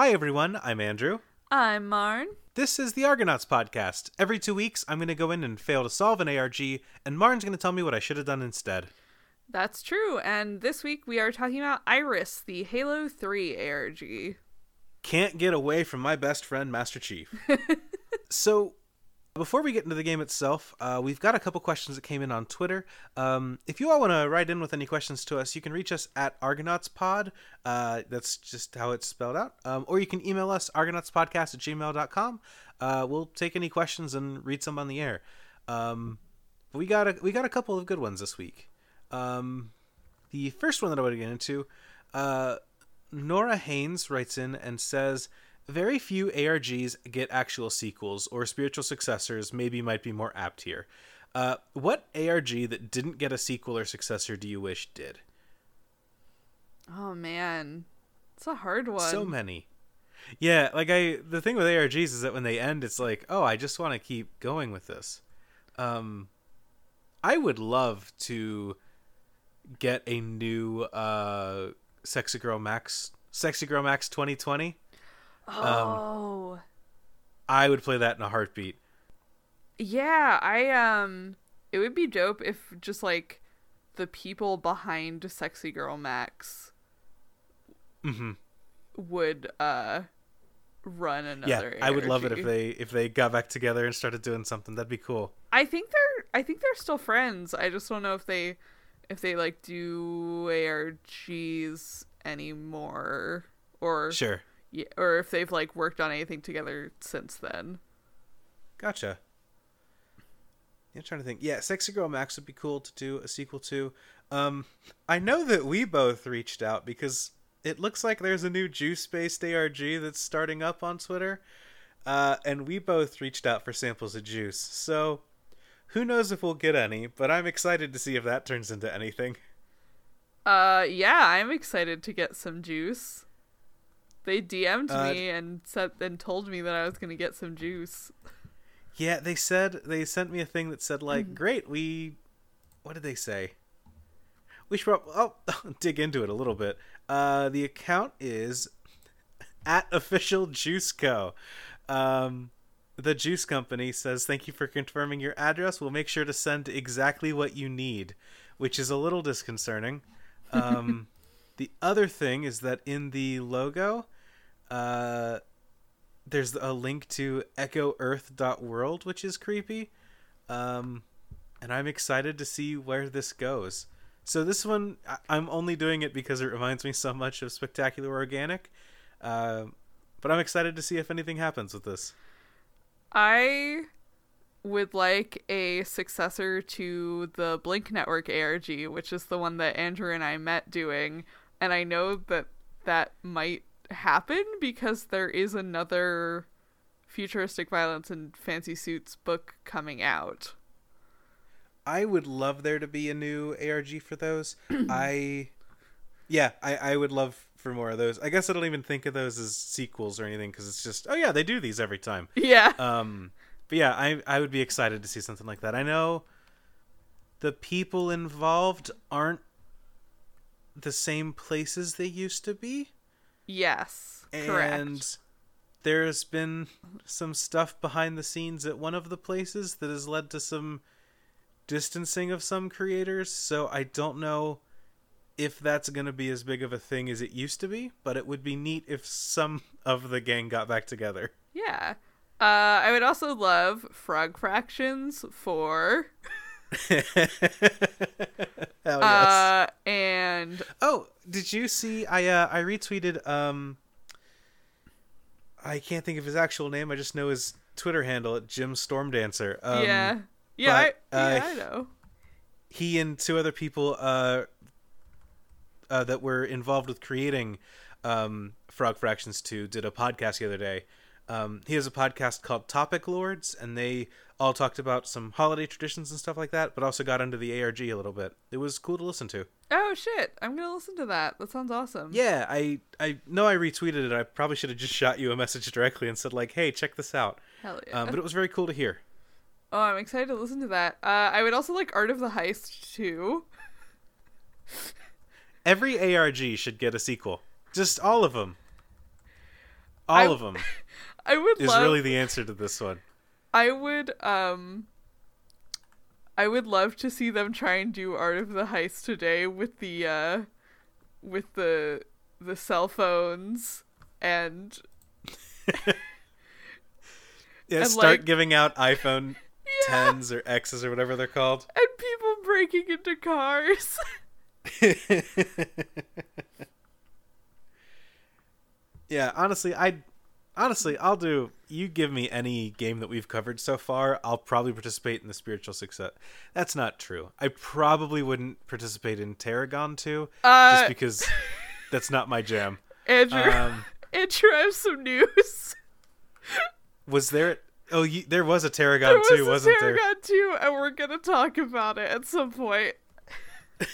Hi, everyone. I'm Andrew. I'm Marn. This is the Argonauts podcast. Every two weeks, I'm going to go in and fail to solve an ARG, and Marn's going to tell me what I should have done instead. That's true. And this week we are talking about Iris, the Halo 3 ARG. Can't get away from my best friend, Master Chief. so, before we get into the game itself, uh, we've got a couple questions that came in on Twitter. Um, if you all want to write in with any questions to us, you can reach us at ArgonautsPod. Uh, that's just how it's spelled out. Um, or you can email us, argonautspodcast at gmail.com. Uh, we'll take any questions and read some on the air. Um, we got a, we got a couple of good ones this week. Um, the first one that I want to get into, uh, Nora Haynes writes in and says, very few ARGs get actual sequels or spiritual successors, maybe might be more apt here. Uh, what ARG that didn't get a sequel or successor do you wish did? Oh man, it's a hard one. So many. Yeah, like I the thing with ARGs is that when they end it's like, "Oh, I just want to keep going with this." Um I would love to get a new uh Sexy Girl Max Sexy Girl Max 2020. Oh. Um, I would play that in a heartbeat. Yeah, I um it would be dope if just like the people behind Sexy Girl Max Mhm. would uh run another Yeah, I would love it if they if they got back together and started doing something. That'd be cool. I think they're I think they're still friends. I just don't know if they if they like do ARGs anymore or Sure. Yeah, or if they've like worked on anything together since then. Gotcha. I'm trying to think. Yeah, Sexy Girl Max would be cool to do a sequel to. Um, I know that we both reached out because it looks like there's a new juice based ARG that's starting up on Twitter. Uh, and we both reached out for samples of juice. So who knows if we'll get any, but I'm excited to see if that turns into anything. Uh yeah, I'm excited to get some juice. They DM'd Uh, me and said and told me that I was gonna get some juice. Yeah, they said they sent me a thing that said like, "Great, we." What did they say? We should. Prob- oh, dig into it a little bit. Uh, the account is at official Juice Co. Um, the Juice Company says, "Thank you for confirming your address. We'll make sure to send exactly what you need," which is a little disconcerting. Um, the other thing is that in the logo, uh, there's a link to echoearth.world which is creepy. Um and i'm excited to see where this goes. So this one I- i'm only doing it because it reminds me so much of spectacular organic. Uh, but i'm excited to see if anything happens with this. I would like a successor to the Blink Network ARG, which is the one that Andrew and I met doing, and I know that that might happen because there is another futuristic violence and fancy suits book coming out. i would love there to be a new arg for those. I yeah I, I would love for more of those. I guess i don't even think of those as sequels or anything because it's just oh yeah they do these every time. Yeah. um but yeah i i would be excited to see something like that. I know the people involved aren't the same places they used to be yes. Correct. and there's been some stuff behind the scenes at one of the places that has led to some distancing of some creators so i don't know if that's going to be as big of a thing as it used to be but it would be neat if some of the gang got back together Yeah. Uh, I would also love frog fractions for Yes. uh and Oh, did you see? I uh, I retweeted. Um, I can't think of his actual name. I just know his Twitter handle at Jim Stormdancer. Um, yeah yeah but, I, yeah uh, I know He and two other people uh, uh, that were involved with creating um, Frog Fractions Two did a podcast the other day. Um, he has a podcast called Topic Lords, and they all talked about some holiday traditions and stuff like that, but also got into the ARG a little bit. It was cool to listen to. oh shit I'm gonna listen to that that sounds awesome Yeah, I I know I retweeted it. I probably should have just shot you a message directly and said like, "Hey, check this out." hell yeah Um, but it was very cool to hear. oh I'm excited to listen to that uh I would also like Art of the Heist too Every ARG should get a sequel. Just all of them. All I- of them I would is love. really the answer to this one. I would um. I would love to see them try and do Art of the Heist today with the uh, with the the cell phones and Yeah, And, start like- giving out iPhone yeah, 10s or X's or whatever they're called. and people breaking into cars. yeah, honestly, I honestly, I'll do you give me any game that we've covered so far, I'll probably participate in the spiritual success. That's not true. I probably wouldn't participate in Tarragon 2 Uh, just because that's not my jam. Andrew, Um, Andrew, I have some news. was there Oh, you, there was a Tarragon There was 2, a wasn't Tarragon too, and we're gonna talk about it at some point.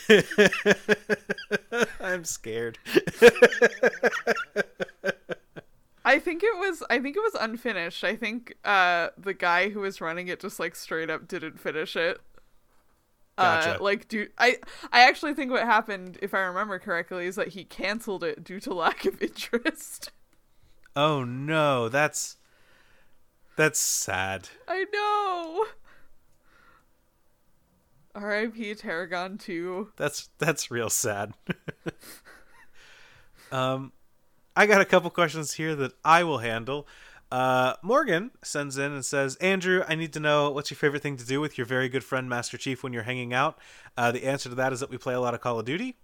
I'm scared. I think it was I think it was unfinished. I think uh the guy who was running it just like straight up didn't finish it. Uh, Gotcha. like do I I actually think what happened, if I remember correctly, is that he canceled it due to lack of interest. Oh no, that's that's sad. I know. R.I.P. Tarragon 2. That's that's real sad. um, I got a couple questions here that I will handle. Uh, Morgan sends in and says, Andrew, I need to know what's your favorite thing to do with your very good friend Master Chief when you're hanging out. Uh, the answer to that is that we play a lot of Call of Duty.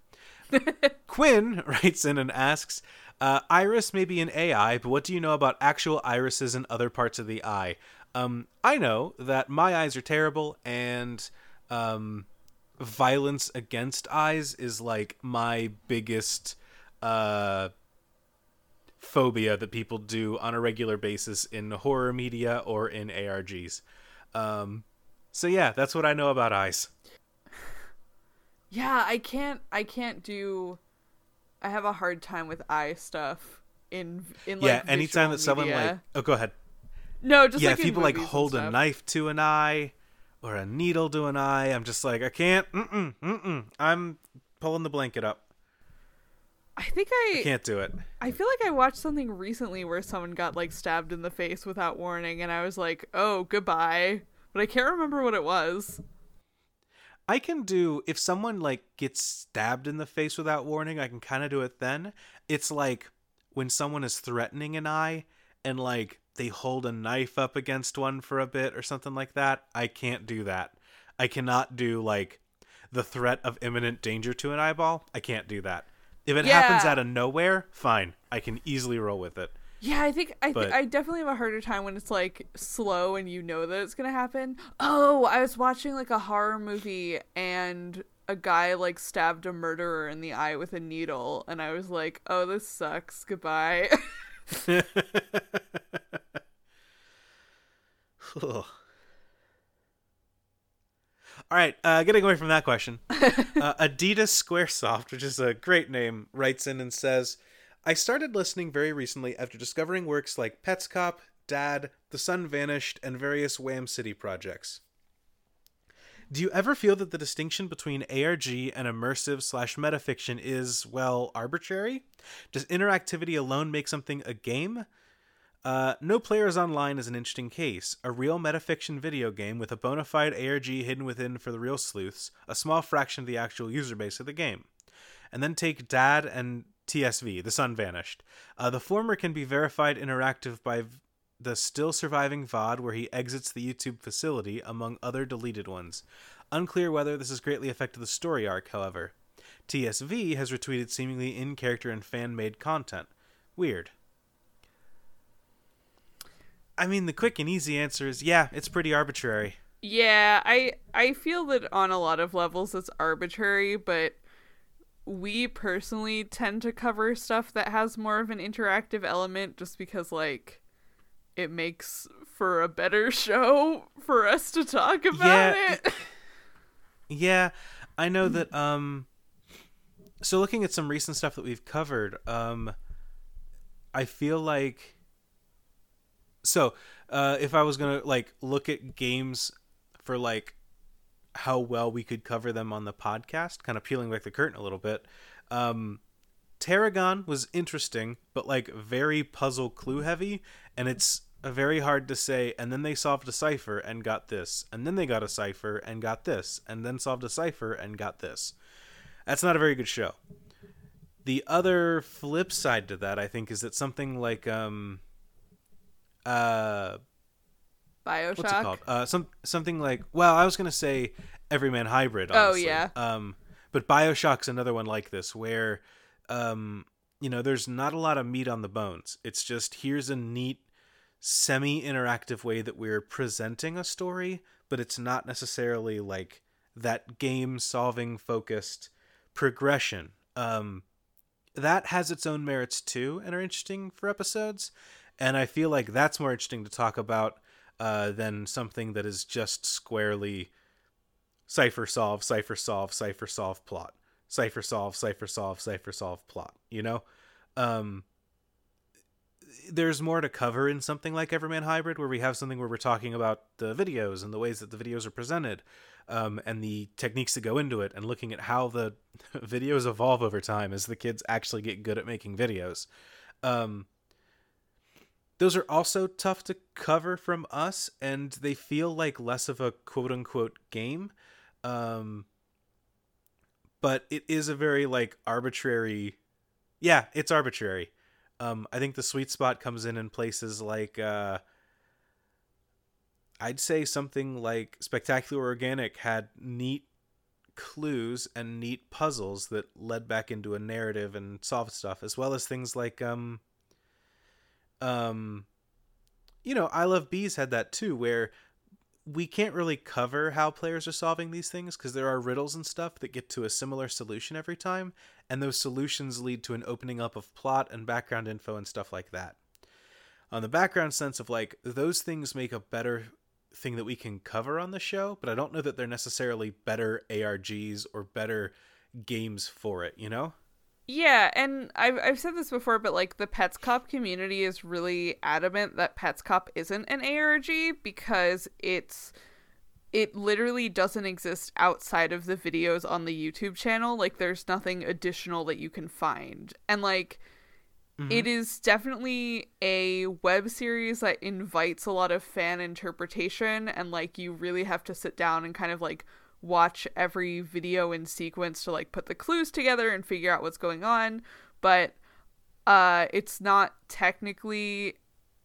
Quinn writes in and asks, uh, Iris may be an AI, but what do you know about actual irises and other parts of the eye? Um, I know that my eyes are terrible, and um, violence against eyes is like my biggest uh, phobia that people do on a regular basis in horror media or in ARGs. Um, so yeah, that's what I know about eyes. Yeah, I can't I can't do I have a hard time with eye stuff in in like yeah, anytime that someone media. like oh, go ahead. No, just yeah, like if people like hold a knife to an eye or a needle to an eye, I'm just like I can't. Mm-mm, mm-mm. I'm pulling the blanket up. I think I Can't do it. I feel like I watched something recently where someone got like stabbed in the face without warning and I was like, "Oh, goodbye." But I can't remember what it was. I can do if someone like gets stabbed in the face without warning, I can kind of do it then. It's like when someone is threatening an eye and like they hold a knife up against one for a bit or something like that. I can't do that. I cannot do like the threat of imminent danger to an eyeball. I can't do that. If it happens out of nowhere, fine. I can easily roll with it. Yeah, I think I But- think I definitely have a harder time when it's like slow and you know that it's gonna happen. Oh, I was watching like a horror movie and a guy like stabbed a murderer in the eye with a needle, and I was like, "Oh, this sucks. Goodbye." All right, uh, getting away from that question, uh, Adidas Squaresoft, which is a great name, writes in and says, "I started listening very recently after discovering works like Petscop, Dad, The Sun Vanished, and various Wham City projects. Do you ever feel that the distinction between ARG and immersive slash metafiction is well arbitrary? Does interactivity alone make something a game?" Uh, no Players Online is an interesting case. A real metafiction video game with a bona fide ARG hidden within for the real sleuths, a small fraction of the actual user base of the game. And then take Dad and TSV, The Sun Vanished. Uh, the former can be verified interactive by v- the still surviving VOD where he exits the YouTube facility, among other deleted ones. Unclear whether this has greatly affected the story arc, however. TSV has retweeted seemingly in character and fan made content. Weird. I mean, the quick and easy answer is yeah, it's pretty arbitrary. yeah, I I feel that on a lot of levels it's arbitrary, but we personally tend to cover stuff that has more of an interactive element just because like it makes for a better show for us to talk about Yeah. it. Yeah, I know that. Um, so looking at some recent stuff that we've covered, um, I feel like. So, uh, if I was gonna like look at games for like how well we could cover them on the podcast, kind of peeling back the curtain a little bit, um, Tarragon was interesting, but like very puzzle clue heavy, and it's very hard to say. And then they solved a cipher and got this, and then they got a cipher and got this, and then solved a cipher and got this. That's not a very good show. The other flip side to that, I think, is that something like um, uh, Bioshock. what's it called? Uh, some something like well, I was gonna say Everyman Hybrid. Oh, yeah. Um, but Bioshock's another one like this where, um, you know, there's not a lot of meat on the bones. It's just here's a neat semi-interactive way that we're presenting a story, but it's not necessarily like that game solving focused progression. Um, that has its own merits too and are interesting for episodes. And I feel like that's more interesting to talk about uh, than something that is just squarely cipher solve, cipher solve, cipher solve plot, cipher solve, cipher solve, cipher solve plot. You know, um, there's more to cover in something like Everyman Hybrid, where we have something where we're talking about the videos and the ways that the videos are presented, um, and the techniques that go into it, and looking at how the videos evolve over time as the kids actually get good at making videos. Um, those are also tough to cover from us, and they feel like less of a quote unquote game. Um, but it is a very like arbitrary. Yeah, it's arbitrary. Um, I think the sweet spot comes in in places like uh, I'd say something like Spectacular Organic had neat clues and neat puzzles that led back into a narrative and solved stuff, as well as things like um, um, you know, I Love Bees had that too, where we can't really cover how players are solving these things because there are riddles and stuff that get to a similar solution every time, and those solutions lead to an opening up of plot and background info and stuff like that. On the background sense of like, those things make a better thing that we can cover on the show, but I don't know that they're necessarily better ARGs or better games for it, you know? Yeah, and I've I've said this before, but like the Petscop community is really adamant that Petscop isn't an ARG because it's it literally doesn't exist outside of the videos on the YouTube channel. Like there's nothing additional that you can find. And like mm-hmm. it is definitely a web series that invites a lot of fan interpretation and like you really have to sit down and kind of like watch every video in sequence to like put the clues together and figure out what's going on but uh it's not technically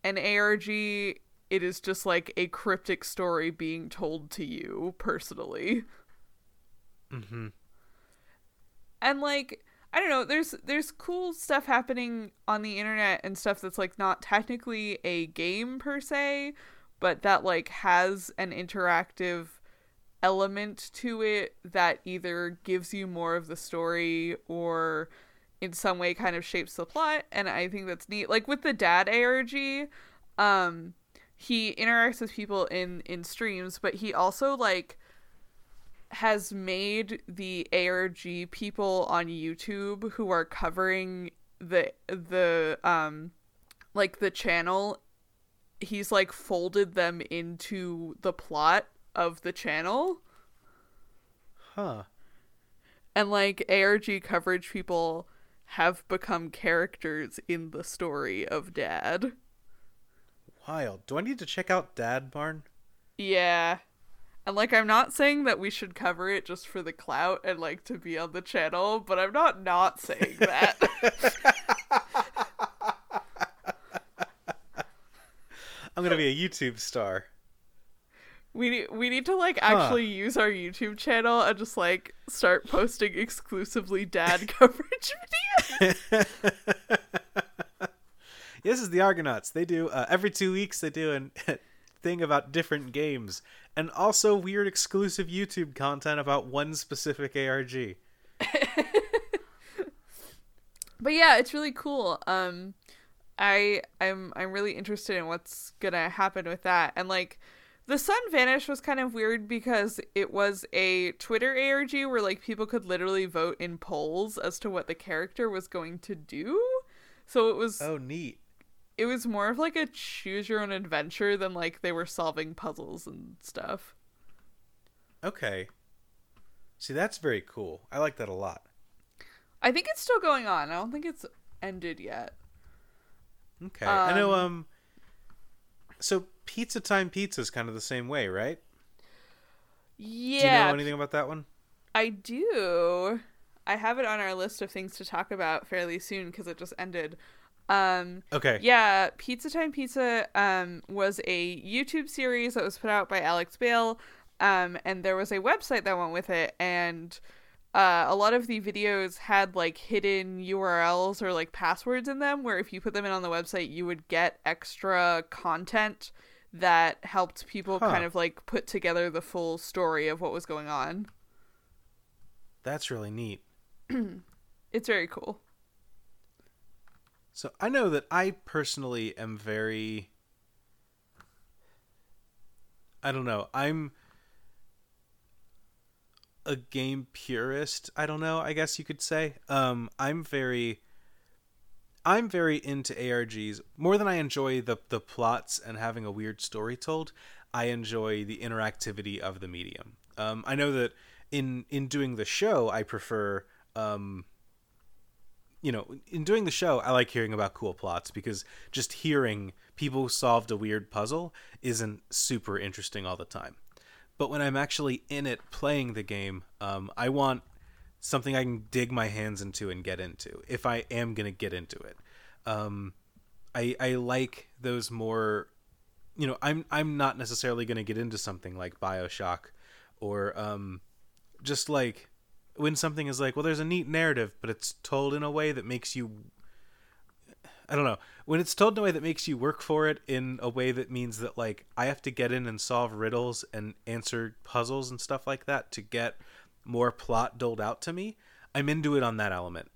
an ARG it is just like a cryptic story being told to you personally Mm-hmm. and like I don't know, there's there's cool stuff happening on the internet and stuff that's like not technically a game per se, but that like has an interactive element to it that either gives you more of the story or in some way kind of shapes the plot and I think that's neat. Like with the dad ARG, um he interacts with people in in streams, but he also like has made the ARG people on YouTube who are covering the the um like the channel he's like folded them into the plot of the channel Huh. and like ARG coverage people have become characters in the story of Dad. Wild. Do I need to check out Dad Marn? Yeah. And like I'm not saying that we should cover it just for the clout and like to be on the channel, but I'm not not saying that. I'm gonna be a YouTube star. We need we need to like actually use our YouTube channel and just like start posting exclusively dad coverage videos. this is the Argonauts. They do uh, every two weeks. They do an thing about different games and also weird exclusive YouTube content about one specific ARG. but yeah, it's really cool. Um I I'm I'm really interested in what's gonna happen with that. And like the sun vanish was kind of weird because it was a Twitter ARG where like people could literally vote in polls as to what the character was going to do. So it was Oh, neat. it was more of like a choose your own adventure than like they were solving puzzles and stuff. Okay. See, that's very cool. I like that a lot. I think it's still going on. I don't think it's ended yet. Okay. I know Um, um so Pizza Time Pizza is kind of the same way, right? Yeah. Do you know anything about that one? I do. I have it on our list of things to talk about fairly soon because it just ended. Um, Okay. yeah, Pizza Time Pizza um, was a YouTube series that was put out by Alex Bale, um, and there was a website that went with it, and uh, a lot of the videos had like hidden URLs or like passwords in them, where if you put them in on the website, you would get extra content that helped people Huh. kind of like put together the full story of what was going on. That's really neat. It's very cool. So I know that I personally am very I don't know. I'm a game purist. I don't know, I guess you could say. Um I'm very I'm very into ARGs. More than I enjoy the the plots and having a weird story told, I enjoy the interactivity of the medium. Um I know that in in doing the show, I prefer um you know, in doing the show, I like hearing about cool plots because just hearing people solved a weird puzzle isn't super interesting all the time. But when I'm actually in it playing the game, um, I want something I can dig my hands into and get into if I am to get into it. Um, I, I like those more, you know, I'm, I'm not necessarily to get into something like Bioshock or um, just like when something is like, well, there's a neat narrative, but it's told in a way that makes you. I don't know. When it's told in a way that makes you work for it, in a way that means that, like, I have to get in and solve riddles and answer puzzles and stuff like that to get more plot doled out to me, I'm into it on that element.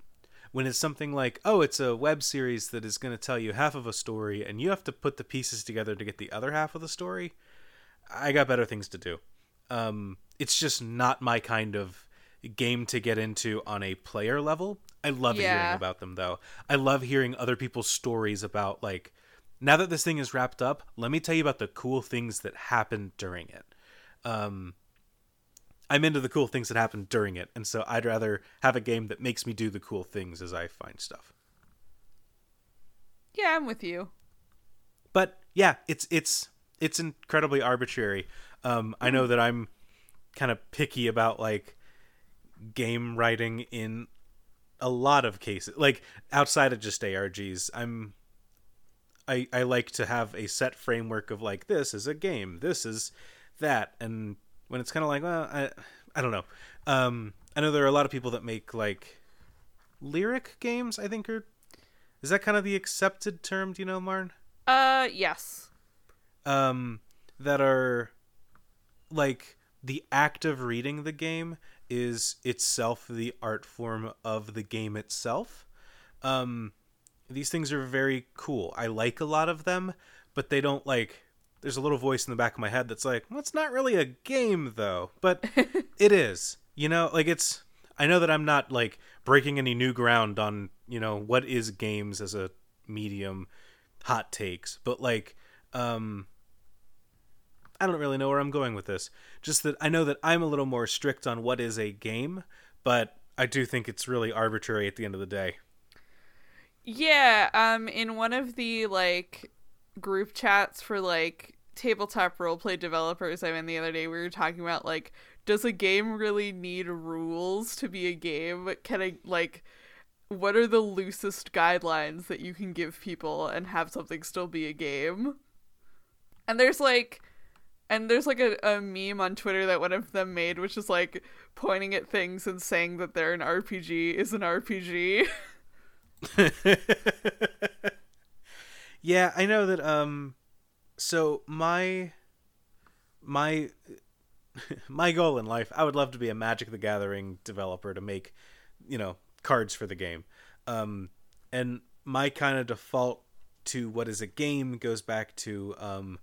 When it's something like, oh, it's a web series that is going to tell you half of a story and you have to put the pieces together to get the other half of the story, I got better things to do. Um, it's just not my kind of game to get into on a player level. I love hearing about them though. I love hearing other people's stories about like now that this thing is wrapped up, let me tell you about the cool things that happened during it. Um I'm into the cool things that happen during it, and so I'd rather have a game that makes me do the cool things as I find stuff. Yeah, I'm with you. but yeah it's it's it's incredibly arbitrary um i know that i'm kind of picky about like game writing in a lot of cases like outside of just args i'm i i like to have a set framework of like this is a game this is that and when it's kind of like well i i don't know um i know there are a lot of people that make like lyric games i think are is that kind of the accepted term do you know marn Uh, yes. um, that are like the act of reading the game is itself the art form of the game itself. Um, these things are very cool. I like a lot of them, but they don't like. There's a little voice in the back of my head that's like, well, it's not really a game though, but it is. You know, like it's. I know that I'm not like breaking any new ground on you know what is games as a medium hot takes, but like, um, I don't really know where I'm going with this. Just that I know that I'm a little more strict on what is a game, but I do think it's really arbitrary at the end of the day. Yeah, um in one of the like group chats for like tabletop roleplay developers I'm in the other day we were talking about like does a game really need rules to be a game? Can I like what are the loosest guidelines that you can give people and have something still be a game? And there's like and there's like a, a meme on Twitter that one of them made, which is like pointing at things and saying that they're an RPG is an RPG. yeah, I know that um so my my my goal in life, I would love to be a Magic the Gathering developer to make, you know, cards for the game. Um and my kind of default to what is a game goes back to um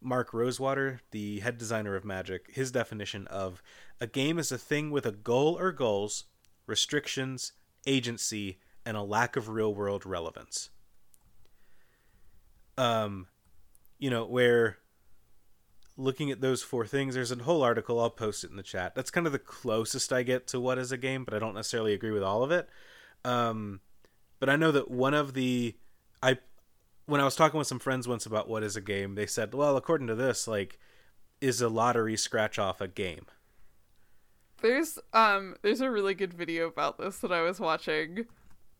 Mark Rosewater, the head designer of Magic, his definition of a game is a thing with a goal or goals, restrictions, agency, and a lack of real world relevance. Um, you know, where looking at those four things, there's a whole article, I'll post it in the chat. That's kind of the closest I get to what is a game, but I don't necessarily agree with all of it. Um, but I know that one of the I when I was talking with some friends once about what is a game, they said, well, according to this, like, is a lottery scratch off a game? There's um there's a really good video about this that I was watching.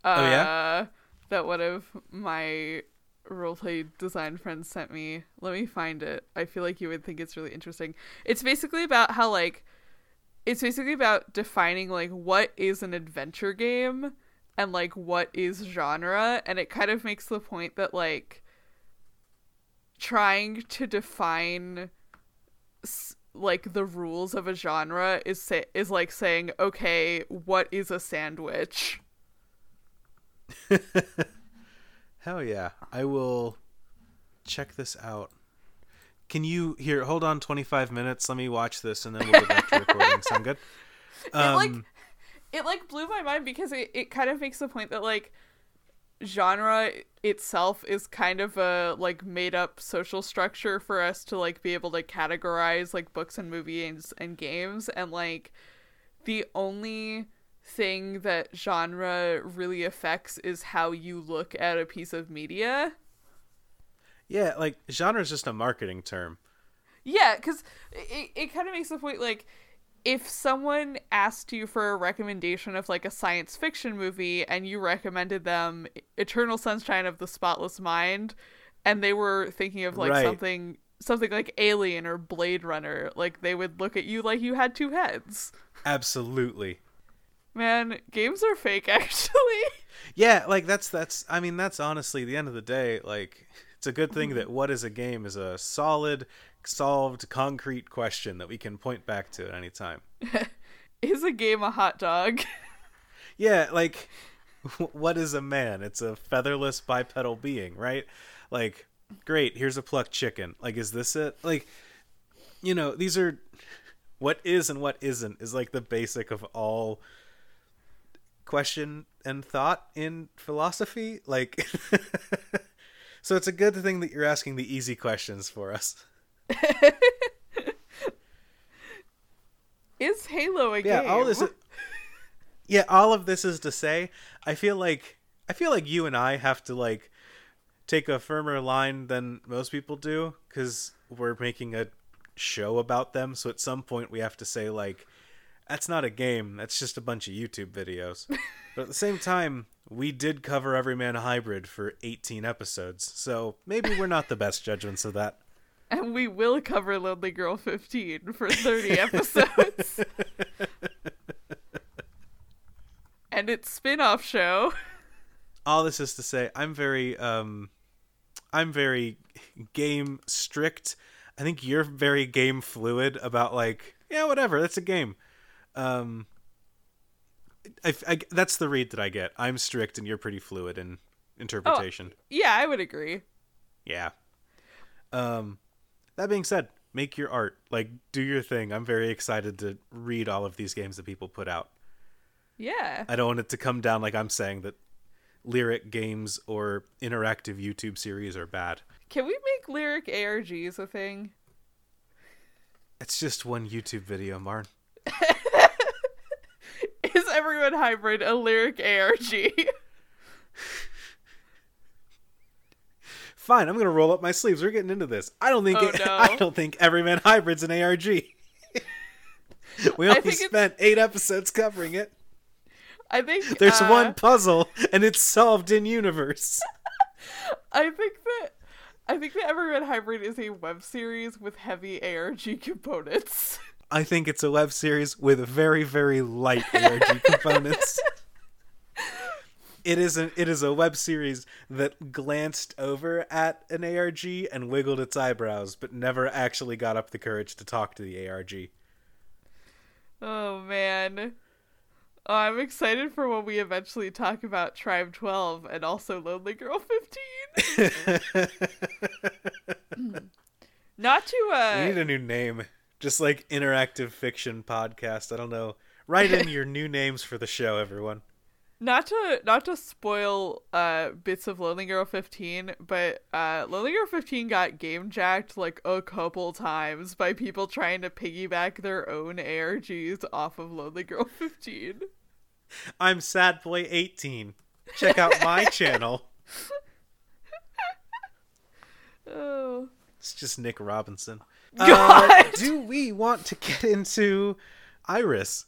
Uh, Oh, yeah? That one of my roleplay design friends sent me. Let me find it. I feel like you would think it's really interesting. It's basically about how like it's basically about defining like what is an adventure game and like what is genre and it kind of makes the point that like trying to define like the rules of a genre is say- is like saying okay what is a sandwich Hell yeah. I will check this out. Can you here hold on 25 minutes? Let me watch this and then we'll go back to recording. Sound good? Um, it like it like blew my mind because it, it kind of makes the point that like genre itself is kind of a like made up social structure for us to like be able to categorize like books and movies and games and like the only thing that genre really affects is how you look at a piece of media yeah, like genre is just a marketing term. Yeah, because it, it kind of makes the point like if someone asked you for a recommendation of like a science fiction movie and you recommended them Eternal Sunshine of the Spotless Mind and they were thinking of like Right. something something like Alien or Blade Runner, like they would look at you like you had two heads. Absolutely. Man, games are fake actually. Yeah, like that's that's I mean that's honestly the end of the day like it's a good thing that what is a game is a solid solved concrete question that we can point back to at any time. is a game a hot dog? Yeah, like what is a man? It's a featherless bipedal being, right? Like great, here's a plucked chicken. Like is this it? Like you know, these are what is and what isn't is like the basic of all question and thought in philosophy like so it's a good thing that you're asking the easy questions for us is Halo a yeah game? all this yeah all of this is to say i feel like i feel like you and i have to like take a firmer line than most people do because we're making a show about them so at some point we have to say like that's not a game. That's just a bunch of youtube videos. But at the same time we did cover everyman hybrid for 18 episodes so maybe we're not the best judgments of that. And we will cover Lonely Girl 15 for 30 episodes. and its spin-off show. all this is to say i'm very um i'm very game strict. I think you're very game fluid about like yeah whatever that's a game um I, I- that's the read that i get i'm strict and you're pretty fluid in interpretation Yeah, I would agree. yeah um that being said make your art like do your thing i'm very excited to read all of these games that people put out Yeah. I don't want it to come down like I'm saying that lyric games or interactive YouTube series are bad. Can we make lyric ARGs a thing? It's just one YouTube video, Marn. Everyman hybrid a lyric ARG? Fine, I'm gonna roll up my sleeves. We're getting into this. I don't think Oh, it, no. I don't think Everyman Hybrid's an ARG. we only think it's- spent eight episodes covering it. I think There's uh, one puzzle and it's solved in universe. I think that I think that Everyman Hybrid is a web series with heavy ARG components. I think it's a web series with very, very light ARG components. It is a it is a web series that glanced over at an ARG and wiggled its eyebrows, but never actually got up the courage to talk to the ARG. Oh man. Oh, I'm excited for when we eventually talk about Tribe 12 and also Lonely Girl 15. Not to we uh need a new name, just like interactive fiction podcast. I don't know. Write in your new names for the show, everyone. not to not to spoil uh bits of Lonely Girl 15, but uh Lonely Girl 15 got game jacked like a couple times by people trying to piggyback their own ARGs off of Lonely Girl 15. I'm Sad Boy 18. Check out my channel. Oh. It's just Nick Robinson. God. Uh, do we want to get into Iris?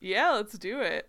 Yeah, let's do it.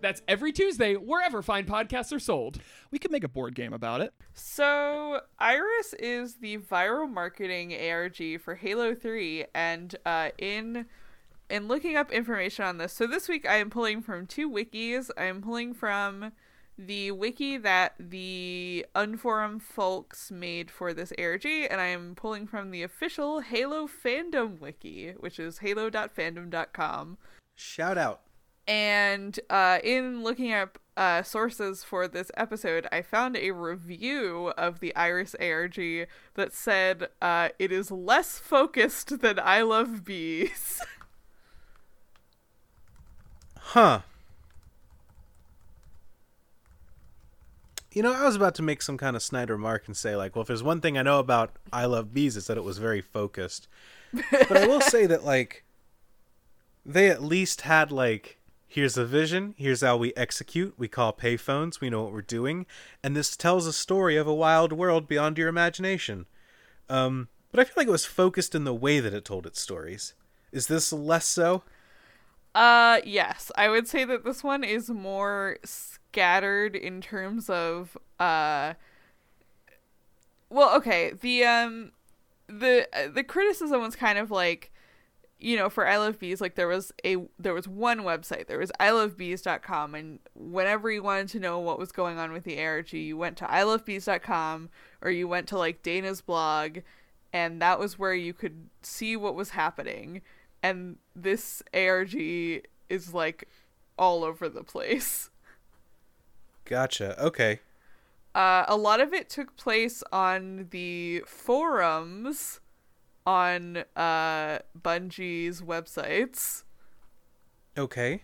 That's every Tuesday, wherever fine podcasts are sold. We could make a board game about it. So, Iris is the viral marketing ARG for Halo 3 and uh in in looking up information on this. So this week I am pulling from two wikis. I am pulling from the wiki that the Unforum folks made for this ARG and I am pulling from the official Halo fandom wiki, which is halo.fandom.com. Shout out. And uh, in looking up uh, sources for this episode, I found a review of the Iris ARG that said uh, it is less focused than I Love Bees. Huh. You know, I was about to make some kind of snide remark and say, like, well, if there's one thing I know about I Love Bees, it's that it was very focused. but I will say that, like, they at least had, like, here's a vision, here's how we execute, we call payphones, we know what we're doing, and this tells a story of a wild world beyond your imagination. Um, but I feel like it was focused in the way that it told its stories. Is this less so? Uh, yes, I would say that this one is more scattered in terms of uh. Well, okay, the um, the the criticism was kind of like, you know, for I Love Bees, like there was a there was one website, there was ilovebees.com, and whenever you wanted to know what was going on with the ARG, you went to ilovebees.com or you went to like Dana's blog, and that was where you could see what was happening and this ARG is like all over the place. Gotcha. Okay. Uh, a lot of it took place on the forums on uh, Bungie's websites. Okay.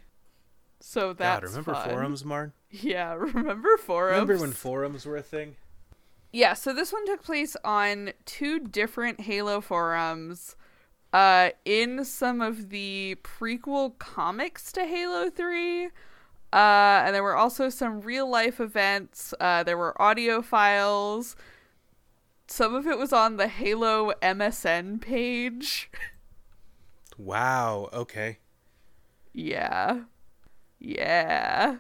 So that's God, remember fun. forums, Marn? Yeah, remember forums? Remember when forums were a thing? Yeah, so this one took place on two different Halo forums. Uh, in some of the prequel comics to Halo 3. Uh, and there were also some real life events. Uh, there were audio files. Some of it was on the Halo MSN page. Wow. Okay. yeah. Yeah.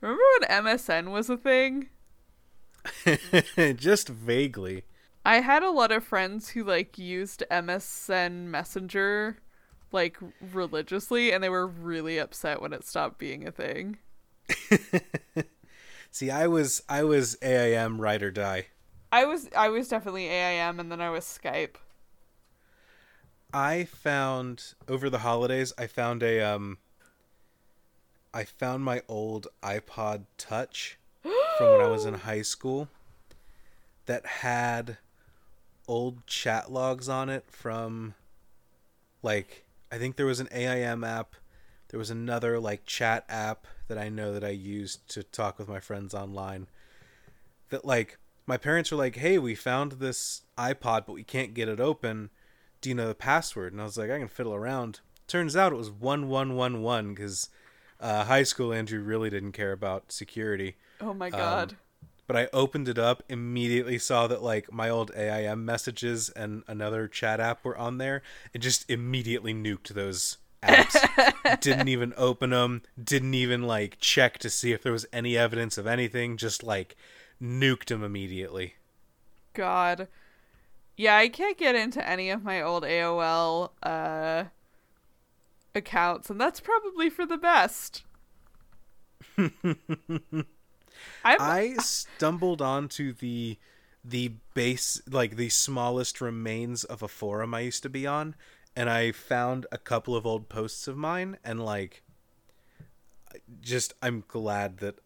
Remember when MSN was a thing? Just vaguely. I had a lot of friends who like used MSN Messenger like religiously and they were really upset when it stopped being a thing. See, I was I was AIM ride or die. I was I was definitely AIM and then I was Skype. I found over the holidays I found a um I found my old iPod Touch from when I was in high school that had old chat logs on it from like I think there was an AIM app, there was another like chat app that I know that I used to talk with my friends online. That like my parents were like, "Hey, we found this iPod, but we can't get it open. Do you know the password?" And I was like, "I can fiddle around." Turns out it was one one one one because uh, high school Andrew really didn't care about security. Oh my god. But I opened it up, immediately saw that like my old AIM messages and another chat app were on there, and just immediately nuked those apps. didn't even open them. Didn't even like check to see if there was any evidence of anything. Just like nuked him immediately. God. Yeah, I can't get into any of my old AOL uh accounts, and that's probably for the best. I'm, I stumbled onto the the base like the smallest remains of a forum I used to be on and I found a couple of old posts of mine and like just I'm glad that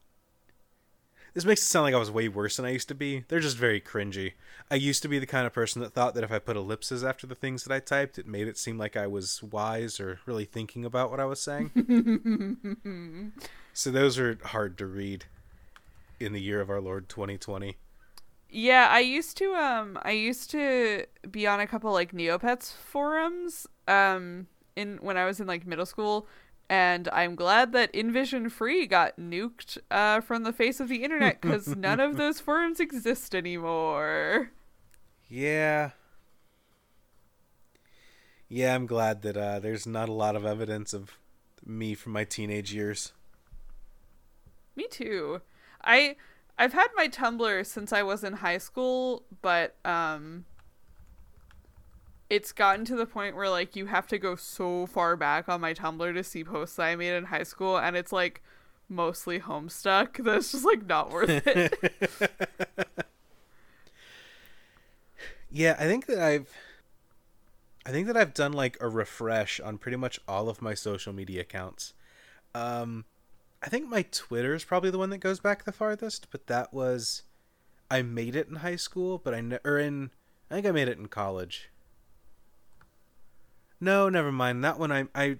this makes it sound like I was way worse than I used to be. They're just very cringy. I used to be the kind of person that thought that if I put ellipses after the things that I typed, it made it seem like I was wise or really thinking about what I was saying. so those are hard to read in the year of our Lord 2020. Yeah, I used to um I used to be on a couple like Neopets forums um in when I was in like middle school and I'm glad that Envision Free got nuked uh from the face of the internet cuz none of those forums exist anymore. Yeah. Yeah, I'm glad that uh, there's not a lot of evidence of me from my teenage years. Me too. I I've had my Tumblr since I was in high school, but um it's gotten to the point where like you have to go so far back on my Tumblr to see posts I made in high school and it's like mostly homestuck that's just like not worth it. yeah, I think that I've I think that I've done like a refresh on pretty much all of my social media accounts. Um I think my Twitter is probably the one that goes back the farthest, but that was I made it in high school, but I ne- or in I think I made it in college. No, never mind. That one I I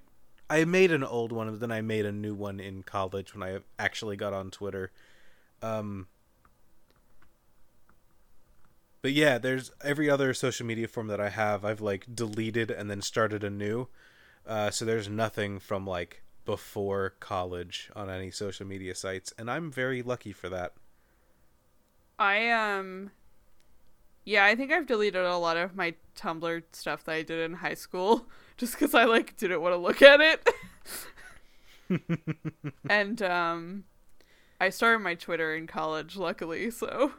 I made an old one, but then I made a new one in college when I actually got on Twitter. Um But yeah, there's every other social media form that I have, I've like deleted and then started anew. Uh so there's nothing from like before college on any social media sites, and I'm very lucky for that. I um yeah, I think I've deleted a lot of my Tumblr stuff that I did in high school just cuz I like didn't want to look at it. and um I started my Twitter in college luckily, so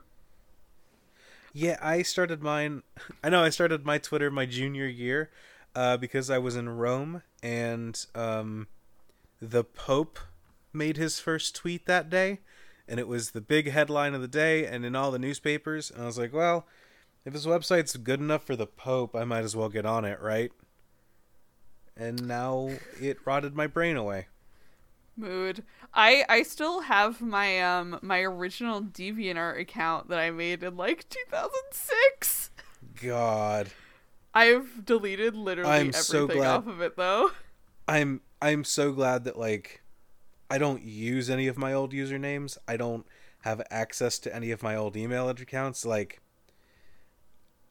Yeah, I started mine I know I started my Twitter my junior year uh because I was in Rome and um the Pope made his first tweet that day, and it was the big headline of the day and in all the newspapers. And I was like, well, if his website's good enough for the Pope, I might as well get on it, right? And now it rotted my brain away. mood. I I still have my um my original DeviantArt account that I made in like 2006. God. I've deleted literally I'm everything so glad- off of it though. I'm I'm so glad that like I don't use any of my old usernames. I don't have access to any of my old email accounts. Like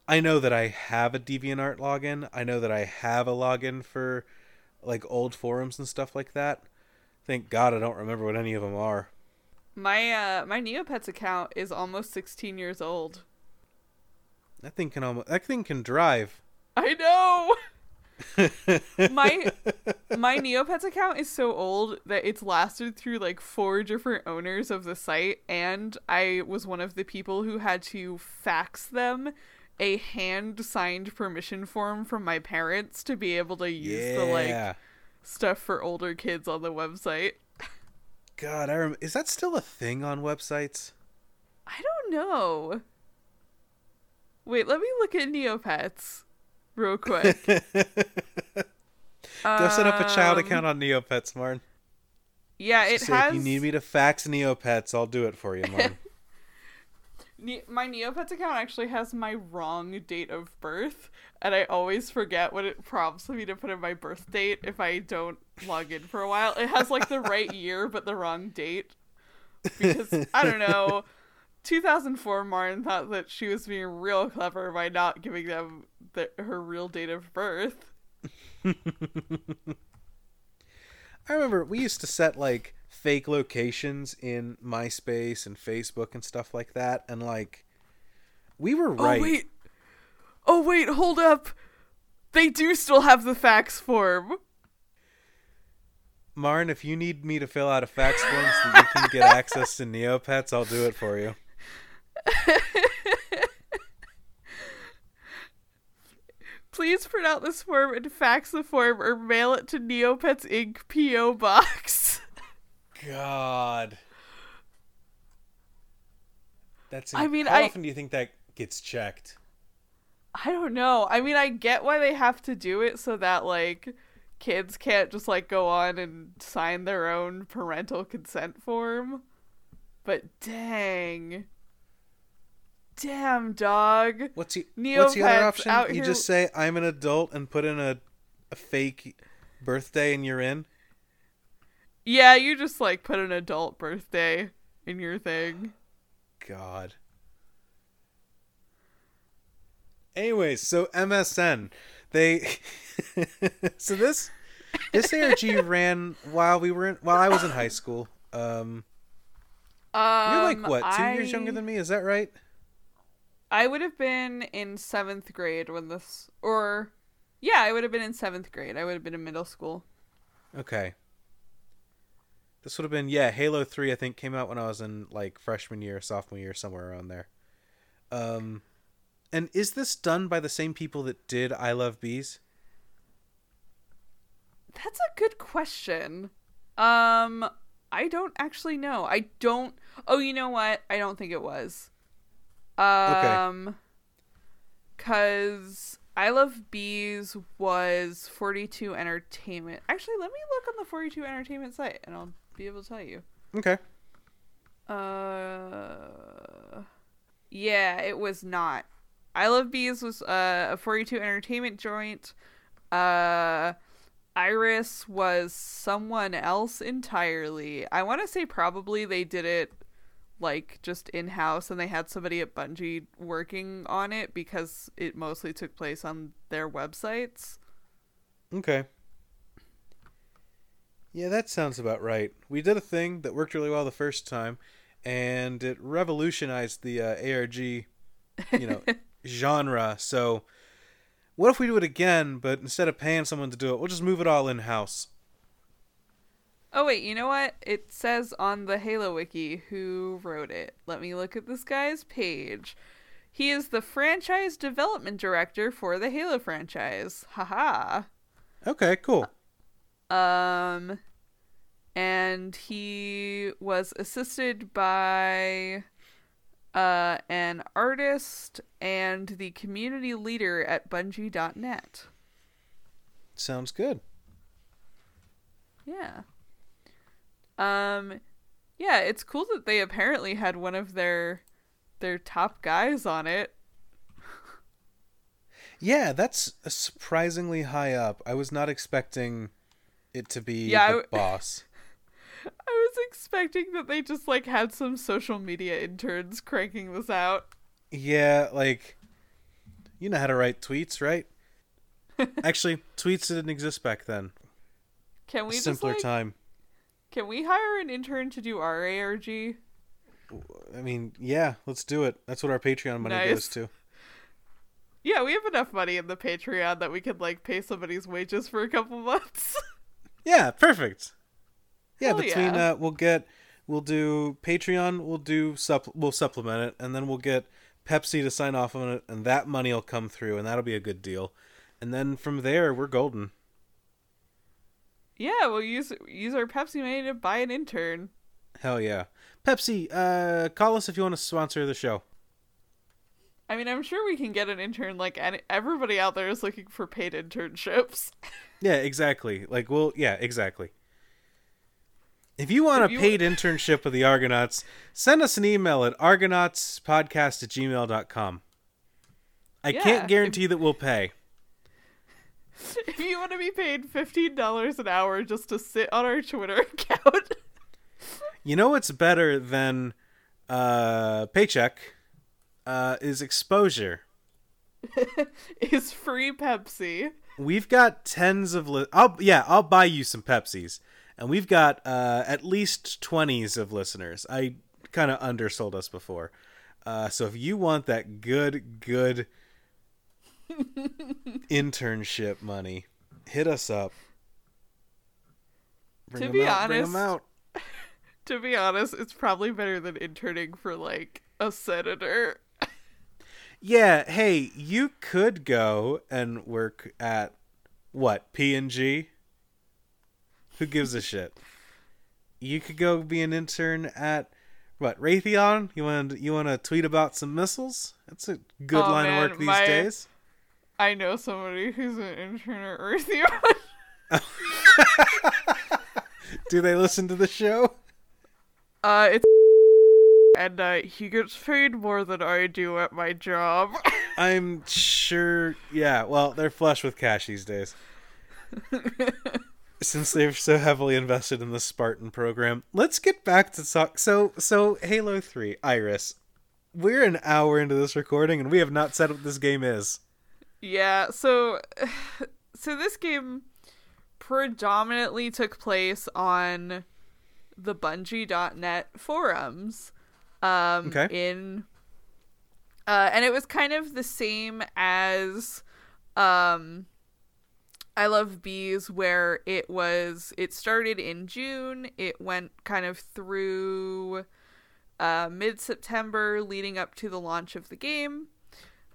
I know that I have a DeviantArt login. I know that I have a login for like old forums and stuff like that. Thank God I don't remember what any of them are. My uh my Neopets account is almost 16 years old. That thing can almost that thing can drive. I know. my my Neopets account is so old that it's lasted through like four different owners of the site and I was one of the people who had to fax them a hand signed permission form from my parents to be able to use yeah. the like stuff for older kids on the website. God, I rem- is that still a thing on websites? I don't know. Wait, let me look at Neopets real quick. Go set up a child Um, account on Neopets, Martin. Yeah, it has If you need me to fax Neopets, I'll do it for you, Martin. Ne- my Neopets account actually has my wrong date of birth, and I always forget what it prompts me to put in my birth date if I don't log in for a while. It has like the right year but the wrong date because I don't know. 2004 Martin thought that she was being real clever by not giving them the, her real date of birth. I remember we used to set like fake locations in MySpace and Facebook and stuff like that, and like we were oh, right. Oh wait. Oh wait, hold up. They do still have the fax form. Marn, if you need me to fill out a fax form so that you can get access to Neopets, I'll do it for you. Please print out this form and fax the form or mail it to Neopets Inc. P.O. Box. God. That's. I mean, how I- often do you think that gets checked? I don't know. I mean, I get why they have to do it so that, like, kids can't just, like, go on and sign their own parental consent form. But dang. Damn, dog. What's the What's the other option? You here- just say I'm an adult and put in a a fake birthday and you're in. Yeah, you just, like, put an adult birthday in your thing. God. Anyways, so MSN, they so this this ARG ran while we were in, while I was in high school. Um, Um, you're like what, two years younger than me? Is that right? I would have been in seventh grade when this, or yeah, I would have been in seventh grade. I would have been in middle school. Okay. This would have been yeah, Halo Three. I think came out when I was in like freshman year, sophomore year, somewhere around there. Um, and is this done by the same people that did I Love Bees? That's a good question. Um, I don't actually know. I don't. Oh, you know what? I don't think it was. Um, cause I Love Bees was Forty Two Entertainment. Actually, let me look on the Forty Two Entertainment site, and I'll be able to tell you. Okay. Uh, yeah, it was not. I Love Bees was uh, a 42 Entertainment joint. Uh, Iris was someone else entirely. I want to say probably they did it like just in house and they had somebody at Bungie working on it because it mostly took place on their websites. Okay. Yeah, that sounds about right. We did a thing that worked really well the first time, and it revolutionized the uh, ARG, you know, genre. So, what if we do it again, but instead of paying someone to do it, we'll just move it all in house? Oh wait, you know what? It says on the Halo wiki who wrote it. Let me look at this guy's page. He is the franchise development director for the Halo franchise. Haha. Okay, cool. Um and he was assisted by uh an artist and the community leader at bungie.net. Sounds good. Yeah. Um yeah, it's cool that they apparently had one of their their top guys on it. Yeah, that's surprisingly high up. I was not expecting it to be Yeah, the w- boss. I was expecting that they just like had some social media interns cranking this out. Yeah, like you know how to write tweets, right? Actually, tweets didn't exist back then. Can we just Simpler like, time. Can we hire an intern to do our ARG? I mean, yeah, let's do it. That's what our Patreon money Nice. goes to. Yeah, we have enough money in the Patreon that we could like pay somebody's wages for a couple months. Yeah, perfect. Yeah, Hell between yeah. uh we'll get we'll do Patreon, we'll do sup, we'll supplement it and then we'll get Pepsi to sign off on it and that money will come through and that'll be a good deal. And then from there, we're golden. yeah, we'll use use our Pepsi money to buy an intern. Hell yeah. Pepsi, uh call us if you want to sponsor the show. I mean, I'm sure we can get an intern. Like, any, everybody out there is looking for paid internships. Yeah, exactly. Like, well, yeah, exactly. If you want If a you- paid internship with the Argonauts, send us an email at argonautspodcast at gmail.com. I Yeah, can't if- guarantee that we'll pay. if you want to be paid fifteen dollars an hour just to sit on our Twitter account, You know what's better than uh, paycheck uh, is exposure. is free Pepsi. We've got tens of li- I'll yeah, I'll buy you some Pepsis. And we've got uh, at least 20s of listeners. I kind of undersold us before. Uh, so if you want that good good internship money, hit us up. Bring To be out, honest. To be honest, it's probably better than interning for like a senator. Yeah, hey, you could go and work at what P and G. Who gives a shit? You could go be an intern at what Raytheon. You want you want to tweet about some missiles? That's a good Oh, line man, of work these my- days. I know somebody who's an intern at Raytheon. Do they listen to the show? Uh, it's and uh, he gets paid more than I do at my job. I'm sure. Yeah, well, they're flush with cash these days. Since they're so heavily invested in the Spartan program, let's get back to talk. So, so Halo Three, Iris. We're an hour into this recording, and we have not said what this game is. yeah, so so this game predominantly took place on the Bungie.net forums. Um, Okay. In uh, and it was kind of the same as um I Love Bees where it was it started in June, it went kind of through uh mid September leading up to the launch of the game.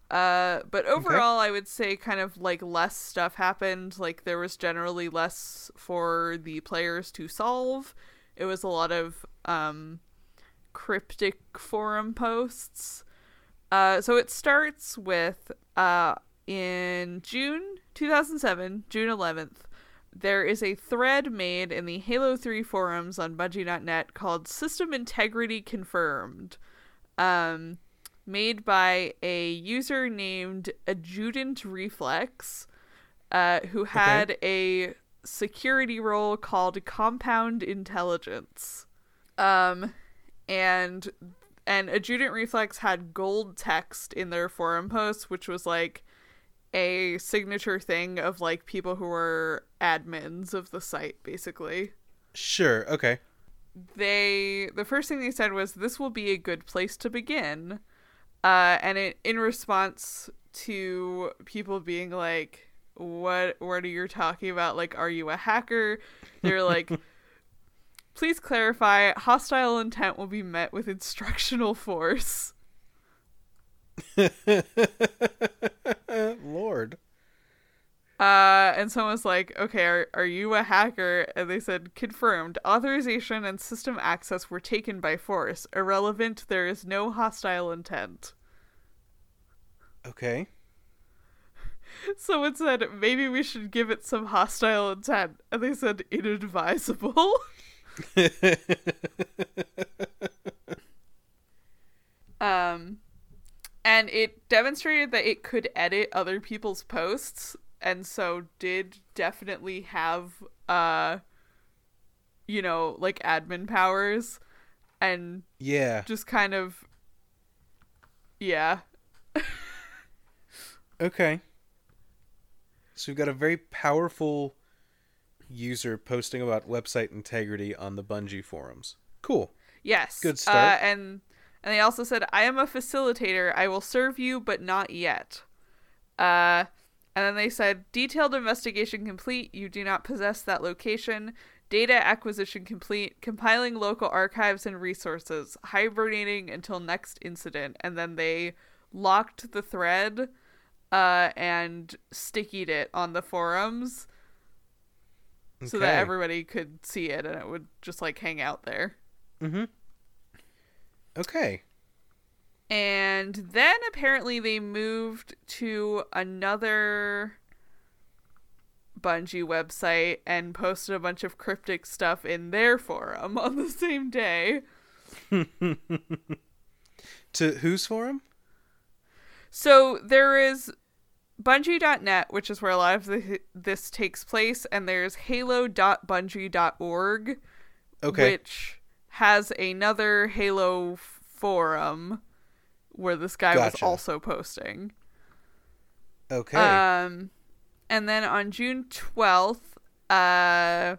Uh but overall I would say kind of like less stuff happened, like there was generally less for the players to solve. It was a lot of um cryptic forum posts. Uh, so it starts with uh, in June 2007, June 11th, there is a thread made in the Halo 3 forums on Bungie.net called System Integrity Confirmed, um, made by a user named Adjutant Reflex, uh, who had a security role called Compound Intelligence. Um, and and Adjutant Reflex had gold text in their forum posts, which was like a signature thing of like people who were admins of the site, basically. Sure. Okay. They the first thing they said was this will be a good place to begin, uh, and it in response to people being like, "What? What are you talking about? Like, are you a hacker?" They're like. Please clarify, hostile intent will be met with instructional force. Lord. Uh, and someone's like, okay, are, are you a hacker? And they said, confirmed. Authorization and system access were taken by force. Irrelevant, there is no hostile intent. Okay. Someone said, maybe we should give it some hostile intent. And they said, inadvisable. um, and it demonstrated that it could edit other people's posts, and so did definitely have, uh, you know, like admin powers, and yeah. just kind of, yeah. Okay. So we've got a very powerful user posting about website integrity on the Bungie forums. Cool. Yes. Good Uh, start. and and they also said, "I am a facilitator. I will serve you, but not yet." Uh, and then they said, "Detailed investigation complete. You do not possess that location. Data acquisition complete. Compiling local archives and resources. Hibernating until next incident." And then they locked the thread, uh, and stickied it on the forums so that everybody could see it, and it would just like hang out there. Mm-hmm. Okay. And then apparently they moved to another Bungie website and posted a bunch of cryptic stuff in their forum on the same day. To whose forum? So there is Bungie.net, which is where a lot of the, this takes place, and there's halo.bungie.org, Okay. which has another Halo forum where this guy was also posting. okay. Um, and then on June 12th, uh,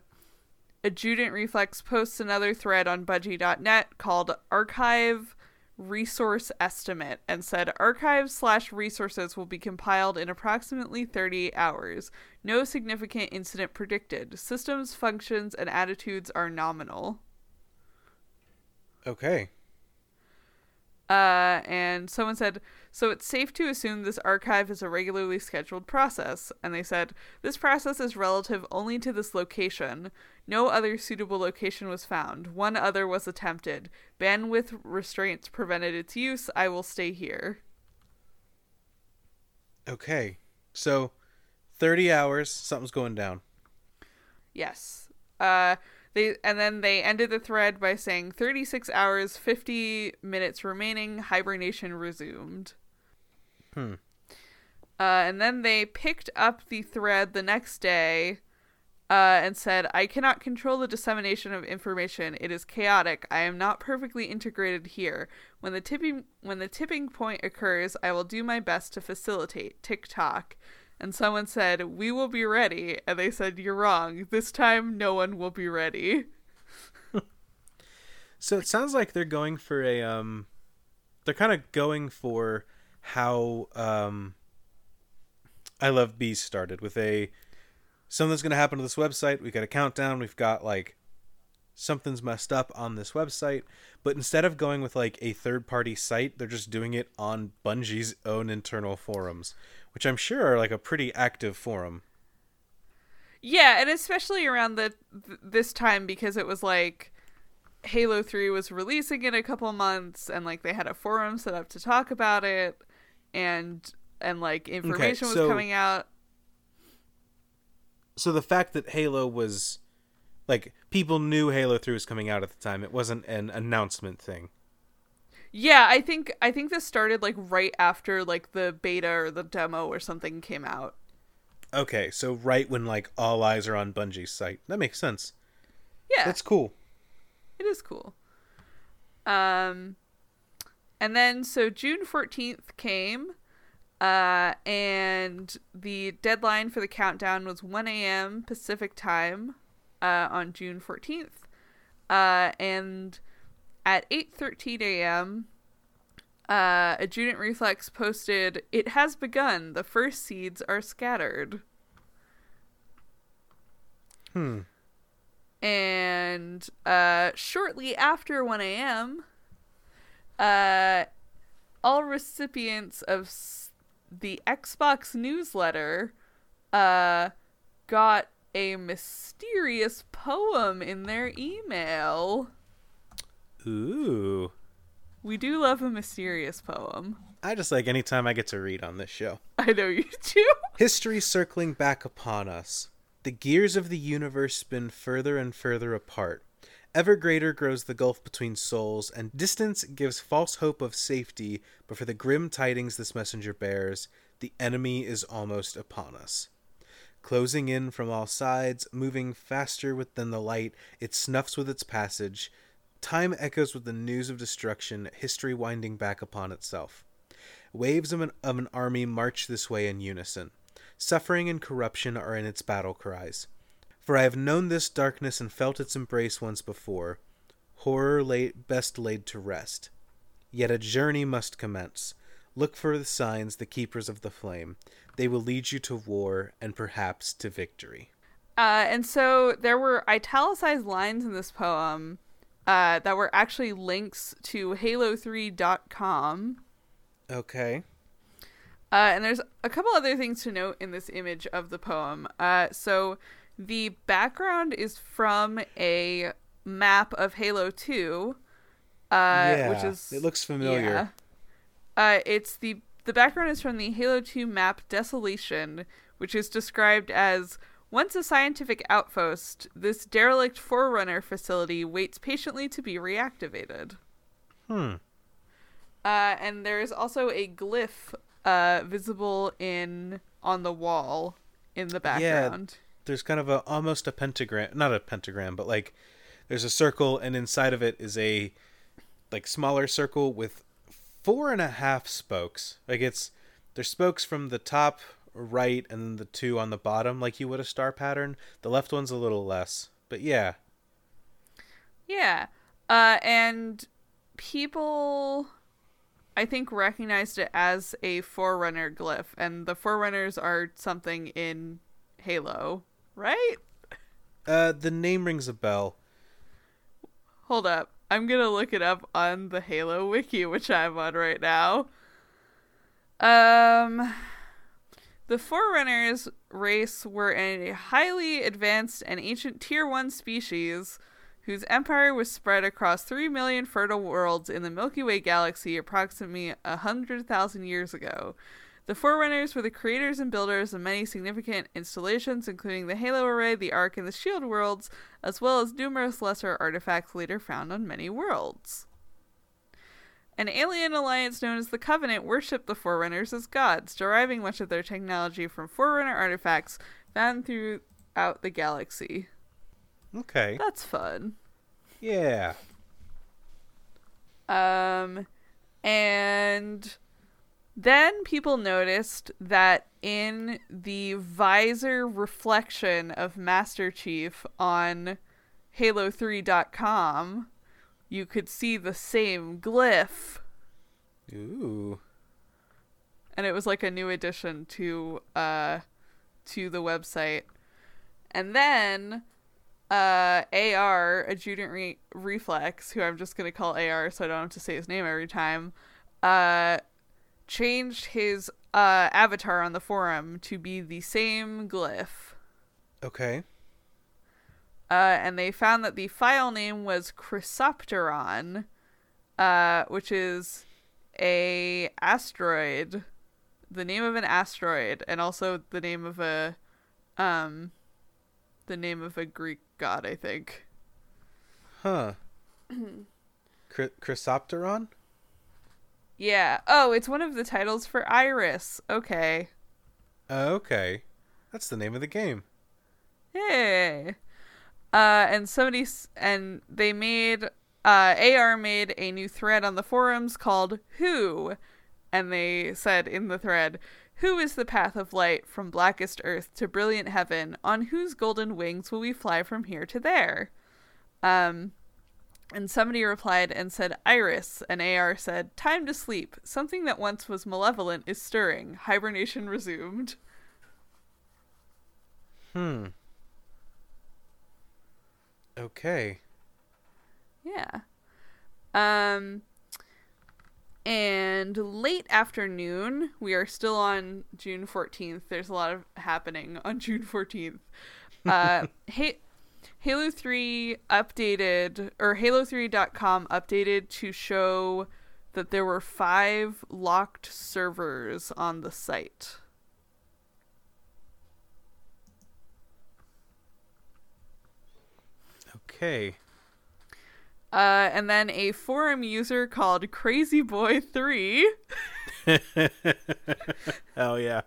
Adjutant Reflex posts another thread on Bungie.net called Archive Resource Estimate and said archives slash resources will be compiled in approximately 30 hours. No significant incident predicted. Systems, functions, and attitudes are nominal. okay. Uh, and someone said, so it's safe to assume this archive is a regularly scheduled process. And they said, this process is relative only to this location. No other suitable location was found. One other was attempted. Bandwidth restraints prevented its use. I will stay here. Okay. So 30 hours, something's going down. Yes. Uh, they and then they ended the thread by saying 36 hours, 50 minutes remaining. Hibernation resumed. Hmm. Uh, and then they picked up the thread the next day uh, and said, I cannot control the dissemination of information. It is chaotic. I am not perfectly integrated here. When the tipping when the tipping point occurs, I will do my best to facilitate. Tick tock. And someone said, We will be ready. And they said, You're wrong. This time, no one will be ready. So it sounds like they're going for a um they're kind of going for how um I Love Bees started with a something's going to happen to this website. We've got a countdown. We've got like something's messed up on this website, but instead of going with like a third-party site, they're just doing it on Bungie's own internal forums, which I'm sure are like a pretty active forum. Yeah, and especially around the th- this time because it was like Halo 3 was releasing in a couple months and like they had a forum set up to talk about it and and like information so- was coming out. So the fact that Halo was like people knew Halo 3 was coming out at the time, it wasn't an announcement thing. Yeah, I think I think this started like right after like the beta or the demo or something came out. Okay, so right when like all eyes are on Bungie's site. That makes sense. Yeah. That's cool. It is cool. Um, and then so June fourteenth came, uh, and the deadline for the countdown was one a.m. Pacific time, uh, on June fourteenth, uh, and at eight thirteen a.m. Uh, Adjutant Reflex posted, "It has begun. The first seeds are scattered." Hmm. and uh, shortly after 1 a.m., uh, all recipients of s- the Xbox newsletter uh, got a mysterious poem in their email. Ooh. We do love a mysterious poem. I just like any time I get to read on this show. I know you do. History circling back upon us. The gears of the universe spin further and further apart. Ever greater grows the gulf between souls, and distance gives false hope of safety, but for the grim tidings this messenger bears, the enemy is almost upon us. Closing in from all sides, moving faster with- than the light, it snuffs with its passage. Time echoes with the news of destruction, history winding back upon itself. Waves of an, of an army march this way in unison. Suffering and corruption are in its battle cries. For I have known this darkness and felt its embrace once before. Horror laid, best laid to rest. Yet a journey must commence. Look for the signs, the keepers of the flame. They will lead you to war and perhaps to victory. Uh, and so there were italicized lines in this poem uh, that were actually links to Halo3.com. Okay. Uh, and there's a couple other things to note in this image of the poem. Uh, so the background is from a map of Halo 2, uh, which Yeah, is it looks familiar. Yeah. Uh, it's the the background is from the Halo 2 map Desolation, which is described as once a scientific outpost, this derelict Forerunner facility waits patiently to be reactivated. Hmm. Uh, and there is also a glyph uh, visible in on the wall in the background. Yeah, there's kind of a almost a pentagram, not a pentagram, but like there's a circle, and inside of it is a like smaller circle with four and a half spokes. Like it's there's spokes from the top right and then the two on the bottom, like you would a star pattern. The left one's a little less, but yeah. Yeah. Uh, and people, I think, recognized it as a Forerunner glyph, and the Forerunners are something in Halo, right? Uh, the name rings a bell. Hold up. I'm gonna look it up on the Halo wiki, which I'm on right now. Um, the Forerunners race were a highly advanced and ancient Tier 1 species whose empire was spread across 3 million fertile worlds in the Milky Way galaxy approximately 100,000 years ago. The Forerunners were the creators and builders of many significant installations, including the Halo Array, the Ark, and the Shield worlds, as well as numerous lesser artifacts later found on many worlds. An alien alliance known as the Covenant worshipped the Forerunners as gods, deriving much of their technology from Forerunner artifacts found throughout the galaxy. Okay. That's fun. Yeah. Um, and then people noticed that in the visor reflection of Master Chief on Halo3.com, you could see the same glyph. Ooh. and it was like a new addition to uh to the website and then uh ar adjutant Re- reflex who i'm just going to call ar so i don't have to say his name every time uh changed his uh avatar on the forum to be the same glyph Okay. Uh, and they found that the file name was Chrysopteron, uh, which is a asteroid, the name of an asteroid, and also the name of a, um, the name of a Greek god, I think. Huh. Chrysopteron? Yeah. Oh, it's one of the titles for Iris. Okay. Uh, okay. That's the name of the game. Hey. Uh, and somebody s- and they made uh, AR made a new thread on the forums called "Who," and they said in the thread, "Who is the path of light from blackest earth to brilliant heaven? On whose golden wings will we fly from here to there?" Um, and somebody replied and said, "Iris," and AR said, "Time to sleep. Something that once was malevolent is stirring. Hibernation resumed." Hmm. Okay. Yeah. Um and late afternoon, we are still on June 14th. There's a lot of happening on June 14th. Uh ha- Halo 3 updated or halo3.com updated to show that there were 5 locked servers on the site. Okay. Uh, and then a forum user called Crazy Boy 3 Oh yeah.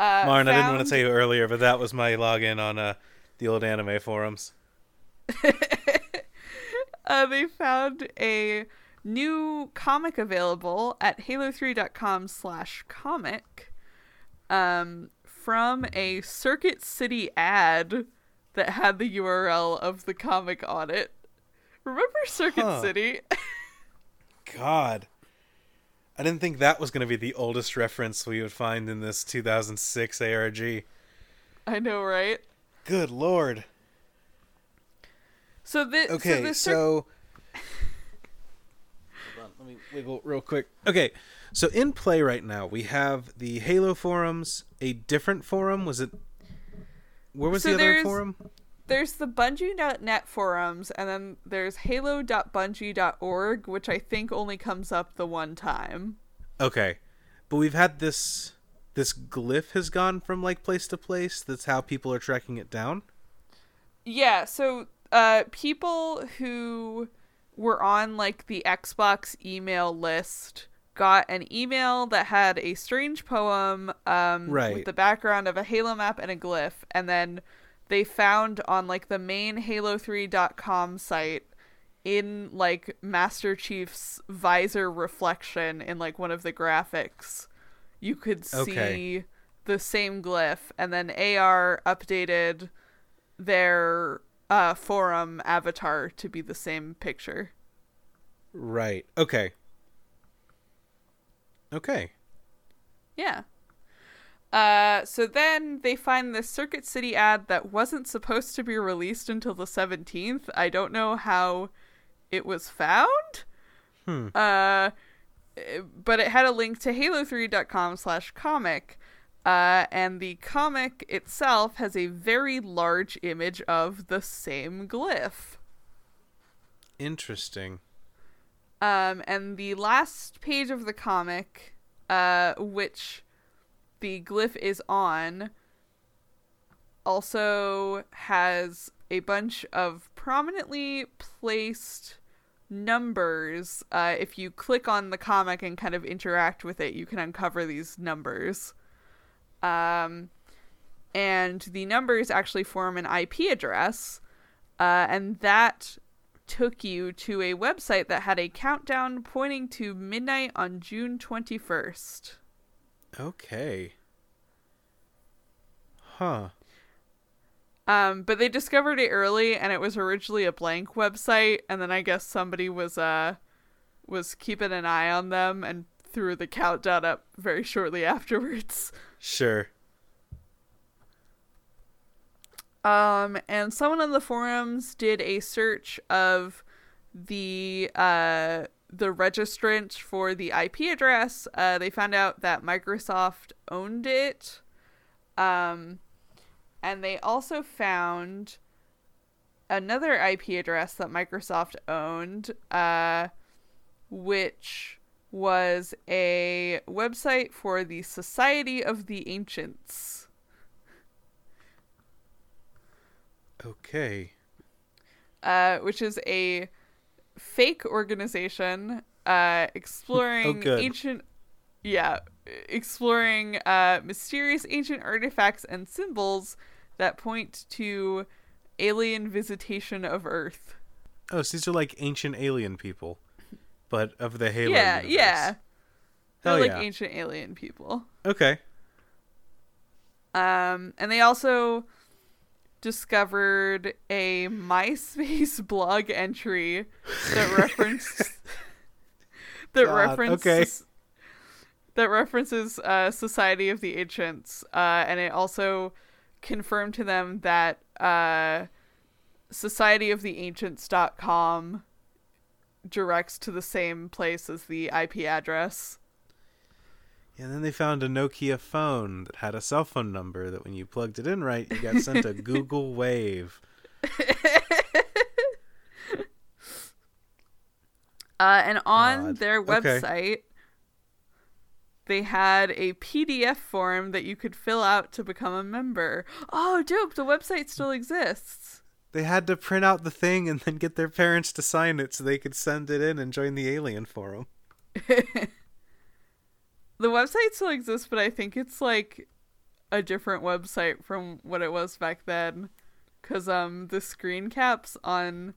uh, Marn, I didn't want to tell you earlier, but that was my login on uh, the old anime forums. uh, they found a new comic available at halo3.com slash comic um, from a Circuit City ad that had the URL of the comic on it. Remember Circuit Huh. City? God. I didn't think that was going to be the oldest reference we would find in this 2006 ARG. I know, right? Good lord. So, thi- so Okay, the Cir- so. Hold on, let me wiggle real quick. Okay, so in play right now, we have the Halo forums, a different forum. Was it. Where was So the other forum? there's the Bungie.net forums, and then there's halo.bungie.org, which I think only comes up the one time. Okay, but we've had this. This glyph has gone from like place to place. That's how people are tracking it down. Yeah, so uh people who were on like the Xbox email list got an email that had a strange poem um Right. with the background of a Halo map and a glyph and then they found on like the main halo3.com site in like Master Chief's visor reflection in like one of the graphics you could see Okay. the same glyph and then AR updated their uh, forum avatar to be the same picture. Right. Okay. Okay. Yeah. Uh, so then they find this Circuit City ad that wasn't supposed to be released until the 17th. I don't know how it was found. Hmm. Uh, but it had a link to halo3.com slash comic. Uh, and the comic itself has a very large image of the same glyph. Interesting. Um, and the last page of the comic, uh, which the glyph is on, also has a bunch of prominently placed numbers. Uh, if you click on the comic and kind of interact with it, you can uncover these numbers. Um, and the numbers actually form an IP address, uh, and that took you to a website that had a countdown pointing to midnight on June 21st. Okay. Huh. Um, but they discovered it early, and it was originally a blank website, and then I guess somebody was uh was keeping an eye on them and threw the countdown up very shortly afterwards. Sure. Um, and someone on the forums did a search of the uh the registrant for the IP address. Uh, they found out that Microsoft owned it. Um, and they also found another IP address that Microsoft owned, uh, which was a website for the Society of the Ancients. Okay. uh, which is a fake organization uh, exploring good. ancient, yeah, exploring uh, mysterious ancient artifacts and symbols that point to alien visitation of Earth. Oh, so these are like ancient alien people, but of the Halo. yeah, universe. yeah, they're Hell like yeah. ancient alien people. Okay. Um, and they also discovered a MySpace blog entry that referenced that God, references okay. that references uh, Society of the Ancients, uh, and it also confirmed to them that uh, Society of the Ancients.com directs to the same place as the IP address. And then they found a Nokia phone that had a cell phone number that when you plugged it in right, you got sent a Google Wave. Uh, and on God. their Okay. website, they had a PDF form that you could fill out to become a member. Oh, dope! The website still exists. They had to print out the thing and then get their parents to sign it so they could send it in and join the alien forum. The website still exists, but I think it's like a different website from what it was back then. Cause um the screen caps on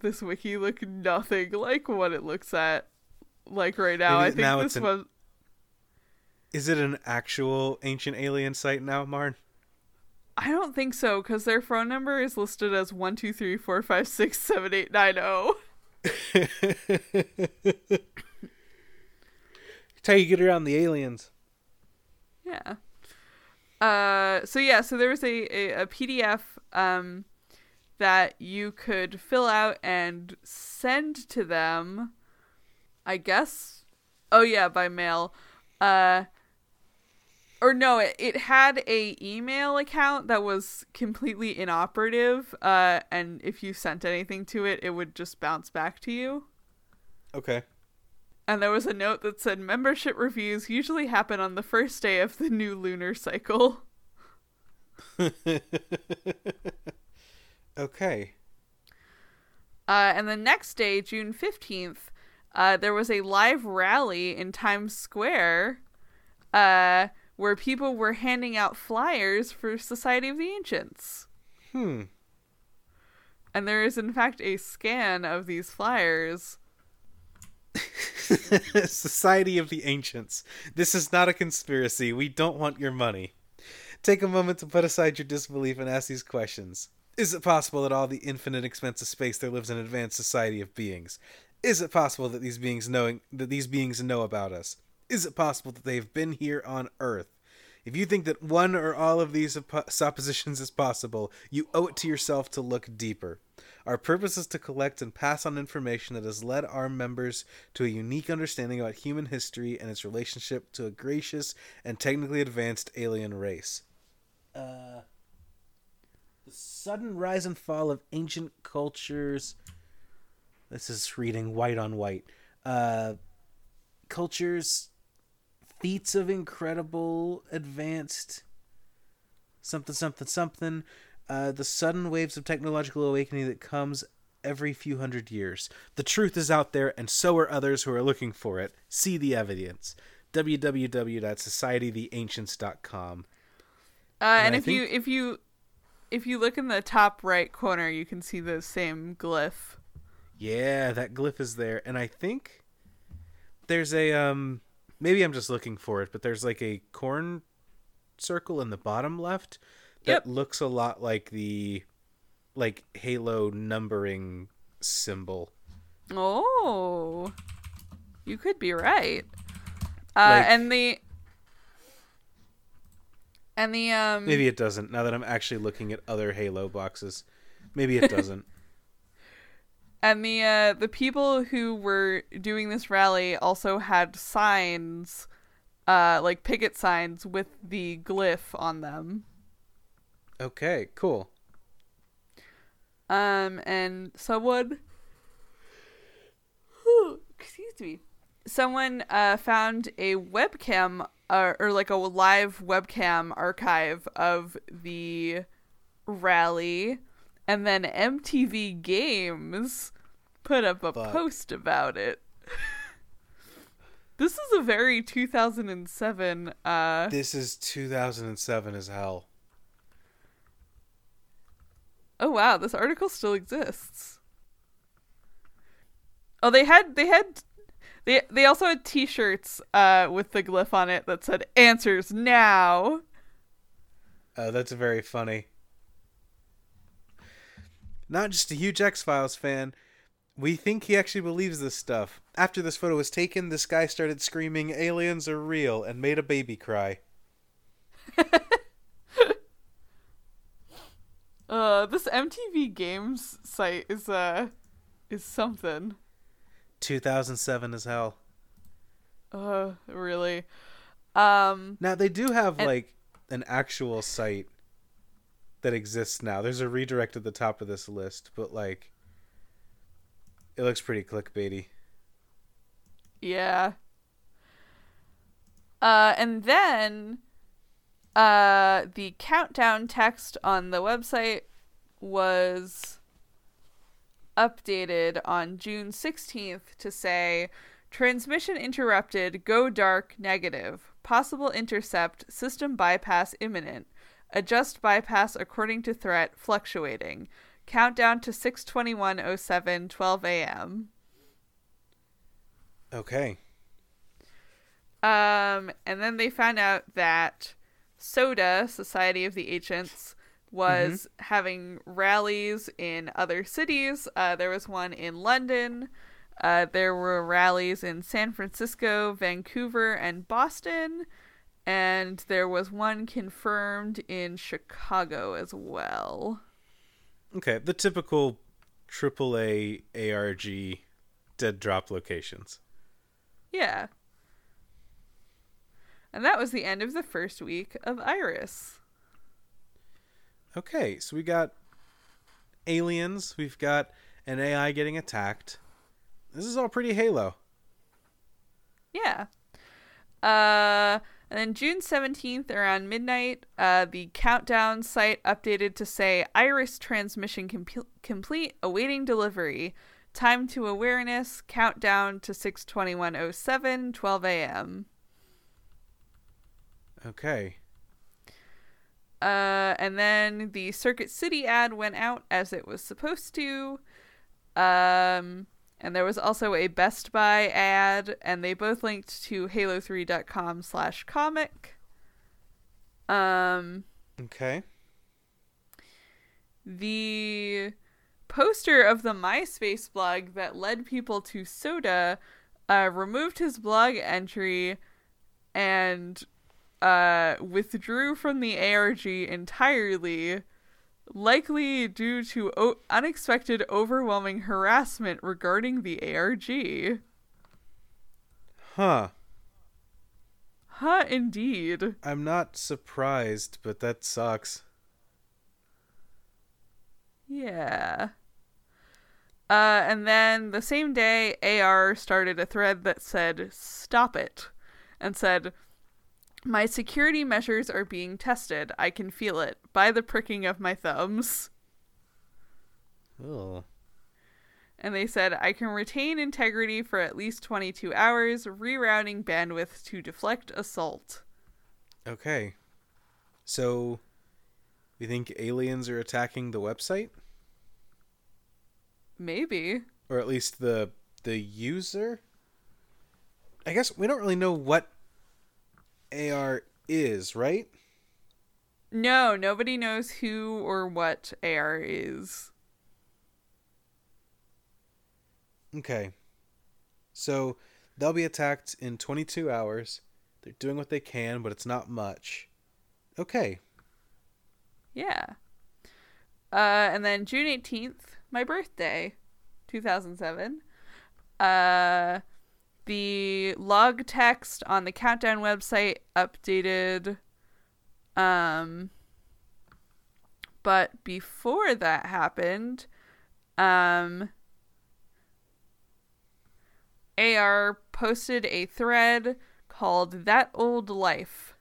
this wiki look nothing like what it looks at like right now. Maybe I think now this an- was Is it an actual ancient alien site now, Marn? I don't think so, because their phone number is listed as one two three four five six seven eight nine oh. zero. How you get around the aliens. Yeah. Uh. So yeah. So there was a, a, a PDF um that you could fill out and send to them. I guess. Oh yeah, by mail. Uh. Or no, it, it had a email account that was completely inoperative. Uh, and if you sent anything to it, it would just bounce back to you. Okay. And there was a note that said membership reviews usually happen on the first day of the new lunar cycle. okay. Uh, and the next day, June 15th, uh, there was a live rally in Times Square uh, where people were handing out flyers for Society of the Ancients. Hmm. And there is, in fact, a scan of these flyers. Society of the Ancients. This is not a conspiracy. We don't want your money. Take a moment to put aside your disbelief and ask these questions. Is it possible that all the infinite expanse of space there lives an advanced society of beings? Is it possible that these beings knowing that these beings know about us? Is it possible that they have been here on Earth? If you think that one or all of these suppo- suppositions is possible, you owe it to yourself to look deeper. Our purpose is to collect and pass on information that has led our members to a unique understanding about human history and its relationship to a gracious and technically advanced alien race. Uh, the sudden rise and fall of ancient cultures. This is reading white on white. Uh, cultures, feats of incredible advanced something something something uh, the sudden waves of technological awakening that comes every few hundred years. The truth is out there and so are others who are looking for it. See the evidence. www.societytheancients.com Uh, and I if you if you if you look in the top right corner, you can see the same glyph. yeah that glyph is there. And i think there's a um maybe i'm just looking for it but there's like a corn circle in the bottom left that Yep. looks a lot like the like halo numbering symbol Oh, you could be right. Uh, Like- and the and the um Maybe it doesn't. Now that I'm actually looking at other Halo boxes, maybe it doesn't. and the uh the people who were doing this rally also had signs, uh, like picket signs with the glyph on them. Okay, cool. Um, and someone, excuse me, someone uh, found a webcam uh, or like a live webcam archive of the rally, and then MTV Games put up a Fuck. post about it. this is a very 2007 uh This is 2007 as hell. Oh wow, this article still exists. Oh, they had they had they they also had T-shirts uh with the glyph on it that said "Answers now." Uh, that's very funny. Not just a huge X Files fan. We think he actually believes this stuff. After this photo was taken, this guy started screaming, Aliens are real, and made a baby cry. Uh, this MTV Games site is uh is something. 2007 as hell. Uh, really. Um, Now, they do have, And- like, an actual site that exists now. There's a redirect at the top of this list, but, like, it looks pretty clickbaity. Yeah. Uh, and then uh, the countdown text on the website was updated on June 16th to say transmission interrupted, go dark, negative, possible intercept, system bypass imminent, adjust bypass according to threat fluctuating, countdown to 62107 12 a.m. Okay. Um, and then they found out that SODA, Society of the Ancients, was having rallies in other cities. Uh, there was one in London. Uh, there were rallies in San Francisco, Vancouver, and Boston. And there was one confirmed in Chicago as well. Okay, the typical AAA ARG dead drop locations. Yeah. And that was the end of the first week of Iris. Okay, so we got aliens, we've got an AI getting attacked. This is all pretty Halo. Yeah. Uh, and then June 17th, around midnight, uh, the countdown site updated to say Iris transmission com- complete, awaiting delivery. Time to awareness, countdown to 62107, 12 a.m. Okay. Uh, and then the Circuit City ad went out as it was supposed to. Um, and there was also a Best Buy ad, and they both linked to halo3.com slash comic. Um, Okay. the poster of the MySpace blog that led people to Soda uh, removed his blog entry and uh, withdrew from the ARG entirely likely due to o- unexpected overwhelming harassment regarding the ARG. Huh. Huh, indeed. I'm not surprised, but that sucks. Yeah. Uh, and then the same day, AR started a thread that said, Stop it. And said, My security measures are being tested. I can feel it by the pricking of my thumbs. Oh. And they said, I can retain integrity for at least 22 hours, rerouting bandwidth to deflect assault. Okay. So, we think aliens are attacking the website, Maybe. or at least the the user. I guess we don't really know what AR is, right? No, nobody knows who or what AR is. Okay. So, they'll be attacked in 22 hours. They're doing what they can, but it's not much. Okay. Yeah. Uh, and then June 18th, my birthday, 2007. Uh, the log text on the countdown website updated. Um, but before that happened, um, AR posted a thread called That Old Life.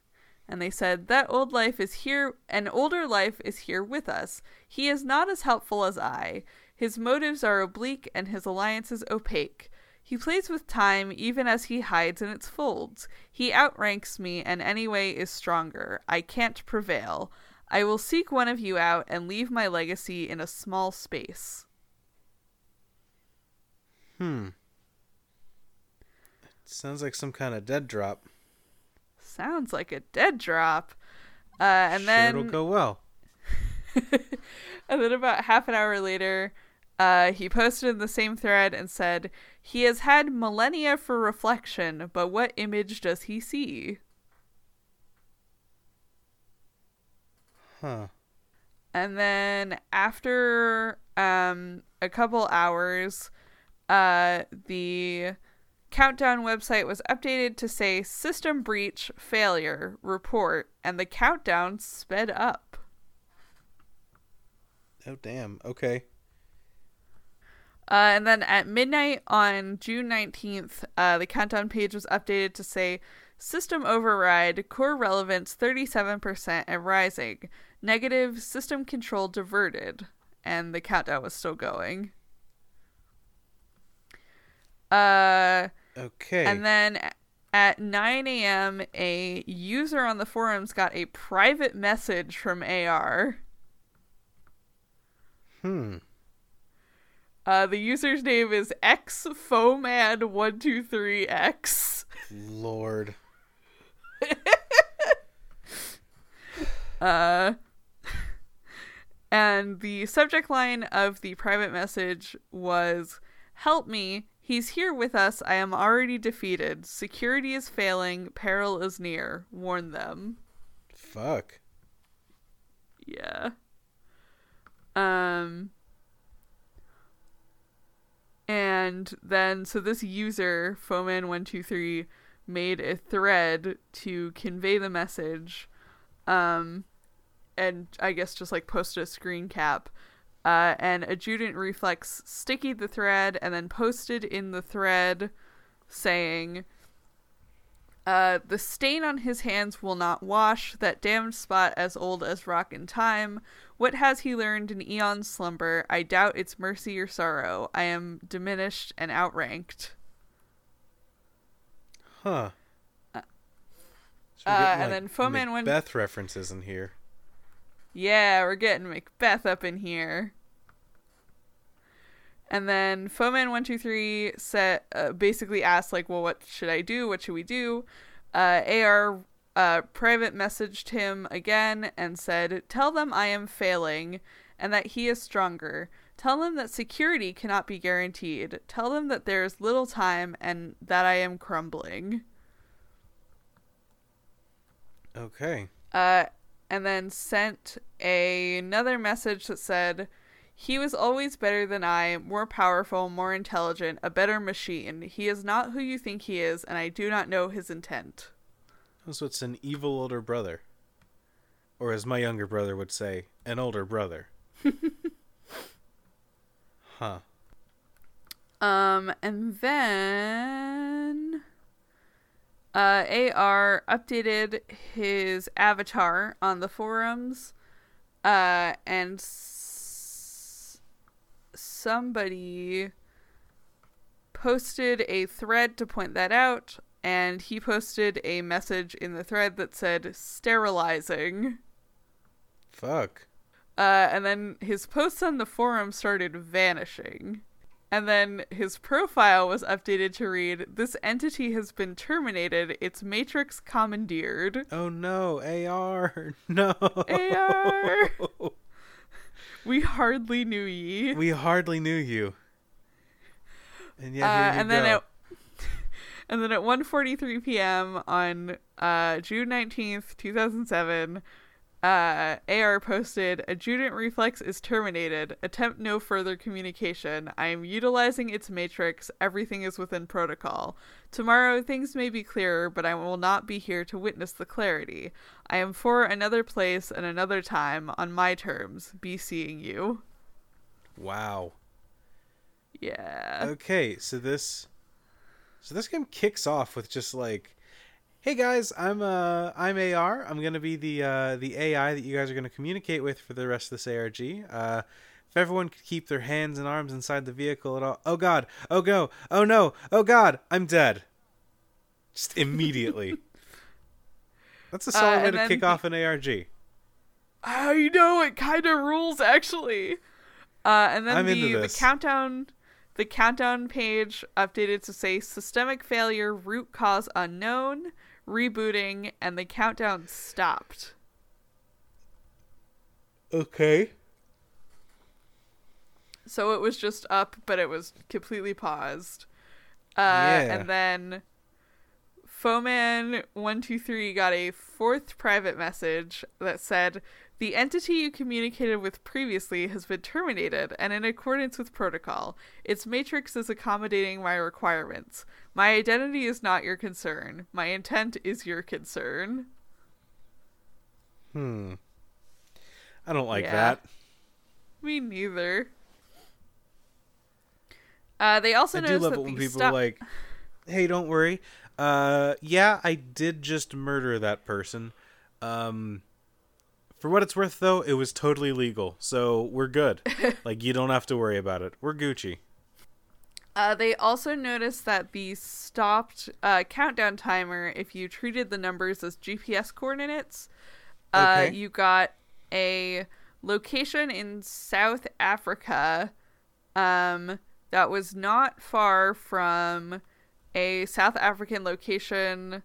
And they said, That old life is here, an older life is here with us. He is not as helpful as I. His motives are oblique and his alliances opaque. He plays with time even as he hides in its folds. He outranks me and anyway is stronger. I can't prevail. I will seek one of you out and leave my legacy in a small space. Hmm. Sounds like some kind of dead drop. Sounds like a dead drop. Uh, and sure then it'll go well. and then about half an hour later, uh, he posted in the same thread and said, He has had millennia for reflection, but what image does he see? Huh. And then after um, a couple hours, uh, the countdown website was updated to say system breach failure report, and the countdown sped up. Oh damn. Okay. Uh, and then at midnight on June 19th, uh, the countdown page was updated to say system override, core relevance 37% and rising, negative system control diverted. And the countdown was still going. Uh, Okay. and then at 9 a.m., a user on the forums got a private message from AR. hmm. Uh, the user's name is xfoman123x. Lord. Uh, and the subject line of the private message was Help me. He's here with us. I am already defeated. Security is failing. Peril is near. Warn them. Fuck. Yeah. Um. And then, so this user, Foman123, made a thread to convey the message. Um, and I guess just like posted a screen cap. Uh, and Adjutant Reflex stickied the thread and then posted in the thread saying, uh, the stain on his hands will not wash, that damned spot as old as rock and time. What has he learned in eon's slumber? I doubt it's mercy or sorrow. I am diminished and outranked. Huh. Uh, So uh, and then Foman went- Beth references in here. Yeah, we're getting Macbeth up in here. And then Foman123 set, uh, basically asked, like, well, what should I do? What should we do? Uh, AR uh, private messaged him again and said, Tell them I am failing and that he is stronger. Tell them that security cannot be guaranteed. Tell them that there is little time and that I am crumbling. Okay. Uh, and then sent a, another message that said, He was always better than I, more powerful, more intelligent, a better machine. He is not who you think he is, and I do not know his intent. So it's an evil older brother. Or as my younger brother would say, an older brother. huh. Um, and then uh, AR updated his avatar on the forums, uh, and s- somebody posted a thread to point that out, and he posted a message in the thread that said sterilizing. Fuck. Uh, and then his posts on the forum started vanishing. And then his profile was updated to read This entity has been terminated, its matrix commandeered. Oh no, AR. No. AR. We hardly knew ye. We hardly knew you. And yet Uh, and then go. And then at 1:43 p.m. on uh, June 19th, 2007, uh, AR posted, "Adjutant reflex is terminated. Attempt no further communication. I am utilizing its matrix. Everything is within protocol. Tomorrow things may be clearer, but I will not be here to witness the clarity. I am for another place and another time on my terms. Be seeing you." Wow. Yeah. Okay, so this so this game kicks off with just like Hey guys, I'm uh I'm AR. I'm gonna be the uh the AI that you guys are gonna communicate with for the rest of this ARG. Uh if everyone could keep their hands and arms inside the vehicle at all Oh god, oh go, oh no, oh god, I'm dead. Just immediately. That's a solid Uh, way to kick the- off an ARG. I know it kind of rules actually. Uh, and then I'm the the countdown, the countdown page updated to say systemic failure, root cause unknown, rebooting, and the countdown stopped. Okay. So it was just up, but it was completely paused. Uh, Yeah. And then Foman123 got a fourth private message that said, The entity you communicated with previously has been terminated, and in accordance with protocol, its matrix is accommodating my requirements. My identity is not your concern. My intent is your concern. Hmm. I don't like Yeah. that. Me neither. Uh, they also I do love that it when people stop- are like, "Hey, don't worry. Uh, yeah, I did just murder that person. Um, for what it's worth, though, it was totally legal, so we're good. like, you don't have to worry about it. We're Gucci." Uh, they also noticed that the stopped uh, countdown timer, if you treated the numbers as GPS coordinates, uh, Okay. you got a location in South Africa um, that was not far from a South African location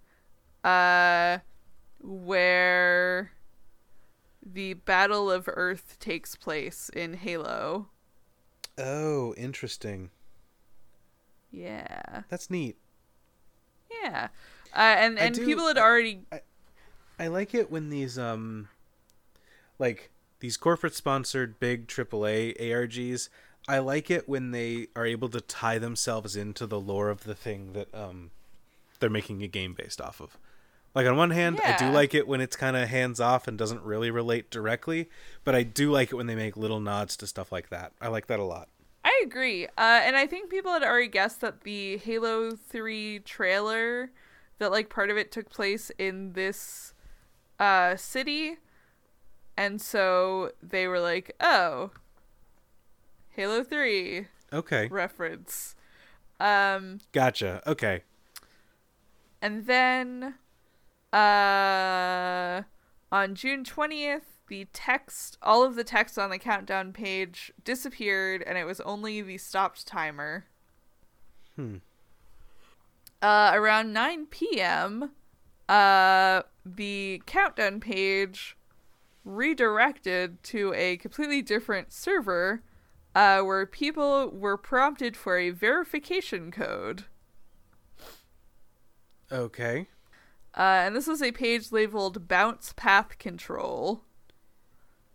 uh, where the Battle of Earth takes place in Halo. Oh, interesting. Yeah. That's neat. Yeah. Uh, and and do- people had I- already I like it when these um, like these corporate sponsored big AAA ARGs. I like it when they are able to tie themselves into the lore of the thing that um they're making a game based off of. Like on one hand, I do like it when it's kind of hands off and doesn't really relate directly, but I do like it when they make little nods to stuff like that. I like that a lot. I agree. Uh, and I think people had already guessed that the Halo 3 trailer, that like part of it took place in this uh, city. And so they were like, oh, Halo 3 Okay, reference. Um, gotcha. Okay, and then uh, on June 20th, the text, all of the text on the countdown page disappeared, and it was only the stopped timer. Hmm. Uh, around 9 p.m., uh, the countdown page redirected to a completely different server uh, where people were prompted for a verification code. okay. Uh, and this was a page labeled Bounce Path Control.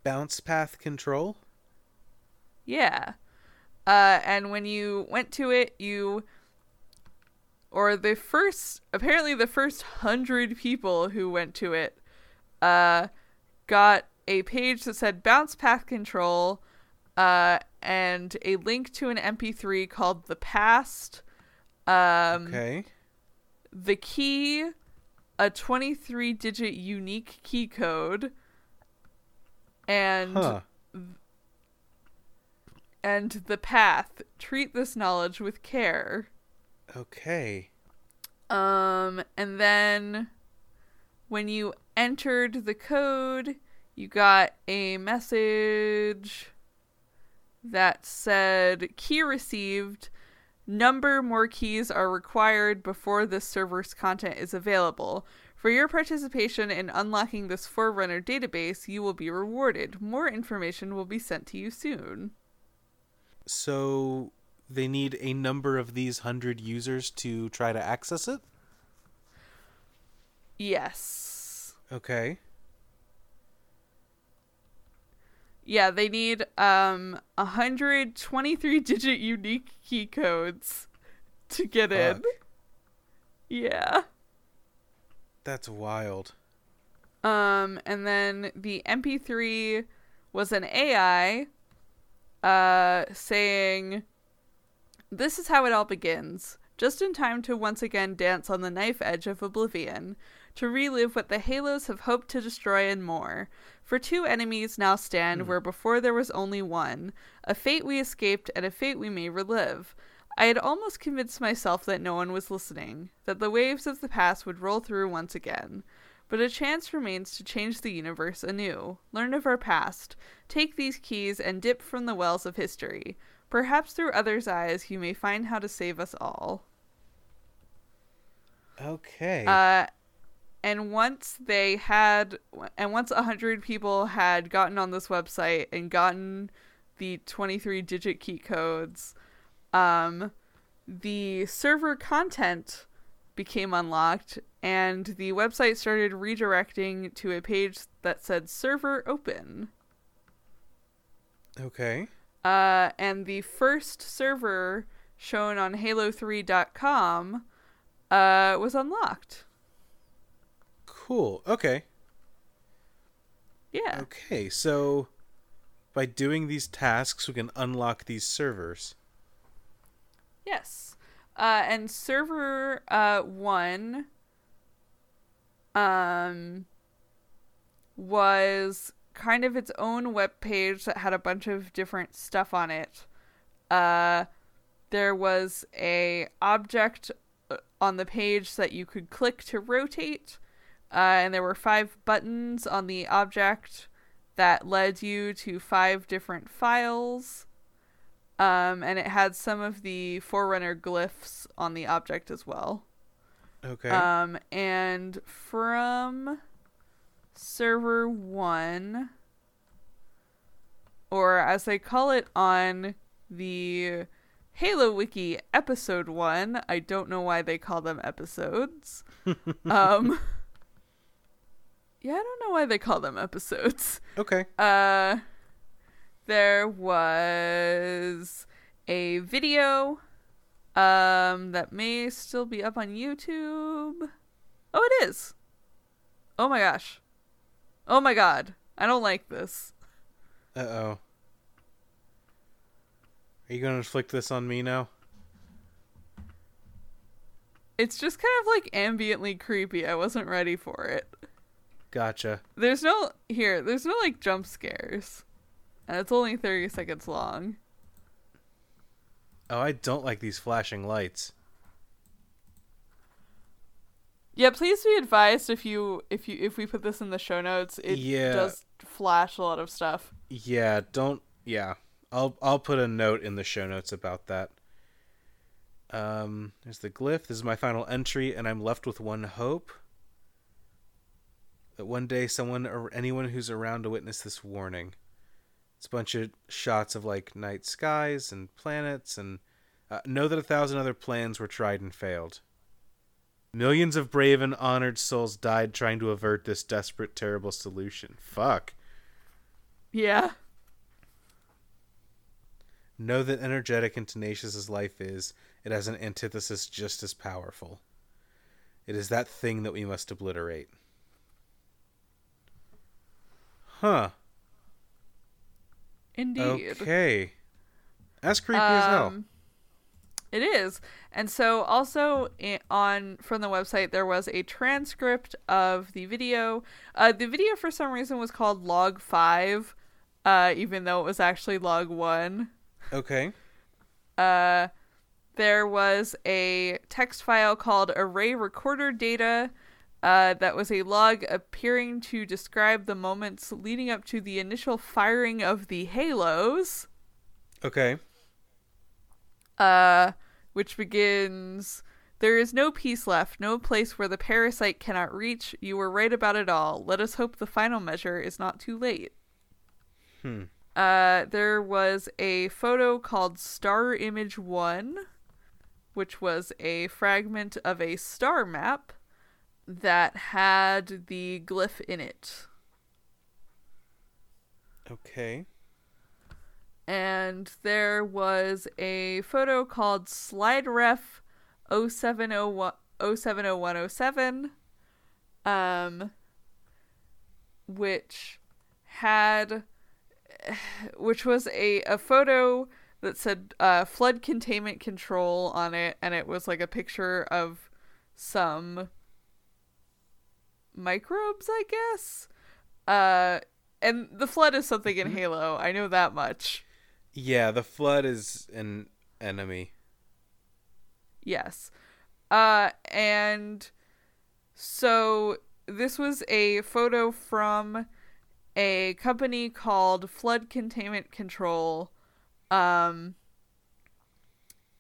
Bounce path control. Yeah. Uh, and when you went to it, you. Or the first. Apparently, the first hundred people who went to it uh, got a page that said Bounce Path Control uh, and a link to an MP3 called The Past. Um, Okay. the key, a 23 digit unique key code, and Huh. and the path. Treat this knowledge with care. Okay. Um, and then when you entered the code, you got a message that said key received. Number more keys are required before this server's content is available. For your participation in unlocking this Forerunner database, you will be rewarded. More information will be sent to you soon. So they need a number of these hundred users to try to access it. Yes. Okay. Yeah, they need um 123 digit unique key codes to get in. Yeah. That's wild. Um and then the MP3 was an AI uh saying this is how it all begins. Just in time to once again dance on the knife edge of oblivion, to relive what the Halos have hoped to destroy and more. For two enemies now stand where before there was only one, a fate we escaped and a fate we may relive. I had almost convinced myself that no one was listening, that the waves of the past would roll through once again. But a chance remains to change the universe anew. Learn of our past. Take these keys and dip from the wells of history. Perhaps through others' eyes you may find how to save us all. Okay. Uh, and once they had, and once a hundred people had gotten on this website and gotten the twenty-three digit key codes, um, the server content became unlocked, and the website started redirecting to a page that said "server open." okay. Uh, and the first server shown on Halo3.com uh, was unlocked. Cool. Okay. Yeah. Okay. So by doing these tasks, we can unlock these servers. Yes. Uh, and server uh, one um, was kind of its own web page that had a bunch of different stuff on it. Uh, there was a object uh, on the page that you could click to rotate, uh, and there were five buttons on the object that led you to five different files. Um, and it had some of the Forerunner glyphs on the object as well. Okay. Um, and from server one, or as they call it on the Halo Wiki, episode one. I don't know why they call them episodes. um, yeah, I don't know why they call them episodes. okay. Uh, there was a video um that may still be up on YouTube. Oh, it is. Oh my gosh. Oh my god. I don't like this. Uh oh. Are you gonna inflict this on me now? It's just kind of like ambiently creepy. I wasn't ready for it. Gotcha. There's no here, there's no like jump scares. And it's only 30 seconds long. Oh, I don't like these flashing lights. Yeah, please be advised if you if you if we put this in the show notes, it Yeah. does flash a lot of stuff. Yeah, don't. Yeah, I'll I'll put a note in the show notes about that. Um, there's the glyph. This is my final entry, and I'm left with one hope that one day someone or anyone who's around to witness this warning. It's a bunch of shots of like night skies and planets, and uh, know that a thousand other plans were tried and failed. Millions of brave and honored souls died trying to avert this desperate, terrible solution. Fuck. Yeah. Know that energetic and tenacious as life is, it has an antithesis just as powerful. It is that thing that we must obliterate. Huh. Indeed. Okay. That's creepy as hell. Um, It is. And so also on from the website there was a transcript of the video. Uh, the video for some reason was called log 5 uh, even though it was actually log 1. Okay. Uh, there was a text file called array recorder data uh, that was a log appearing to describe the moments leading up to the initial firing of the halos Okay. uh, which begins There is no peace left, no place where the parasite cannot reach. You were right about it all. Let us hope the final measure is not too late. Hmm. Uh, there was a photo called Star Image 1, which was a fragment of a star map that had the glyph in it. Okay. and there was a photo called slide ref 0701 070107 um which had which was a a photo that said uh, flood containment control on it and it was like a picture of some microbes i guess? Uh and the flood is something in halo. I know that much. Yeah, the flood is an enemy. Yes. Uh and so this was a photo from a company called Flood Containment Control. Um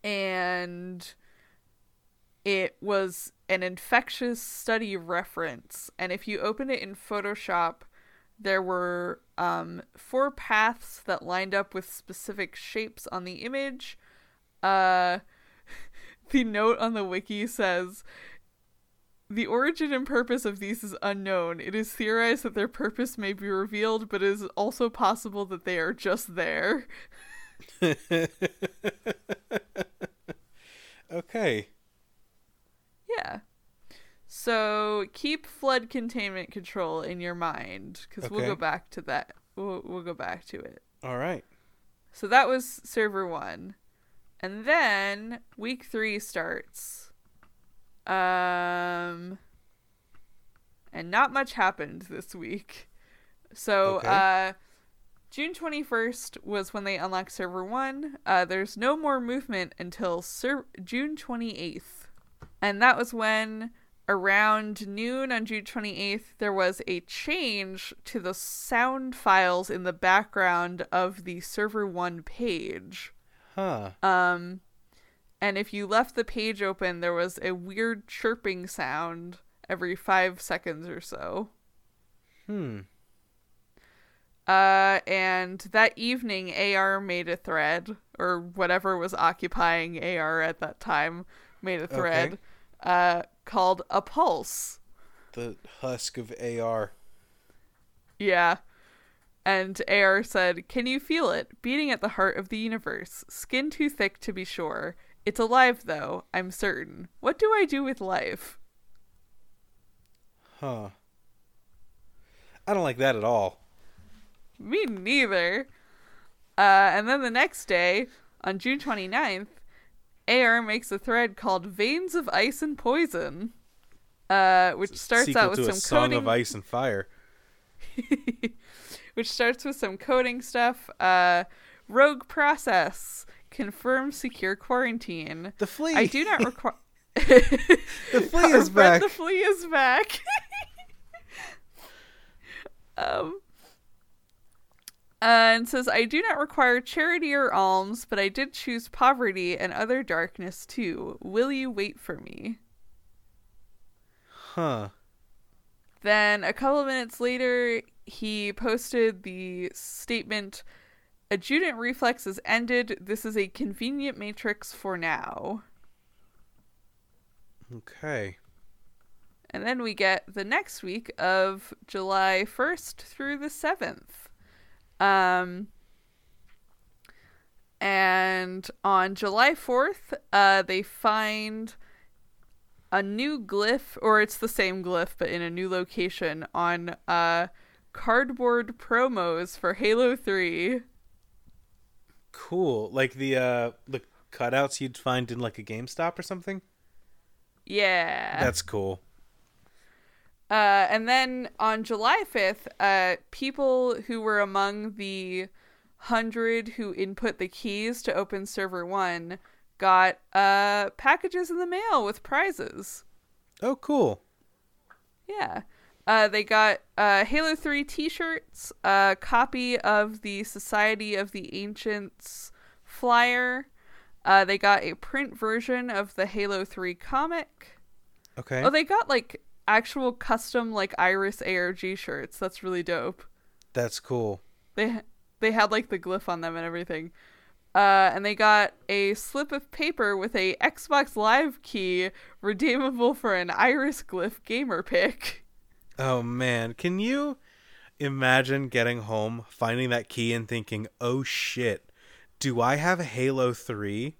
and it was an infectious study reference and if you open it in Photoshop there were um, four paths that lined up with specific shapes on the image. Uh, the note on the wiki says the origin and purpose of these is unknown. It is theorized that their purpose may be revealed, but it is also possible that they are just there. okay. Yeah. So keep flood containment control in your mind because we'll go back to that. We'll, we'll go back to it. All right. So that was server one. And then week three starts. Um and not much happened this week. So Okay. uh June 21st was when they unlocked server 1. Uh there's no more movement until ser- June 28th. And that was when around noon on June 28th there was a change to the sound files in the background of the server 1 page. Huh. Um, and if you left the page open, there was a weird chirping sound every five seconds or so. Hmm. Uh, and that evening, AR made a thread, or whatever was occupying AR at that time, made a thread, uh, called a pulse. The husk of AR. Yeah. And AR said, Can you feel it? Beating at the heart of the universe. Skin too thick to be sure. It's alive, though, I'm certain. What do I do with life? Huh. I don't like that at all. Me neither. Uh, and then the next day, on June 29th, AR makes a thread called Veins of Ice and Poison, uh, which starts out with some song coding. of ice and fire. which starts with some coding stuff. Uh, rogue process. Confirm secure quarantine. The flea. I do not require. the flea is back. The flea is back. um. Uh, and says, I do not require charity or alms, but I did choose poverty and other darkness too. Will you wait for me? Huh. Then a couple of minutes later, he posted the statement Adjutant reflex is ended. This is a convenient matrix for now. Okay. And then we get the next week of July 1st through the 7th. Um, and on July 4th, uh, they find a new glyph, or it's the same glyph, but in a new location on uh, cardboard promos for Halo 3. Cool. Like the uh the cutouts you'd find in like a GameStop or something? Yeah. That's cool. Uh, and then on July 5th, uh, people who were among the hundred who input the keys to open server one got uh, packages in the mail with prizes. Oh, cool. Yeah. Uh, they got uh, Halo 3 t shirts, a copy of the Society of the Ancients flyer. Uh, they got a print version of the Halo 3 comic. Okay. Oh, they got like actual custom like Iris ARG shirts. That's really dope. That's cool. They they had like the glyph on them and everything. Uh, and they got a slip of paper with a Xbox Live key redeemable for an Iris glyph gamer pic. Oh man, can you imagine getting home, finding that key and thinking, "Oh shit, do I have Halo 3?"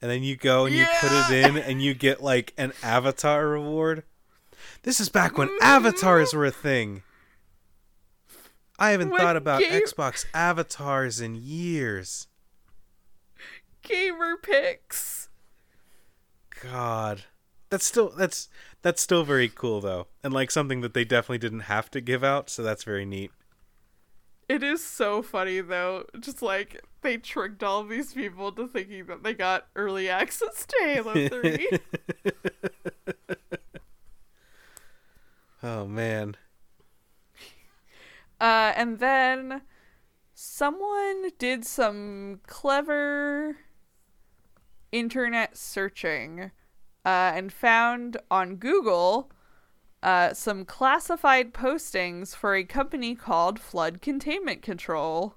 And then you go and you put it in and you get like an avatar reward. This is back when avatars were a thing. I haven't thought about game- Xbox avatars in years. Gamer pics. God. That's still that's that's still very cool though. And like something that they definitely didn't have to give out, so that's very neat. It is so funny though. Just like they tricked all these people to thinking that they got early access to Halo 3. Oh man. Uh, and then someone did some clever internet searching uh, and found on Google uh, some classified postings for a company called Flood Containment Control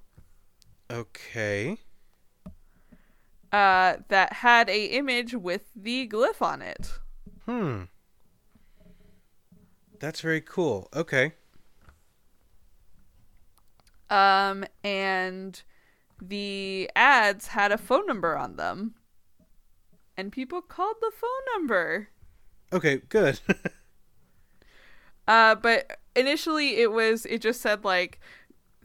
Okay. uh, that had a image with the glyph on it. Hmm. That's very cool. Okay. Um, and the ads had a phone number on them. And people called the phone number. Okay, good. Uh, but initially it was it just said like,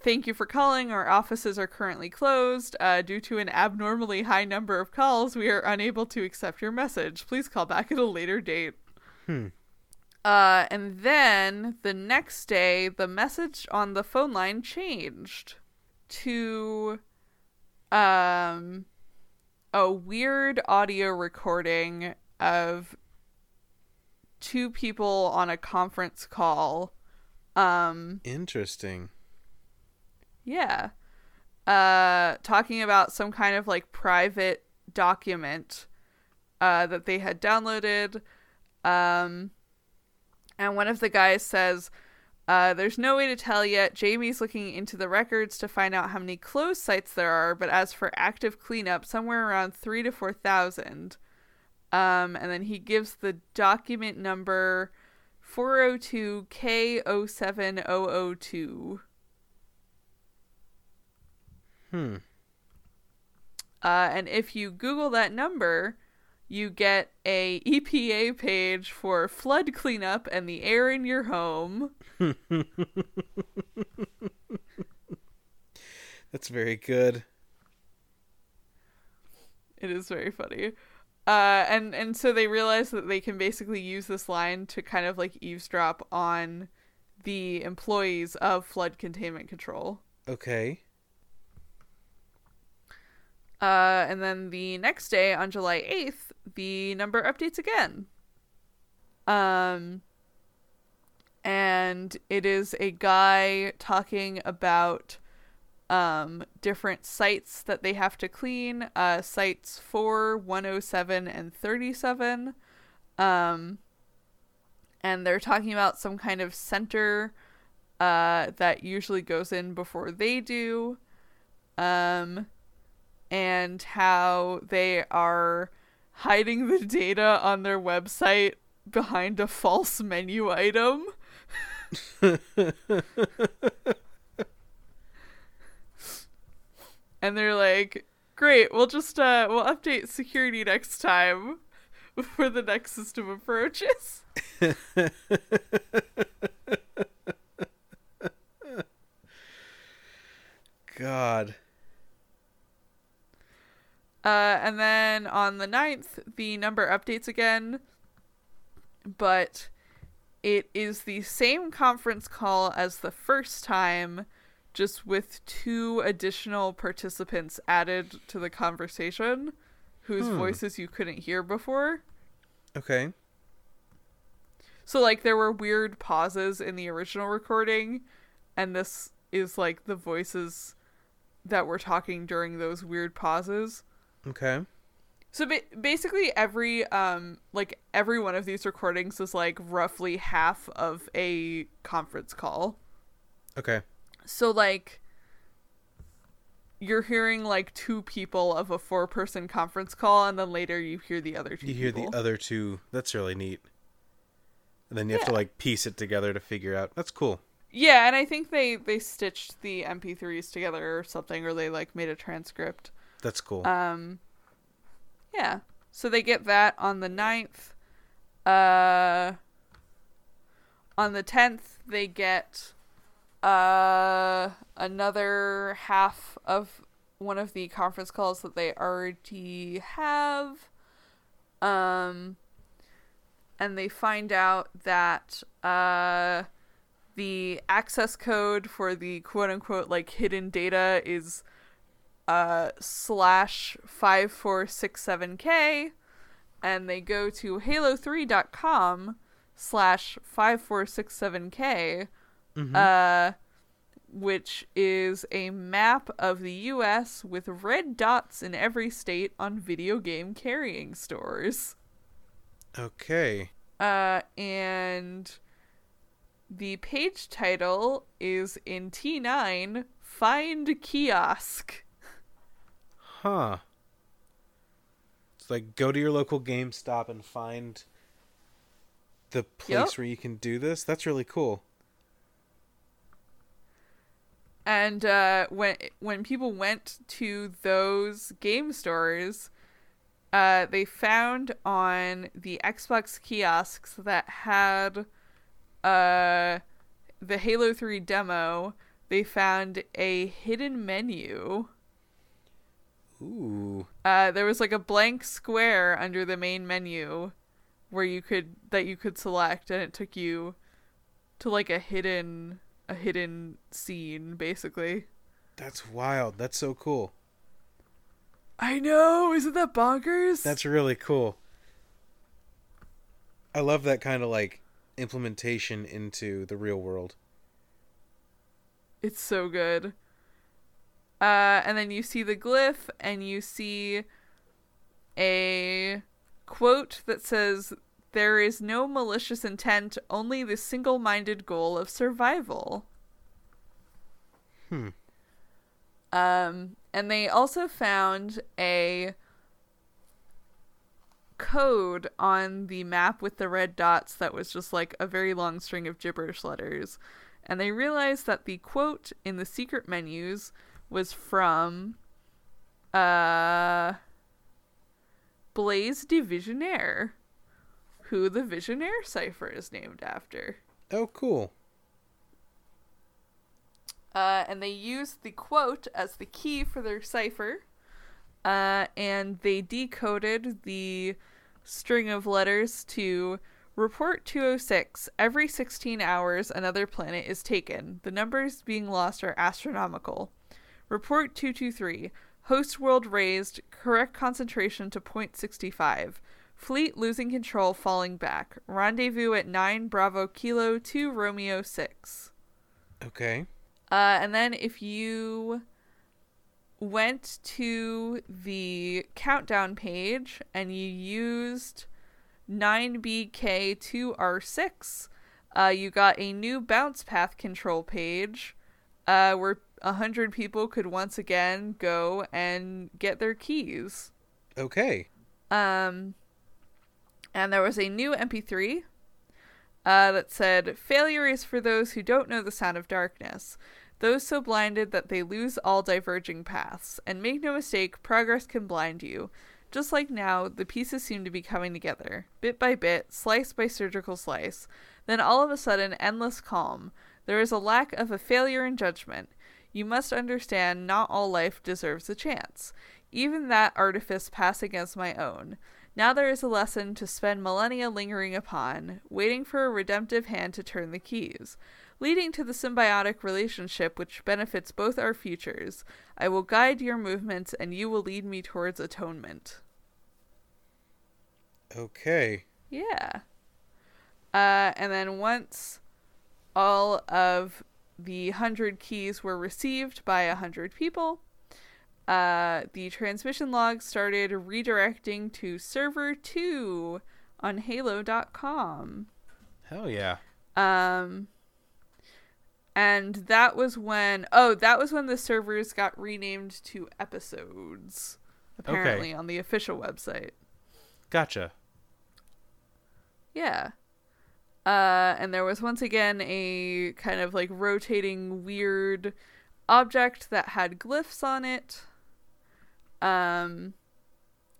"Thank you for calling. Our offices are currently closed. Uh, due to an abnormally high number of calls, we are unable to accept your message. Please call back at a later date." Hmm. Uh, and then the next day, the message on the phone line changed to um a weird audio recording of two people on a conference call. Um, Interesting. yeah. Uh, talking about some kind of like private document uh, that they had downloaded. Um, and one of the guys says, uh, There's no way to tell yet. Jamie's looking into the records to find out how many closed sites there are, but as for active cleanup, somewhere around three to 4,000. Um, and then he gives the document number 402K07002. Hmm. Uh, and if you Google that number, you get a EPA page for flood cleanup and the air in your home. That's very good. It is very funny. Uh, and and so they realize that they can basically use this line to kind of like eavesdrop on the employees of flood containment control. Okay. Uh, and then the next day on July 8th, the number updates again. Um, and it is a guy talking about um, different sites that they have to clean uh, sites 4, 107, and 37. Um, and they're talking about some kind of center uh, that usually goes in before they do. Um, and how they are hiding the data on their website behind a false menu item. and they're like, "Great, we'll just uh we'll update security next time before the next system approaches." God. Uh, and then on the 9th, the number updates again, but it is the same conference call as the first time, just with two additional participants added to the conversation whose hmm. voices you couldn't hear before. Okay. So, like, there were weird pauses in the original recording, and this is like the voices that were talking during those weird pauses. Okay. So ba- basically, every um like every one of these recordings is like roughly half of a conference call. Okay. So like you're hearing like two people of a four person conference call, and then later you hear the other two. You hear people. the other two. That's really neat. And then you have to like piece it together to figure out. That's cool. Yeah, and I think they they stitched the MP3s together or something, or they like made a transcript. That's cool. Um, yeah. So they get that on the 9th. Uh, on the 10th, they get uh, another half of one of the conference calls that they already have. Um, and they find out that uh, the access code for the quote unquote like hidden data is uh slash 5467k and they go to halo3.com slash 5467k uh which is a map of the US with red dots in every state on video game carrying stores. okay. Uh, and the page title is in T9 Find Kiosk. Huh. It's like go to your local GameStop and find the place Yep. where you can do this. That's really cool. And uh, when when people went to those game stores, uh, they found on the Xbox kiosks that had uh, the Halo 3 demo, they found a hidden menu. Ooh. Uh, there was like a blank square under the main menu where you could that you could select, and it took you to like a hidden a hidden scene, basically. That's wild. That's so cool. I know, isn't that bonkers? That's really cool. I love that kind of like implementation into the real world. It's so good. Uh, and then you see the glyph, and you see a quote that says, There is no malicious intent, only the single minded goal of survival. Hmm. Um, and they also found a code on the map with the red dots that was just like a very long string of gibberish letters. And they realized that the quote in the secret menus was from uh Blaise de Vigenère, who the Vigenère cipher is named after. Oh, cool. Uh, and they used the quote as the key for their cipher. Uh, and they decoded the string of letters to report 206. Every 16 hours, another planet is taken. The numbers being lost are astronomical. Report 223. Host world razed. Correct concentration to point 0.65. Fleet losing control, falling back. Rendezvous at 9 Bravo Kilo 2 Romeo 6. Okay. Uh, and then if you went to the countdown page and you used 9BK2R6, uh, you got a new bounce path control page uh, where 100 people could once again go and get their keys. Okay. Um, And there was a new MP3 uh, that said, Failure is for those who don't know the sound of darkness, those so blinded that they lose all diverging paths. And make no mistake, progress can blind you. Just like now, the pieces seem to be coming together, bit by bit, slice by surgical slice. Then all of a sudden, endless calm. There is a lack of a failure in judgment. You must understand not all life deserves a chance. Even that artifice pass against my own. Now there is a lesson to spend millennia lingering upon, waiting for a redemptive hand to turn the keys, leading to the symbiotic relationship which benefits both our futures. I will guide your movements, and you will lead me towards atonement. Okay. Yeah. Uh, and then once all of the hundred keys were received by a hundred people, uh, the transmission log started redirecting to server two on Halo.com. Hell yeah. Um, and that was when oh, that was when the servers got renamed to episodes. Apparently on the official website. Gotcha. Yeah. Uh, and there was once again a kind of like rotating weird object that had glyphs on it. Um,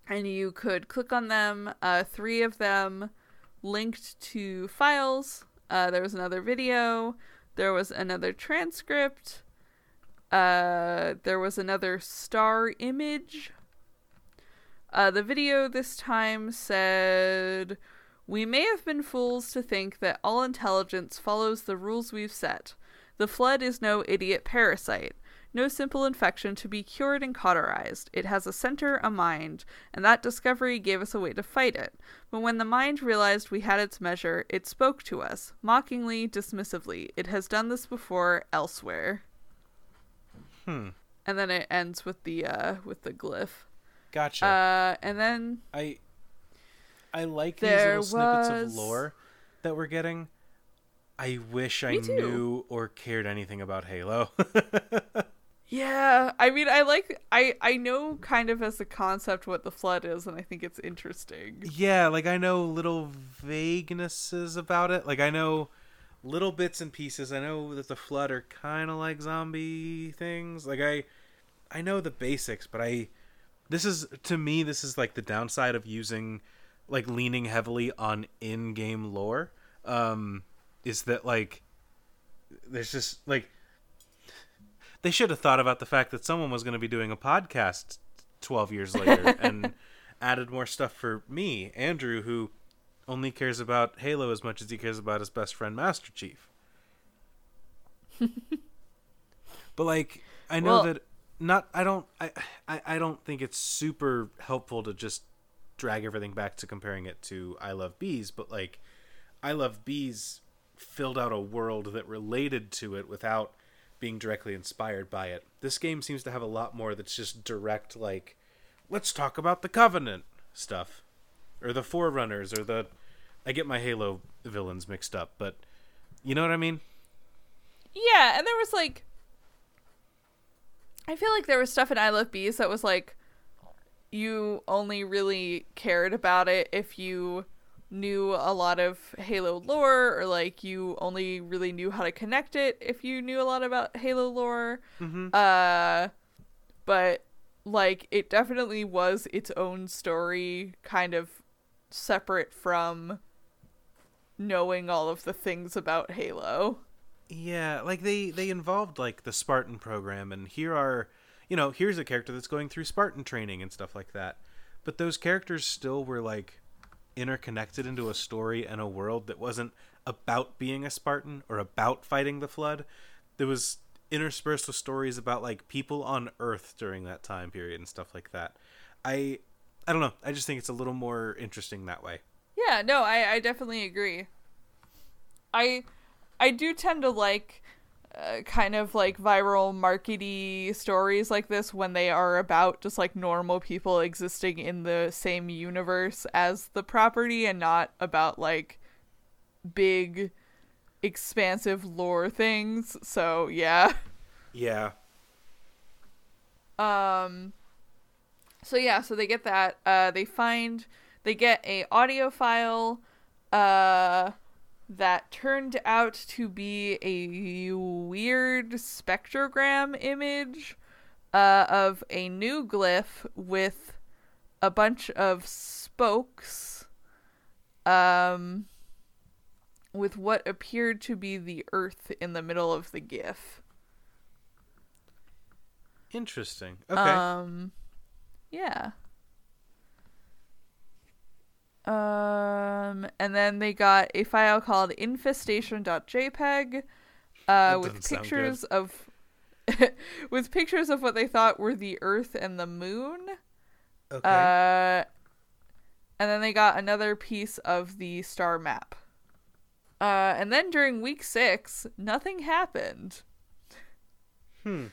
and you could click on them. Uh, three of them linked to files. Uh, there was another video. There was another transcript. Uh, there was another star image. Uh, the video this time said, We may have been fools to think that all intelligence follows the rules we've set. The flood is no idiot parasite, no simple infection to be cured and cauterized. It has a center, a mind, and that discovery gave us a way to fight it. But when the mind realized we had its measure, it spoke to us, mockingly, dismissively. It has done this before elsewhere. Hmm. And then it ends with the uh with the glyph. Gotcha. Uh, and then I I like There these little snippets of lore that we're getting. I wish I too. knew or cared anything about Halo. yeah, I mean, I like I I know kind of as a concept what the flood is, and I think it's interesting. yeah, like I know little vaguenesses about it. Like I know little bits and pieces. I know that the flood are kind of like zombie things. Like I I know the basics, but I this is to me this is like the downside of using like leaning heavily on in-game lore um is that like there's just like they should have thought about the fact that someone was going to be doing a podcast 12 years later and added more stuff for me andrew who only cares about halo as much as he cares about his best friend master chief. But like i know Well- that not i don't I, I i don't think it's super helpful to just drag everything back to comparing it to i love bees but like i love bees filled out a world that related to it without being directly inspired by it. This game seems to have a lot more that's just direct like let's talk about the covenant stuff or the forerunners or the i get my halo villains mixed up but you know what i mean? Yeah, and there was like I feel like there was stuff in I Love Bees that was like you only really cared about it if you knew a lot of Halo lore or like you only really knew how to connect it if you knew a lot about Halo lore. Uh but like it definitely was its own story kind of separate from knowing all of the things about Halo. Yeah, like they they involved like the Spartan program, and here are, you know, here's a character that's going through Spartan training and stuff like that. But those characters still were like interconnected into a story and a world that wasn't about being a Spartan or about fighting the Flood. There was interspersed with stories about like people on Earth during that time period and stuff like that. I I don't know. I just think it's a little more interesting that way. Yeah, no, I, I definitely agree. I I do tend to like uh, kind of like viral markety stories like this when they are about just like normal people existing in the same universe as the property and not about like big expansive lore things. So, yeah. Yeah. Um so yeah, so they get that. Uh they find they get a audio file uh that turned out to be a weird spectrogram image uh, of a new glyph with a bunch of spokes um with what appeared to be the earth in the middle of the gif Interesting. Okay. um, yeah. Um, and then they got a file called infestation.jpg, uh, with pictures of, with pictures of what they thought were the Earth and the Moon. okay. Uh, and then they got another piece of the star map. Uh, and then during week six, nothing happened. hmm.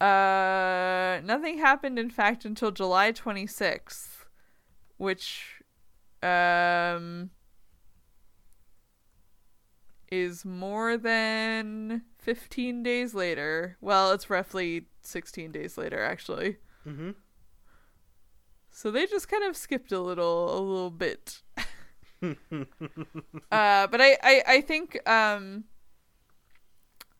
Uh, nothing happened, in fact, until July 26th, which, um, is more than 15 days later. Well, it's roughly 16 days later, actually. Mm-hmm. So they just kind of skipped a little, a little bit. uh, but I, I, I think, um,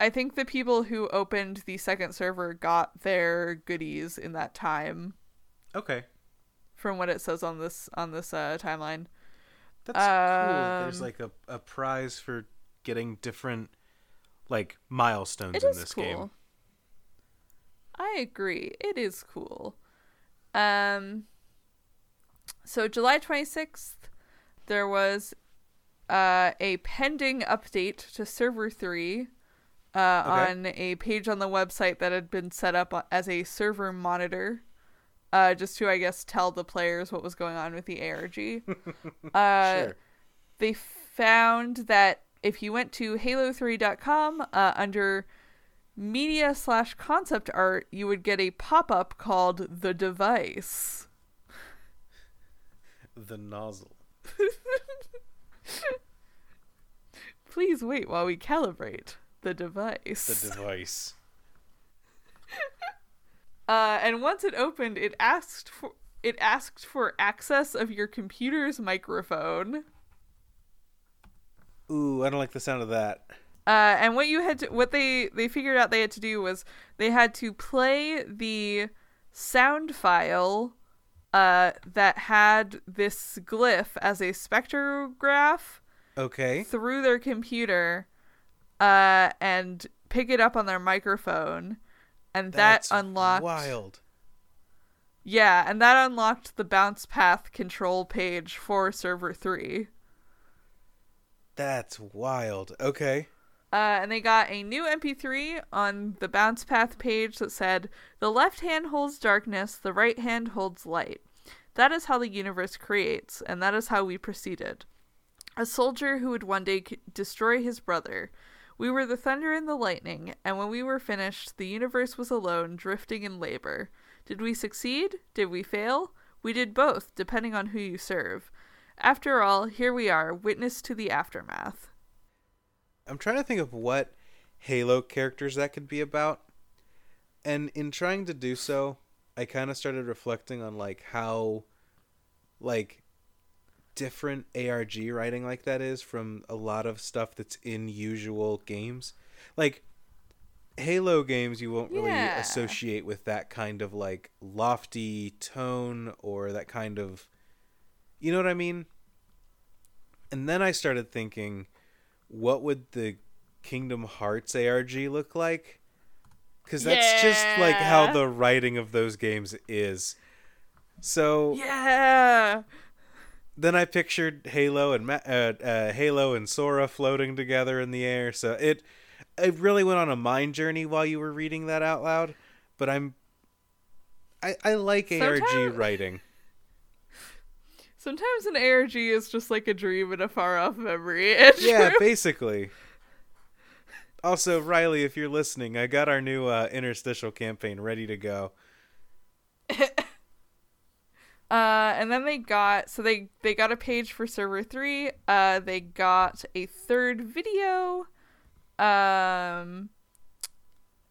I think the people who opened the second server got their goodies in that time, Okay. From what it says on this on this uh, timeline. That's cool. There's Um, like a, a prize for getting different like milestones It in is this cool. game. I agree. It is cool. Um so July 26th there was uh a pending update to server 3 uh Okay. on a page on the website that had been set up as a server monitor. Uh, just to, I guess, tell the players what was going on with the ARG. uh, Sure. they found that if you went to halo3.com uh, under media slash concept art, you would get a pop up called the device. The nozzle. Please wait while we calibrate the device. The device. uh, and once it opened, it asked for it asked for access of your computer's microphone. Ooh, I don't like the sound of that. Uh, and what you had to, what they they figured out they had to do was they had to play the sound file uh, that had this glyph as a spectrograph Okay. through their computer uh, and pick it up on their microphone, and That's that unlocked. wild. Yeah, and that unlocked the bounce path control page for server three. That's wild. Okay. Uh, and they got a new MP3 on the bounce path page that said, The left hand holds darkness, the right hand holds light. That is how the universe creates, and that is how we proceeded. A soldier who would one day c- destroy his brother. We were the thunder and the lightning, and when we were finished, the universe was alone, drifting in labor. Did we succeed? Did we fail? We did both, depending on who you serve. After all, here we are, witness to the aftermath. I'm trying to think of what Halo characters that could be about. And in trying to do so, I kind of started reflecting on like how like different ARG writing like that is from a lot of stuff that's in usual games. Like Halo games you won't really Yeah. associate with that kind of like lofty tone or that kind of you know what I mean? And then I started thinking what would the Kingdom Hearts ARG look like? Because that's just like how the writing of those games is. So Yeah. Then I pictured Halo and Ma- uh, uh, Halo and Sora floating together in the air. So it it really went on a mind journey while you were reading that out loud. But I'm I I like ARG Sometime- writing. Sometimes an ARG is just like a dream and a far off memory. Yeah, basically. Also, Riley, if you're listening, I got our new uh, interstitial campaign ready to go. Uh, and then they got so they they got a page for server three. Uh, they got a third video, um,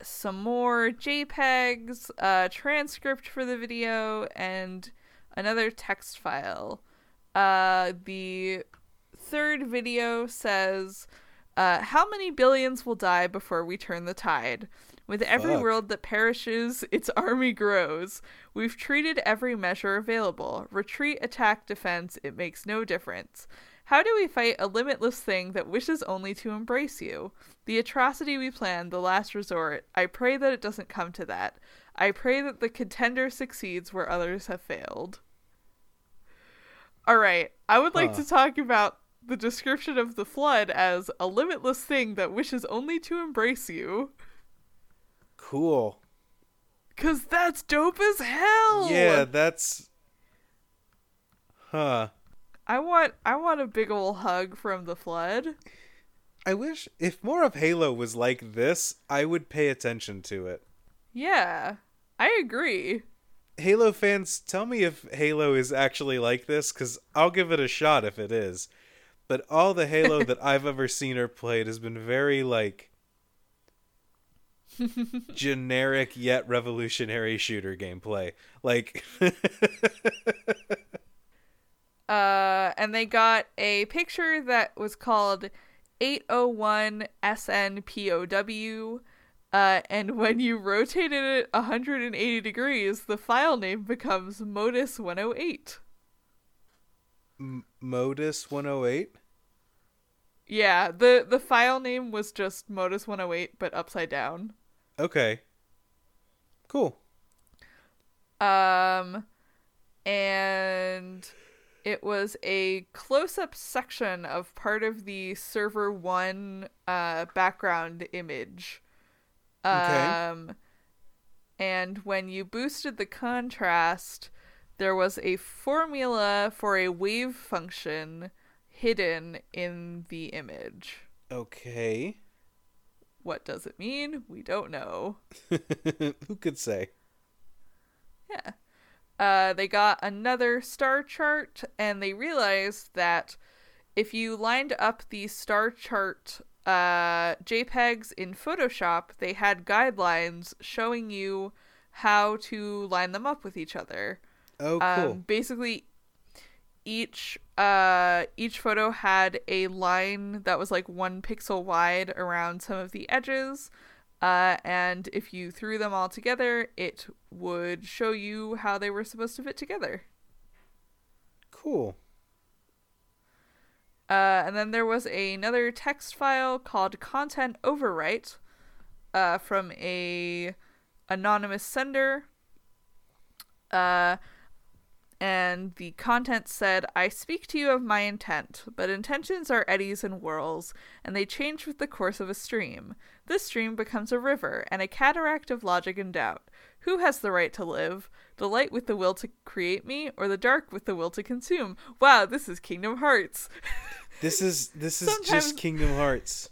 some more JPEGs, a transcript for the video, and another text file. Uh, the third video says, uh, "How many billions will die before we turn the tide? With every Fuck. world that perishes, its army grows. We've treated every measure available. Retreat, attack, defense. It makes no difference." How do we fight a limitless thing that wishes only to embrace you? The atrocity we plan, the last resort. I pray that it doesn't come to that. I pray that the contender succeeds where others have failed. All right, I would like Huh. to talk about the description of the flood as a limitless thing that wishes only to embrace you. Cool. Cause that's dope as hell. Yeah, that's. Huh. I want I want a big ol' hug from the flood. I wish if more of Halo was like this, I would pay attention to it. Yeah. I agree. Halo fans, tell me if Halo is actually like this, because I'll give it a shot if it is. But all the Halo that I've ever seen or played has been very, like, generic yet revolutionary shooter gameplay. Like, Uh, and they got a picture that was called 801 SNPOW. Uh, and when you rotated it 180 degrees, the file name becomes Modus 108. M- Modus 108? Yeah, the, the file name was just Modus 108, but upside down. Okay. Cool. Um, and it was a close-up section of part of the server one uh, background image. Okay. Um, and when you boosted the contrast, there was a formula for a wave function hidden in the image. Okay. What does it mean? We don't know. Who could say? Yeah. Uh, they got another star chart and they realized that if you lined up the star chart uh, JPEGs in Photoshop, they had guidelines showing you how to line them up with each other. Oh, cool. Um, basically, each uh, each photo had a line that was like one pixel wide around some of the edges, uh, and if you threw them all together, it would show you how they were supposed to fit together. cool. Uh, and then there was another text file called content overwrite uh, from a anonymous sender. Uh, and the content said, I speak to you of my intent, but intentions are eddies and whirls, and they change with the course of a stream. This stream becomes a river, and a cataract of logic and doubt. Who has the right to live? The light with the will to create me, or the dark with the will to consume? Wow, this is Kingdom Hearts. This is this is Sometimes- just Kingdom Hearts.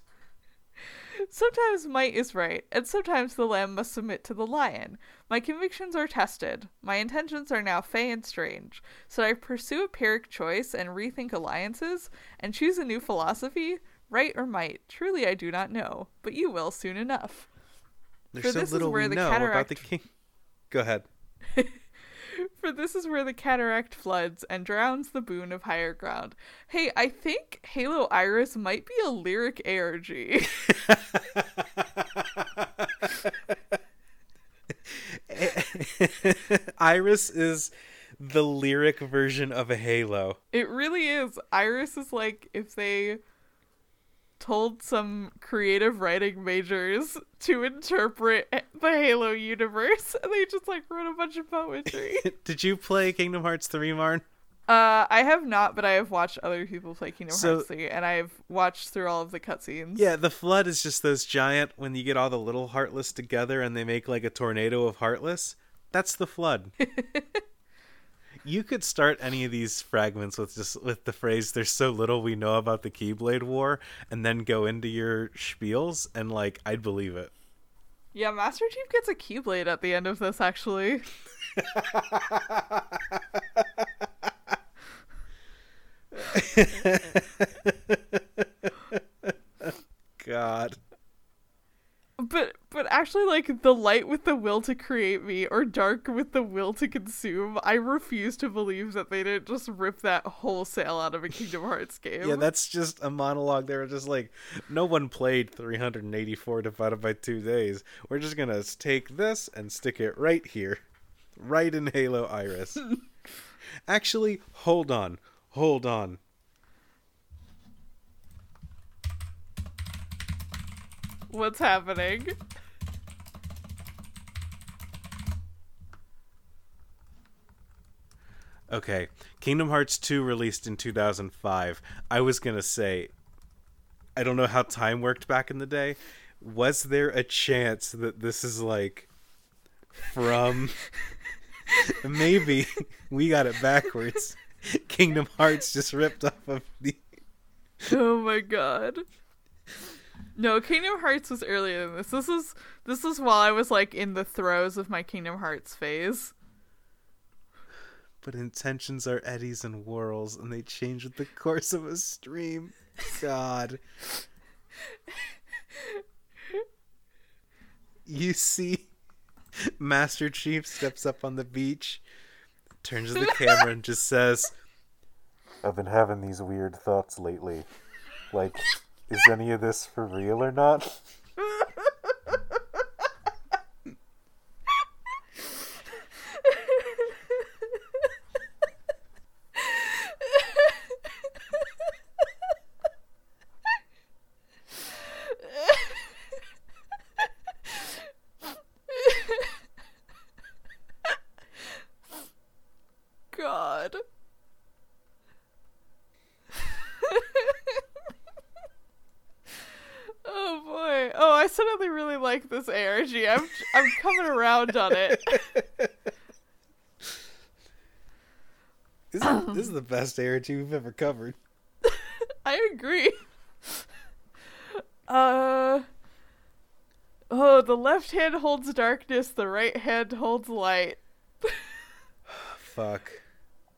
Sometimes might is right, and sometimes the lamb must submit to the lion. My convictions are tested. My intentions are now fey and strange. Should I pursue a pyrrhic choice and rethink alliances and choose a new philosophy? Right or might? Truly, I do not know, but you will soon enough. There's For so this is little where we the know about the king. Go ahead. For this is where the cataract floods and drowns the boon of higher ground. Hey, I think Halo Iris might be a lyric ARG. Iris is the lyric version of a Halo. It really is. Iris is like if they told some creative writing majors to interpret the Halo universe and they just like wrote a bunch of poetry. Did you play Kingdom Hearts 3, Marn? uh I have not, but I have watched other people play Kingdom So- Hearts 3 and I've watched through all of the cutscenes. Yeah, the flood is just those giant when you get all the little heartless together and they make like a tornado of heartless. That's the flood. you could start any of these fragments with just with the phrase "There's so little we know about the Keyblade War," and then go into your spiels, and like I'd believe it. Yeah, Master Chief gets a Keyblade at the end of this actually. God. But but actually like the light with the will to create me or dark with the will to consume i refuse to believe that they didn't just rip that wholesale out of a kingdom hearts game Yeah, that's just a monologue. They were just like, no one played 384 divided by two days. We're just gonna take this and stick it right here, right in Halo Iris. Actually, hold on, hold on. What's happening Okay, Kingdom Hearts 2 released in 2005. I was gonna say, I don't know how time worked back in the day. Was there a chance that this is like from maybe we got it backwards? Kingdom Hearts just ripped off of the. oh my god no kingdom hearts was earlier than this this is this is while i was like in the throes of my kingdom hearts phase But intentions are eddies and whirls, and they change with the course of a stream. God. You see, Master Chief steps up on the beach, turns to the camera, and just says, I've been having these weird thoughts lately. Like, is any of this for real or not? god oh boy oh i suddenly really like this arg i'm i'm coming around on it This is, this is the best ARG we've ever covered. I agree. Uh Oh, the left hand holds darkness, the right hand holds light. Fuck.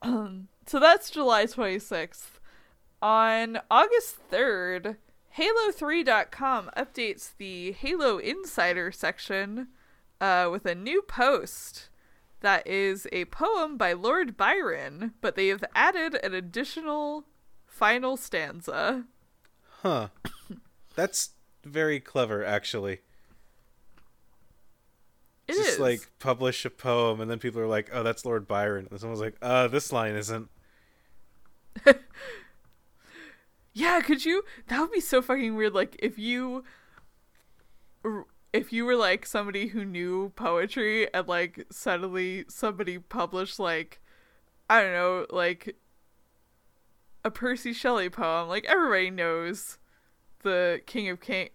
Um So that's July 26th. On August 3rd, Halo3.com updates the Halo Insider section uh, with a new post that is a poem by Lord Byron, but they have added an additional final stanza. Huh. That's very clever, actually. It just is. like publish a poem and then people are like, "Oh, that's Lord Byron." And someone's like, "Uh, this line isn't." Yeah, could you? That would be so fucking weird. Like if you, r- if you were like somebody who knew poetry and like suddenly somebody published like, I don't know, like a Percy Shelley poem. Like everybody knows the King of King.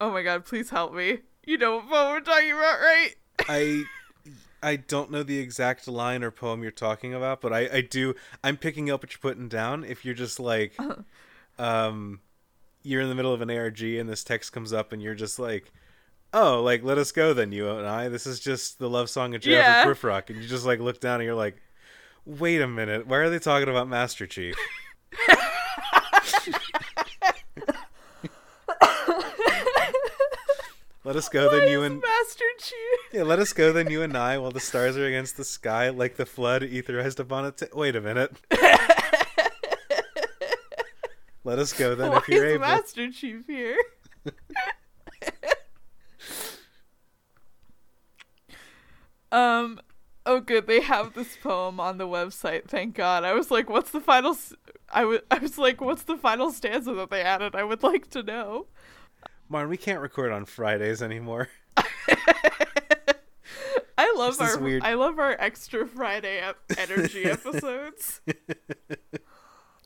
Oh my god! Please help me. You know what poem we're talking about, right? I I don't know the exact line or poem you're talking about, but I I do. I'm picking up what you're putting down. If you're just like, um, you're in the middle of an ARG and this text comes up and you're just like. Oh, like let us go then, you and I. This is just the love song of Jennifer Yeah. Griffrock, and you just like look down and you're like, "Wait a minute, why are they talking about Master Chief?" let us go then, you and Master Chief. yeah, let us go then, you and I, while the stars are against the sky, like the flood etherized upon a. T- Wait a minute. let us go then, Why if you're is able. Master Chief here? um. Oh, good. They have this poem on the website. Thank God. I was like, "What's the final?" S-? I was. I was like, "What's the final stanza that they added?" I would like to know. Marn, we can't record on Fridays anymore. I love our. weird. I love our extra Friday energy episodes.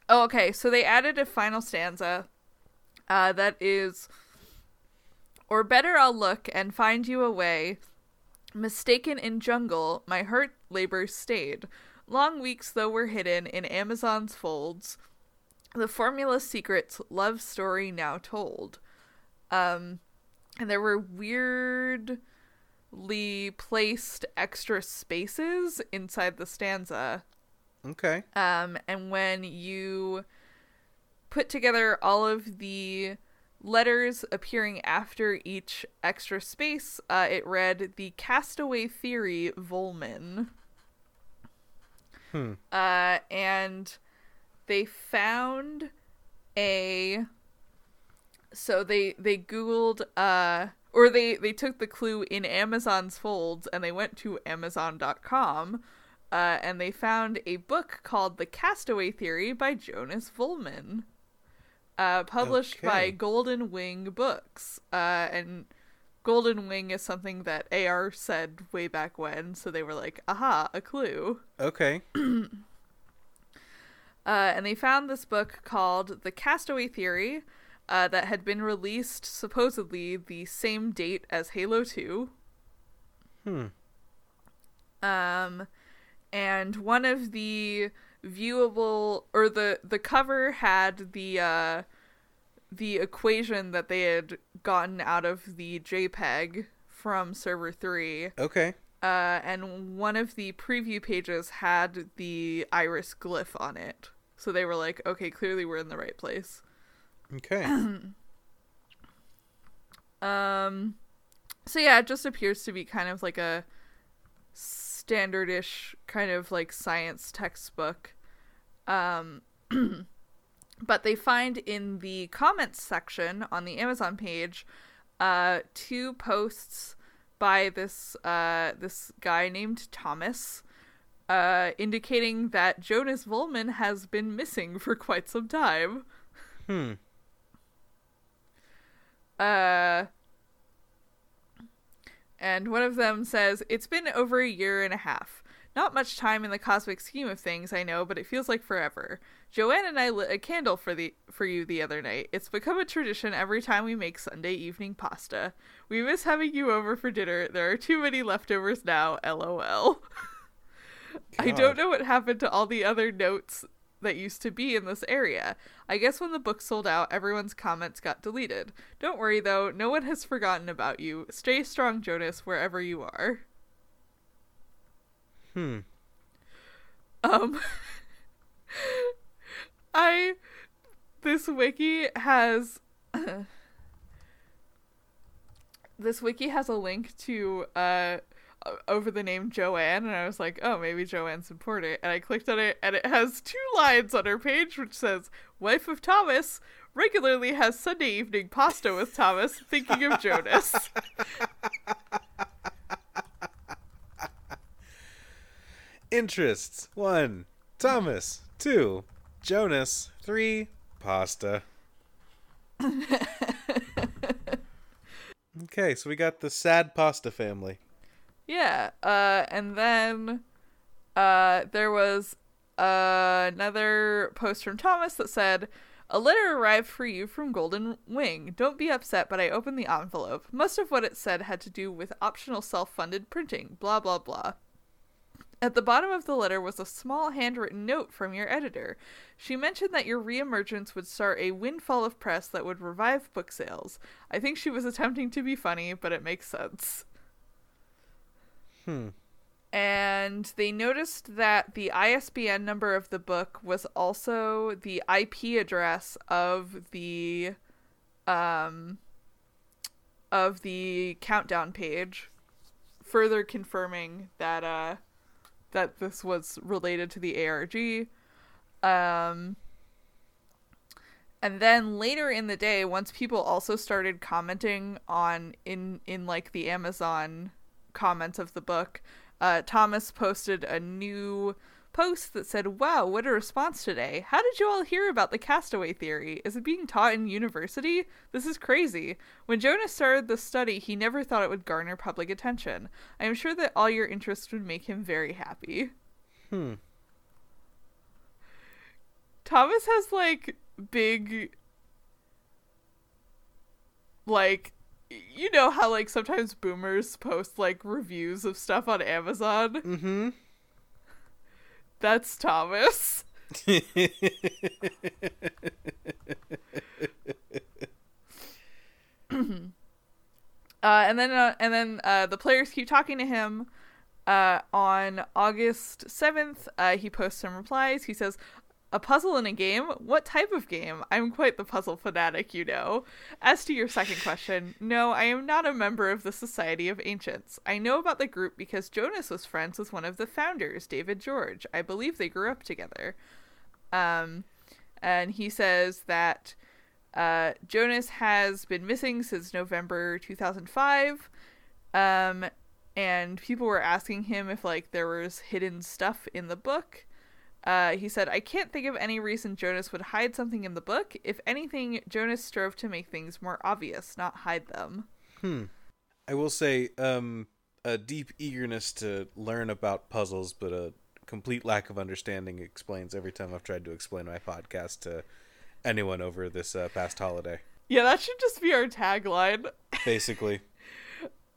oh, okay. So they added a final stanza. Uh, that is. Or better I'll look and find you a way. Mistaken in jungle, my heart labor stayed. Long weeks though were hidden in Amazon's folds. The formula secrets love story now told. Um, and there were weirdly placed extra spaces inside the stanza. Okay. Um, and when you put together all of the letters appearing after each extra space, uh, it read the Castaway Theory Volman. Hmm. Uh, and they found a. So they they googled uh or they they took the clue in Amazon's folds and they went to Amazon.com. Uh, and they found a book called The Castaway Theory by Jonas Volman uh, published by Golden Wing Books. Uh, and Golden Wing is something that AR said way back when, so they were like, aha, a clue. Okay. Uh, and they found this book called The Castaway Theory uh, that had been released supposedly the same date as Halo 2. Hmm. Um, and one of the viewable or the the cover had the uh the equation that they had gotten out of the JPEG from server 3 Okay. uh and one of the preview pages had the iris glyph on it so they were like okay clearly we're in the right place Okay. Um, so yeah, it just appears to be kind of like a standardish kind of like science textbook. Um, but they find in the comments section on the Amazon page, uh, two posts by this uh this guy named Thomas. Uh, indicating that Jonas Volman has been missing for quite some time. hmm. Uh, and one of them says, It's been over a year and a half. Not much time in the cosmic scheme of things, I know, but it feels like forever. Joanne and I lit a candle for the for you the other night. It's become a tradition every time we make Sunday evening pasta. We miss having you over for dinner. There are too many leftovers now. LOL. I don't know what happened to all the other notes that used to be in this area. I guess when the book sold out, everyone's comments got deleted. Don't worry though, no one has forgotten about you. Stay strong, Jonas, wherever you are. Hmm. Um I this wiki has this wiki has a link to uh Uh, over the name Joanne and I was like, "Oh, maybe Joanne's important." And I clicked on it and it has two lines on her page which says, "Wife of Thomas regularly has Sunday evening pasta with Thomas, thinking of Jonas." Interests. One. Thomas. Two. Jonas. Three. Pasta. okay, so we got the sad pasta family. Yeah, uh, and then uh, there was uh, another post from Thomas that said, "A letter arrived for you from Golden Wing. Don't be upset, but I opened the envelope. Most of what it said had to do with optional self-funded printing. Blah blah blah." At the bottom of the letter was a small handwritten note from your editor. She mentioned that your reemergence would start a windfall of press that would revive book sales. I think she was attempting to be funny, but it makes sense Hmm. and they noticed that the ISBN number of the book was also the IP address of the um of the countdown page further confirming that uh that this was related to the ARG um and then later in the day once people also started commenting on in in like the Amazon comments of the book, uh, Thomas posted a new post that said, Wow, what a response today. How did you all hear about the castaway theory? Is it being taught in university? This is crazy. When Jonas started the study, he never thought it would garner public attention. I am sure that all your interest would make him very happy. Hmm. Thomas has like big like you know how like sometimes boomers post like reviews of stuff on Amazon? Mm-hmm. That's Thomas. Uh, and then uh, and then uh, the players keep talking to him. Uh, on August seventh, uh, he posts some replies. He says, A puzzle in a game? What type of game? I'm quite the puzzle fanatic, you know. As to your second question, no, I am not a member of the Society of Ancients. I know about the group because Jonas was friends with one of the founders, David George. I believe they grew up together. Um, and he says that uh, Jonas has been missing since November 2005. Um, and people were asking him if like there was hidden stuff in the book. Uh, he said, I can't think of any reason Jonas would hide something in the book. If anything, Jonas strove to make things more obvious, not hide them. I will say, um, a deep eagerness to learn about puzzles, but a complete lack of understanding explains every time I've tried to explain my podcast to anyone over this uh, past holiday. Yeah, that should just be our tagline. Basically,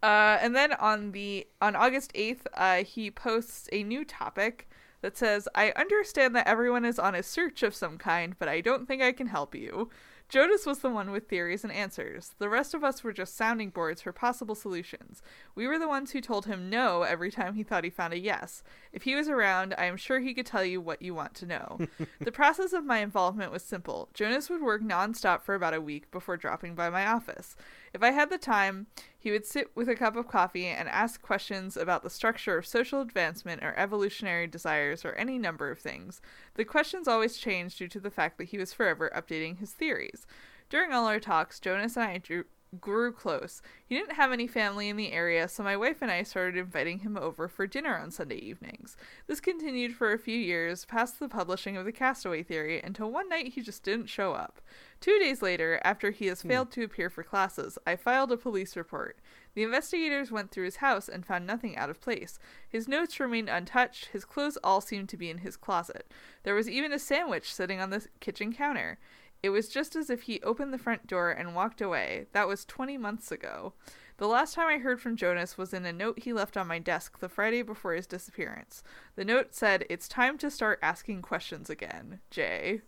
Uh, and then on the on August eighth, uh, he posts a new topic that says, "I understand that everyone is on a search of some kind, but I don't think I can help you." Jonas was the one with theories and answers. The rest of us were just sounding boards for possible solutions. We were the ones who told him no every time he thought he found a yes. If he was around, I am sure he could tell you what you want to know. the process of my involvement was simple. Jonas would work nonstop for about a week before dropping by my office. If I had the time, he would sit with a cup of coffee and ask questions about the structure of social advancement or evolutionary desires or any number of things. The questions always changed due to the fact that he was forever updating his theories. During all our talks, Jonas and I drew, grew close. He didn't have any family in the area, so my wife and I started inviting him over for dinner on Sunday evenings. This continued for a few years, past the publishing of the Castaway Theory, until one night he just didn't show up. Two days later, after he has hmm. failed to appear for classes, I filed a police report. The investigators went through his house and found nothing out of place. His notes remained untouched, his clothes all seemed to be in his closet. There was even a sandwich sitting on the kitchen counter. It was just as if he opened the front door and walked away. That was 20 months ago. The last time I heard from Jonas was in a note he left on my desk the Friday before his disappearance. The note said, It's time to start asking questions again. Jay.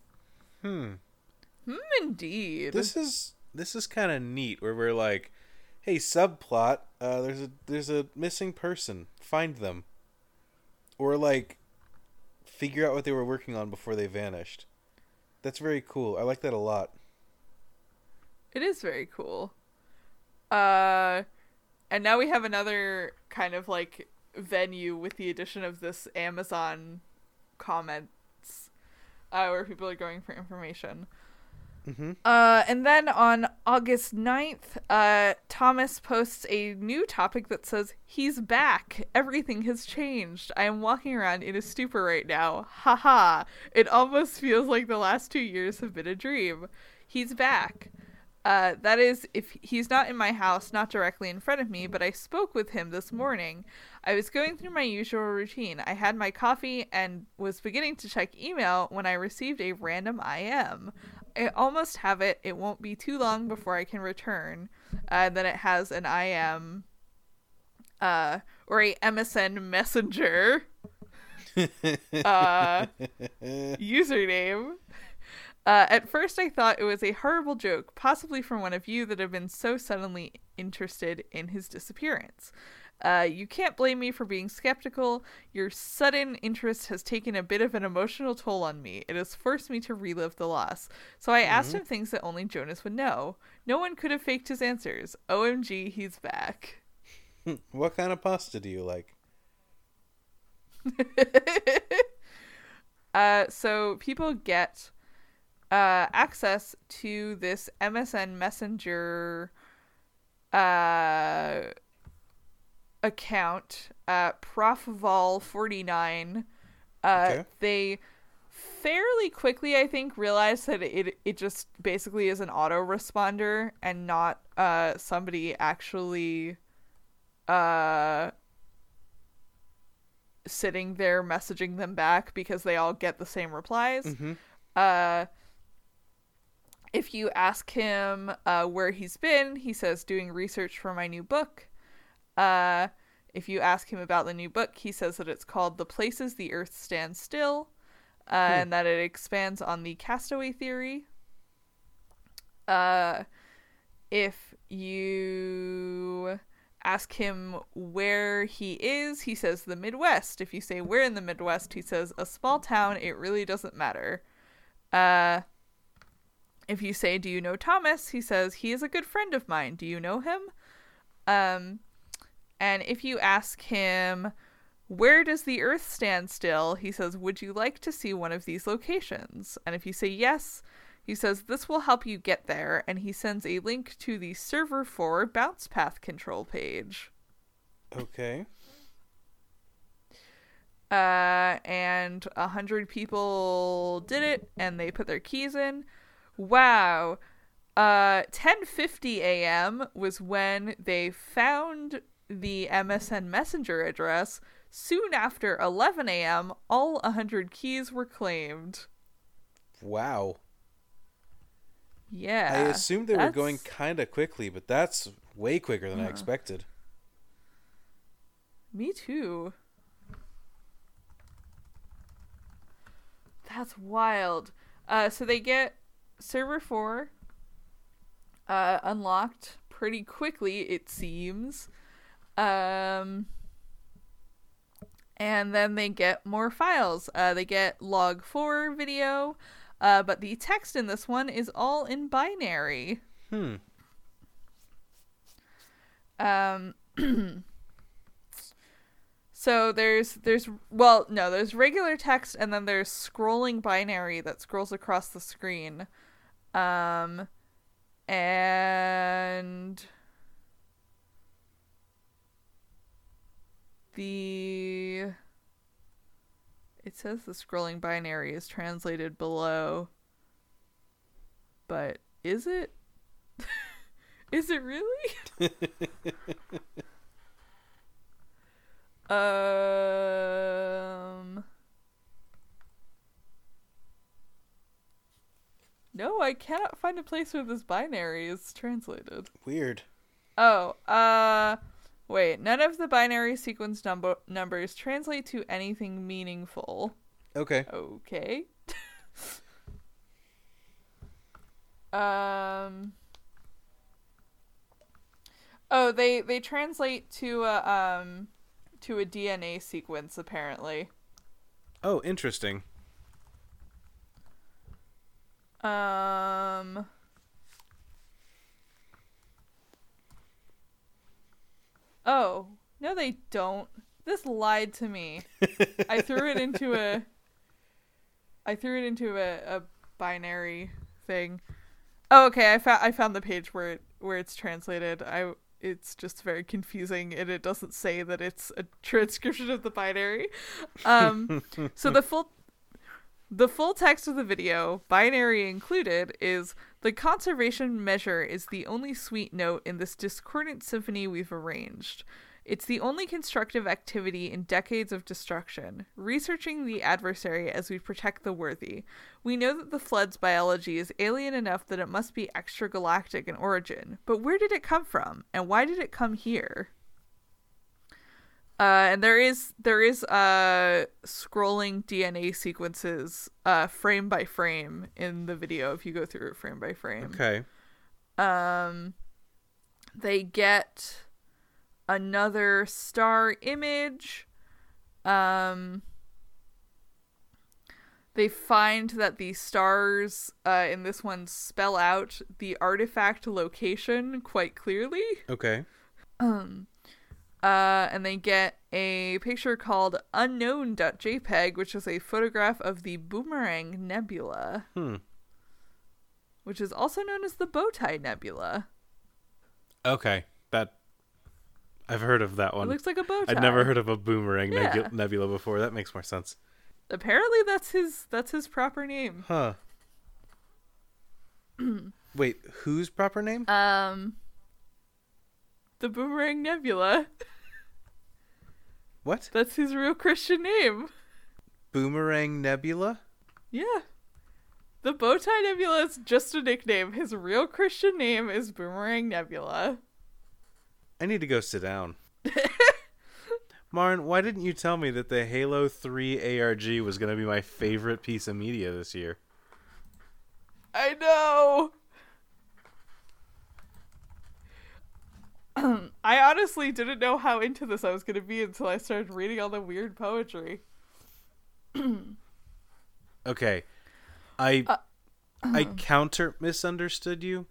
hmm. Hmm, indeed. This is this is kind of neat. Where we're like, hey, subplot. Uh, there's a there's a missing person. Find them. Or like, figure out what they were working on before they vanished. That's very cool. I like that a lot. It is very cool. Uh and now we have another kind of like venue with the addition of this Amazon comments uh, where people are going for information. Mhm. Uh, and then on August 9th, uh, Thomas posts a new topic that says, He's back. Everything has changed. I am walking around in a stupor right now. Haha. It almost feels like the last two years have been a dream. He's back. Uh, that is, if he's not in my house, not directly in front of me, but I spoke with him this morning. I was going through my usual routine. I had my coffee and was beginning to check email when I received a random IM. I almost have it. It won't be too long before I can return. Uh, then it has an IM, uh, or a MSN Messenger uh, username. Uh, at first, I thought it was a horrible joke, possibly from one of you that have been so suddenly interested in his disappearance. Uh, you can't blame me for being skeptical. Your sudden interest has taken a bit of an emotional toll on me. It has forced me to relive the loss. So I asked him things that only Jonas would know. No one could have faked his answers. OMG, he's back. what kind of pasta do you like? uh, so people get uh, access to this MSN Messenger uh, account, uh, ProfVol49. Uh, Okay. They fairly quickly, I think, realize that it it just basically is an autoresponder and not uh somebody actually uh sitting there messaging them back because they all get the same replies. Mhm. Uh if you ask him uh, where he's been, he says doing research for my new book. Uh, if you ask him about the new book, he says that it's called The Places the Earth Stands Still, uh, and that it expands on the castaway theory. Uh, if you ask him where he is, he says the Midwest. If you say we're in the Midwest, he says a small town, it really doesn't matter. Uh, if you say, "Do you know Thomas?" he says, "He is a good friend of mine. Do you know him?" Um, and if you ask him, "Where does the Earth stand still?" he says, "Would you like to see one of these locations?" And if you say yes, he says, "This will help you get there," and he sends a link to the server for bounce path control page. Okay. uh, and a hundred people did it, and they put their keys in. Wow. Uh, 10:50 a.m. was when they found the MSN Messenger address. Soon after 11 a.m., all 100 keys were claimed. Wow. Yeah. I assumed they were going kind of quickly, but that's way quicker than I expected. Me too. That's wild. Uh, so they get server four uh, unlocked pretty quickly, it seems. Um, and then they get more files. Uh, they get log four video, uh, but the text in this one is all in binary. Hmm. Um So there's there's well no there's regular text and then there's scrolling binary that scrolls across the screen, um, and the it says the scrolling binary is translated below, but is it? is it really? Um. No, I cannot find a place where this binary is translated. Weird. Oh, uh, wait. None of the binary sequence number numbers translate to anything meaningful. Okay. Okay. um. Oh, they they translate to a um to a DNA sequence apparently. Oh, interesting. Um. Oh no, they don't. This lied to me. I threw it into a. I threw it into a, a binary thing. Oh, okay. I found I found the page where it where it's translated. I it's just very confusing and it doesn't say that it's a transcription of the binary. Um, so the full the full text of the video, binary included, is the conservation measure is the only sweet note in this discordant symphony we've arranged. It's the only constructive activity in decades of destruction, researching the adversary as we protect the worthy. We know that the flood's biology is alien enough that it must be extragalactic in origin, but where did it come from, and why did it come here? Uh, and there is there is uh scrolling DNA sequences uh frame by frame in the video if you go through it frame by frame. Okay. Um they get another star image. Um they find that the stars uh, in this one spell out the artifact location quite clearly. Okay. Um, uh, and they get a picture called unknown.jpg, which is a photograph of the Boomerang Nebula, Hmm. which is also known as the Bowtie Nebula. Okay. That I've heard of that one. It looks like a bow tie. I'd never heard of a boomerang Yeah. negu- nebula before. That makes more sense. Apparently, that's his that's his proper name. Huh. Wait, whose proper name? Um, the Boomerang Nebula. What? That's his real Christian name. Boomerang Nebula? Yeah. The Bowtie Nebula is just a nickname. His real Christian name is Boomerang Nebula. I need to go sit down. Marn, why didn't you tell me that the Halo 3 ARG was going to be my favorite piece of media this year? I know. I honestly didn't know how into this I was going to be until I started reading all the weird poetry. Okay. I Uh, I counter misunderstood you.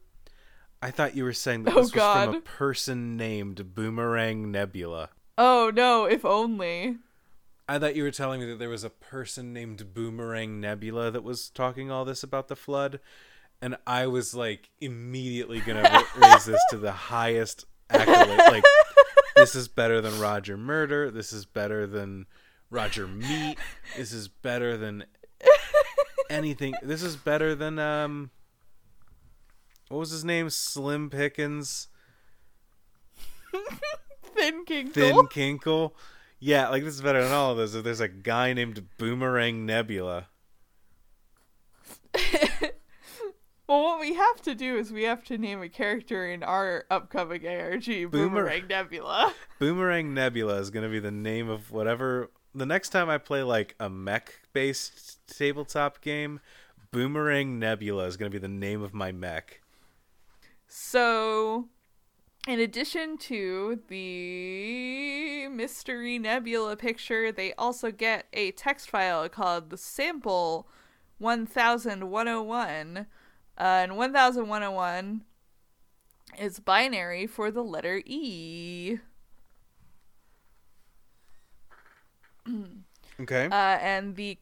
I thought you were saying that Oh, this was from a person named Boomerang Nebula. Oh no, if only. I thought you were telling me that there was a person named Boomerang Nebula that was talking all this about the flood, and I was like immediately gonna raise this to the highest accolade. Like, this is better than Roger Murder. This is better than Roger Meat. This is better than anything. This is better than um. What was his name? Slim Pickens. Thin Kinkle. Thin Kinkle. Yeah, like this is better than all of those. There's a guy named Boomerang Nebula. Well, what we have to do is we have to name a character in our upcoming ARG, Boomerang Nebula. Boomerang Nebula is going to be the name of whatever. The next time I play like a mech based tabletop game, Boomerang Nebula is going to be the name of my mech. So, in addition to the Mystery Nebula picture, they also get a text file called the Sample 1101. Uh, and 1101 is binary for the letter E. Okay. Uh, and the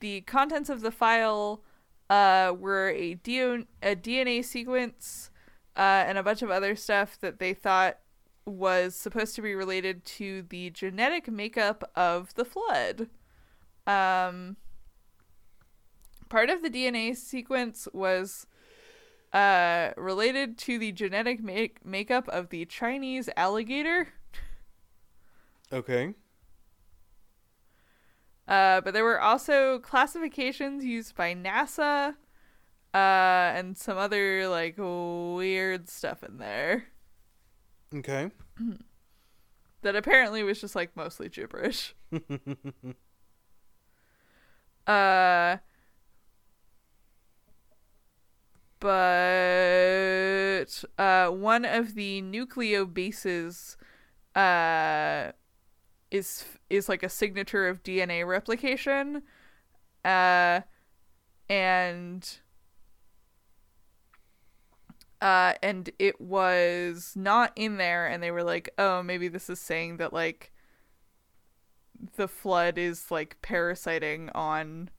the contents of the file uh, were a, DO, a DNA sequence uh, and a bunch of other stuff that they thought was supposed to be related to the genetic makeup of the flood. Um, part of the DNA sequence was uh, related to the genetic make- makeup of the Chinese alligator. okay. Uh, but there were also classifications used by NASA uh, and some other like weird stuff in there Okay. that apparently was just like mostly gibberish. uh, but uh, one of the nucleobases uh, is is like a signature of DNA replication, uh, and uh, and it was not in there, and they were like, oh, maybe this is saying that like the flood is like parasiting on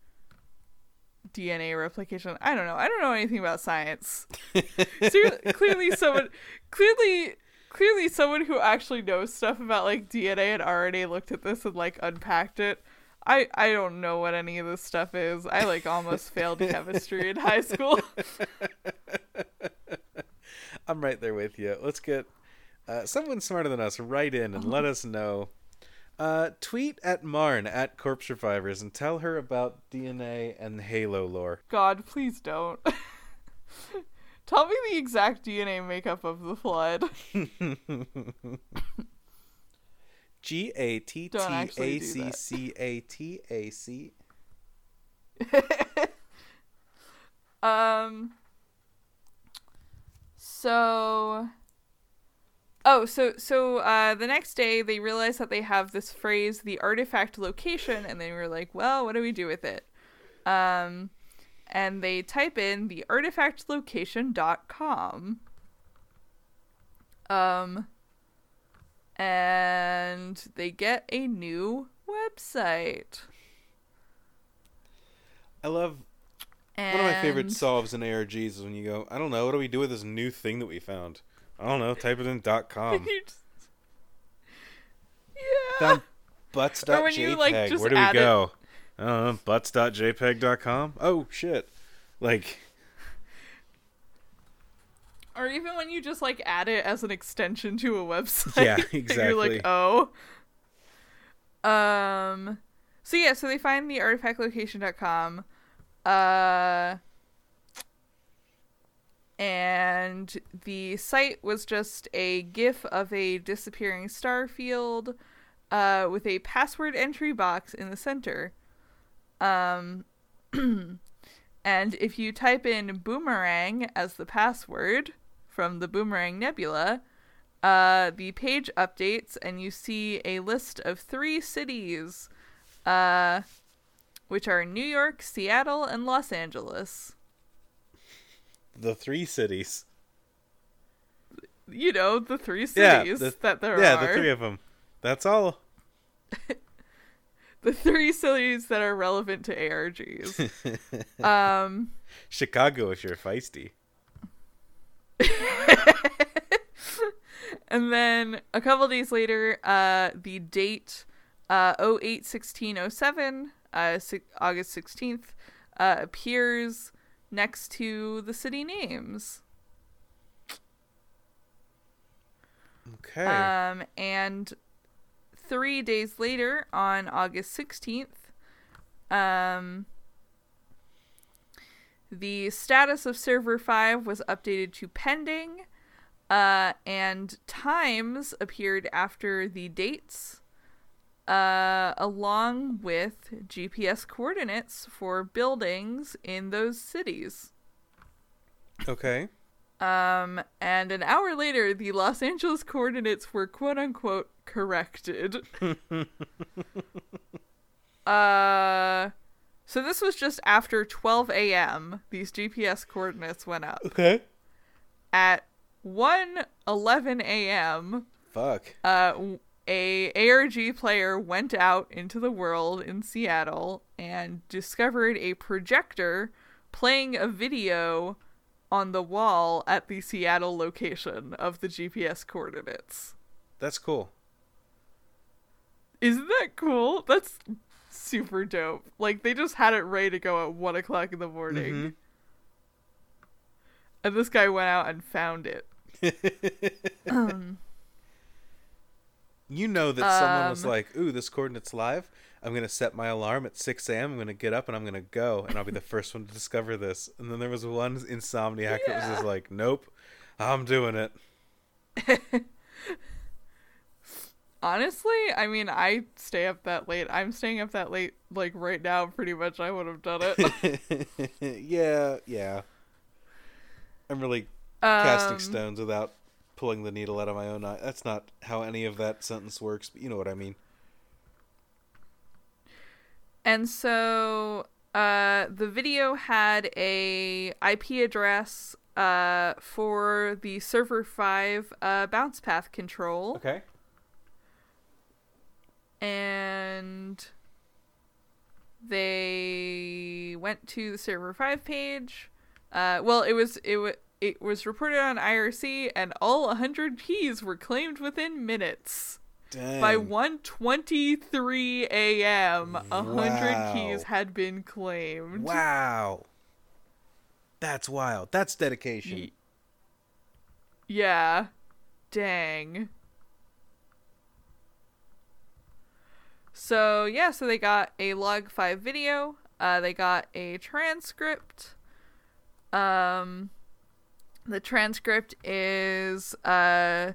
DNA replication. I don't know. I don't know anything about science. Ser- clearly, someone clearly clearly someone who actually knows stuff about like DNA and RNA looked at this and like unpacked it. I I don't know what any of this stuff is. I like almost failed chemistry in high school. I'm right there with you. Let's get uh, someone smarter than us right in and let us know. Uh, tweet at Marn at Corpse Survivors and tell her about DNA and Halo lore. God, please don't. Tell me the exact DNA makeup of the flood. G A T T A C. C A T A C. Um. So. Oh, so so uh, the next day they realize that they have this phrase, the artifact location, and they were like, "Well, what do we do with it?" Um, and they type in the artifactlocation.com. Um, and they get a new website. I love And one of my favorite solves in ARGs is when you go, I don't know, what do we do with this new thing that we found? I don't know, type it in dot com. You just- yeah. Found butts Or when you, like, JPEG. just Where do we add it- go? I don't know, butts.jpeg.com? Oh shit. Like Or even when you just like add it as an extension to a website. Yeah, and You're like, oh. Um. So yeah, so they find the artifactlocation.com, uh, and the site was just a GIF of a disappearing star field, uh, with a password entry box in the center. Um. And if you type in boomerang as the password from the Boomerang Nebula, uh, the page updates and you see a list of three cities uh, which are New York, Seattle, and Los Angeles. The three cities. You know, the three Yeah, cities the- that there yeah, are. the three of them. That's all. the three cities that are relevant to ARGs. um, Chicago if you're feisty. and then a couple days later, uh, the date uh, 08 1607, uh, si- August 16th, uh, appears next to the city names. Okay. Um, and three days later, on August 16th, um, the status of server 5 was updated to pending, uh, and times appeared after the dates, uh, along with GPS coordinates for buildings in those cities. okay. Um, and an hour later, the Los Angeles coordinates were quote unquote corrected. uh, so this was just after 12 a.m. These GPS coordinates went up. Okay. At 1 11 a.m., Fuck. uh, a ARG player went out into the world in Seattle and discovered a projector playing a video on the wall at the Seattle location of the GPS coordinates. That's cool. Isn't that cool? That's super dope. Like they just had it ready to go at one o'clock in the morning. Mhm. And this guy went out and found it. You know that someone was Um, like, "Ooh, this coordinate's live. I'm gonna set my alarm at 6 a.m. I'm gonna get up and I'm gonna go, and I'll be the first one to discover this." And then there was one insomniac that was just like, "Nope, I'm doing it." Honestly, I mean, I stay up that late. I'm staying up that late, like right now. Pretty much, I would have done it. yeah, yeah. I'm really casting Um, stones without pulling the needle out of my own eye. That's not how any of that sentence works, but you know what I mean. And so uh, the video had a IP address uh, for the server 5 uh, bounce path control. Okay. And they went to the server 5 page. Uh, well, it was it was it was reported on IRC and all 100 keys were claimed within minutes. Dang. By 1:23 a.m., hundred Wow. keys had been claimed. Wow. That's wild. That's dedication. Ye- Yeah. Dang. So, yeah, so they got a log 5 video, uh they got a transcript. Um the transcript is uh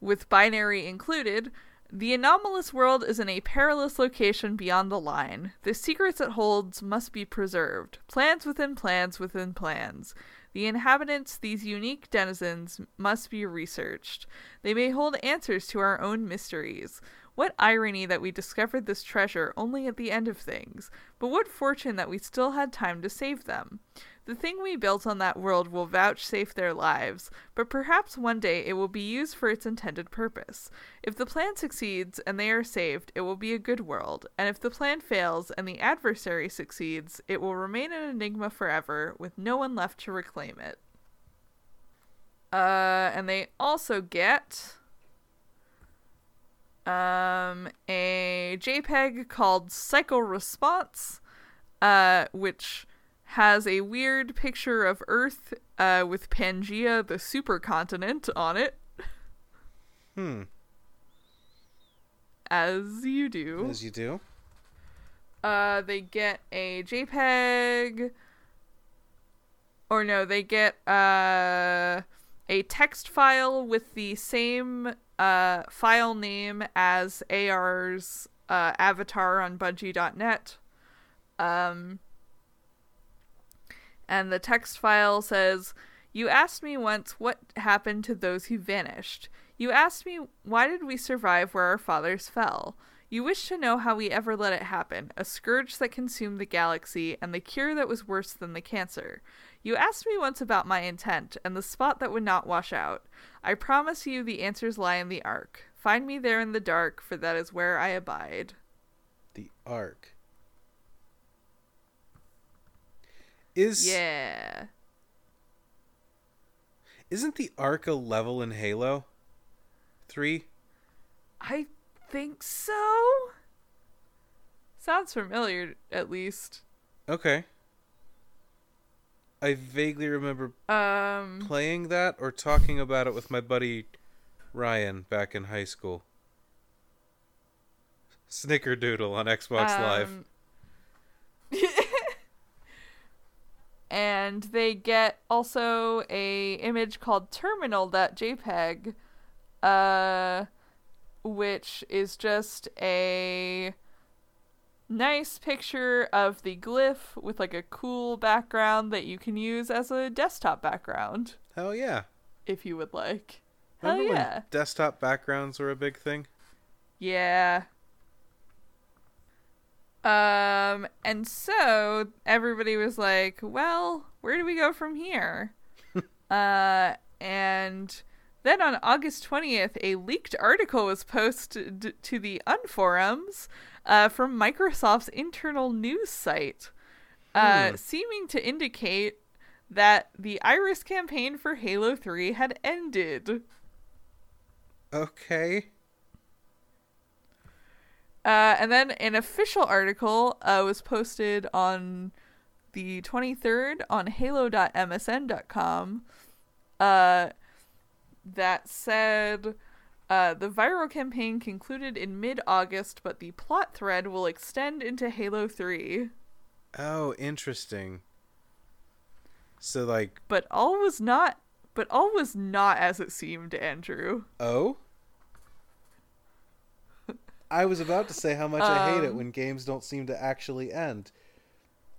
with binary included. The anomalous world is in a perilous location beyond the line. The secrets it holds must be preserved. Plans within plans within plans. The inhabitants, these unique denizens, must be researched. They may hold answers to our own mysteries. What irony that we discovered this treasure only at the end of things, but what fortune that we still had time to save them. The thing we built on that world will vouchsafe their lives, but perhaps one day it will be used for its intended purpose. If the plan succeeds and they are saved, it will be a good world, and if the plan fails and the adversary succeeds, it will remain an enigma forever, with no one left to reclaim it. Uh, and they also get um a JPEG called Cycle Response, uh, which has a weird picture of Earth uh, with Pangea, the supercontinent, on it, Hmm. as you do. As you do. Uh, they get a JPEG, or no, they get uh a text file with the same uh file name as AR's uh, avatar on Bungie.net. Um, and the text file says, You asked me once what happened to those who vanished. You asked me why did we survive where our fathers fell. You wish to know how we ever let it happen, a scourge that consumed the galaxy, and the cure that was worse than the cancer. You asked me once about my intent, and the spot that would not wash out. I promise you the answers lie in the Ark. Find me there in the dark, for that is where I abide. The Ark. Is Yeah. isn't the Ark a level in Halo? Three? I think so. Sounds familiar, at least. Okay. I vaguely remember Um, playing that or talking about it with my buddy Ryan back in high school. Snickerdoodle on Xbox Live. and they get also a image called terminal.jpg, uh, which is just a nice picture of the glyph with like a cool background that you can use as a desktop background Hell yeah. if you would like. Hell yeah. when desktop backgrounds were a big thing? Yeah. Um, and so everybody was like, well, where do we go from here? uh, and then on August 20th, a leaked article was posted to the Unforums uh, from Microsoft's internal news site, uh, seeming to indicate that the Iris campaign for Halo 3 had ended. Okay. Uh, and then an official article uh, was posted on the 23rd on halo.msn.com uh, that said uh, the viral campaign concluded in mid August, but the plot thread will extend into Halo 3. Oh, interesting. So like, But all was not. But all was not as it seemed, Andrew. oh? I was about to say how much I hate it Um, when games don't seem to actually end.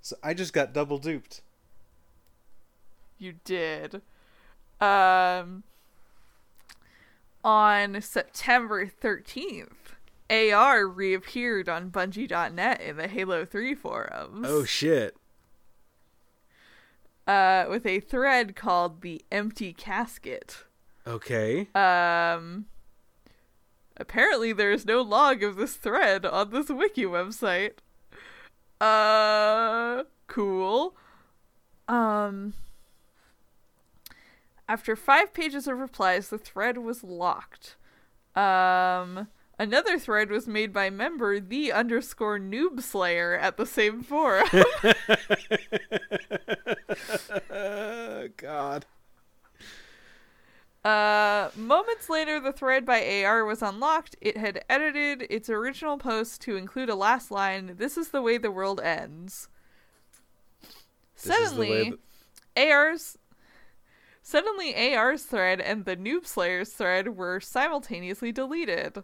So I just got double duped. You did. Um, on September 13th, AR reappeared on Bungie.net in the Halo 3 forums. Oh shit. Uh, with a thread called The Empty Casket. Okay. Um, apparently there is no log of this thread on this wiki website. Uh, cool. Um, after five pages of replies, the thread was locked. Um, another thread was made by member the underscore noob slayer at the same forum. god. Uh, moments later, the thread by AR was unlocked. It had edited its original post to include a last line This is the way the world ends. This is the way Suddenly, AR's. Suddenly, AR's thread and the Noob Slayer's thread were simultaneously deleted.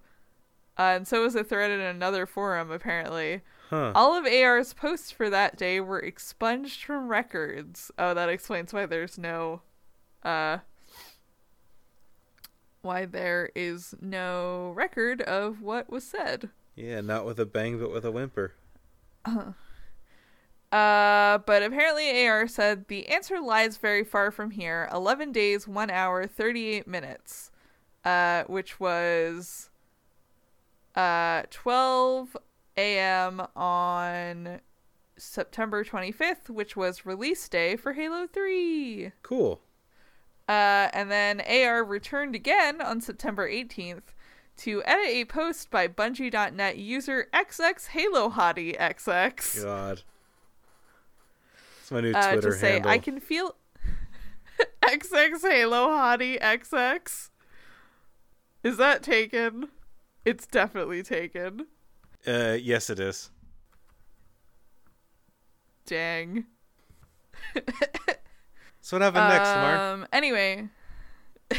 Uh, and so was a thread in another forum, apparently. Huh. All of AR's posts for that day were expunged from records. Oh, that explains why there's no uh why there is no record of what was said. Yeah, not with a bang, but with a whimper. Uh, but apparently AR said the answer lies very far from here. 11 days, 1 hour, 38 minutes. Uh, which was uh 12 a.m. on September 25th, which was release day for Halo 3. Cool. Uh, and then AR returned again on September 18th to edit a post by Bungie.net user XX Halo Hottie XX God. It's my new uh, Twitter to say. I can feel XX Halo Hottie XX. Is that taken? It's definitely taken. Uh, yes, it is. Dang. So what happened next, Lamar? Um. Anyway.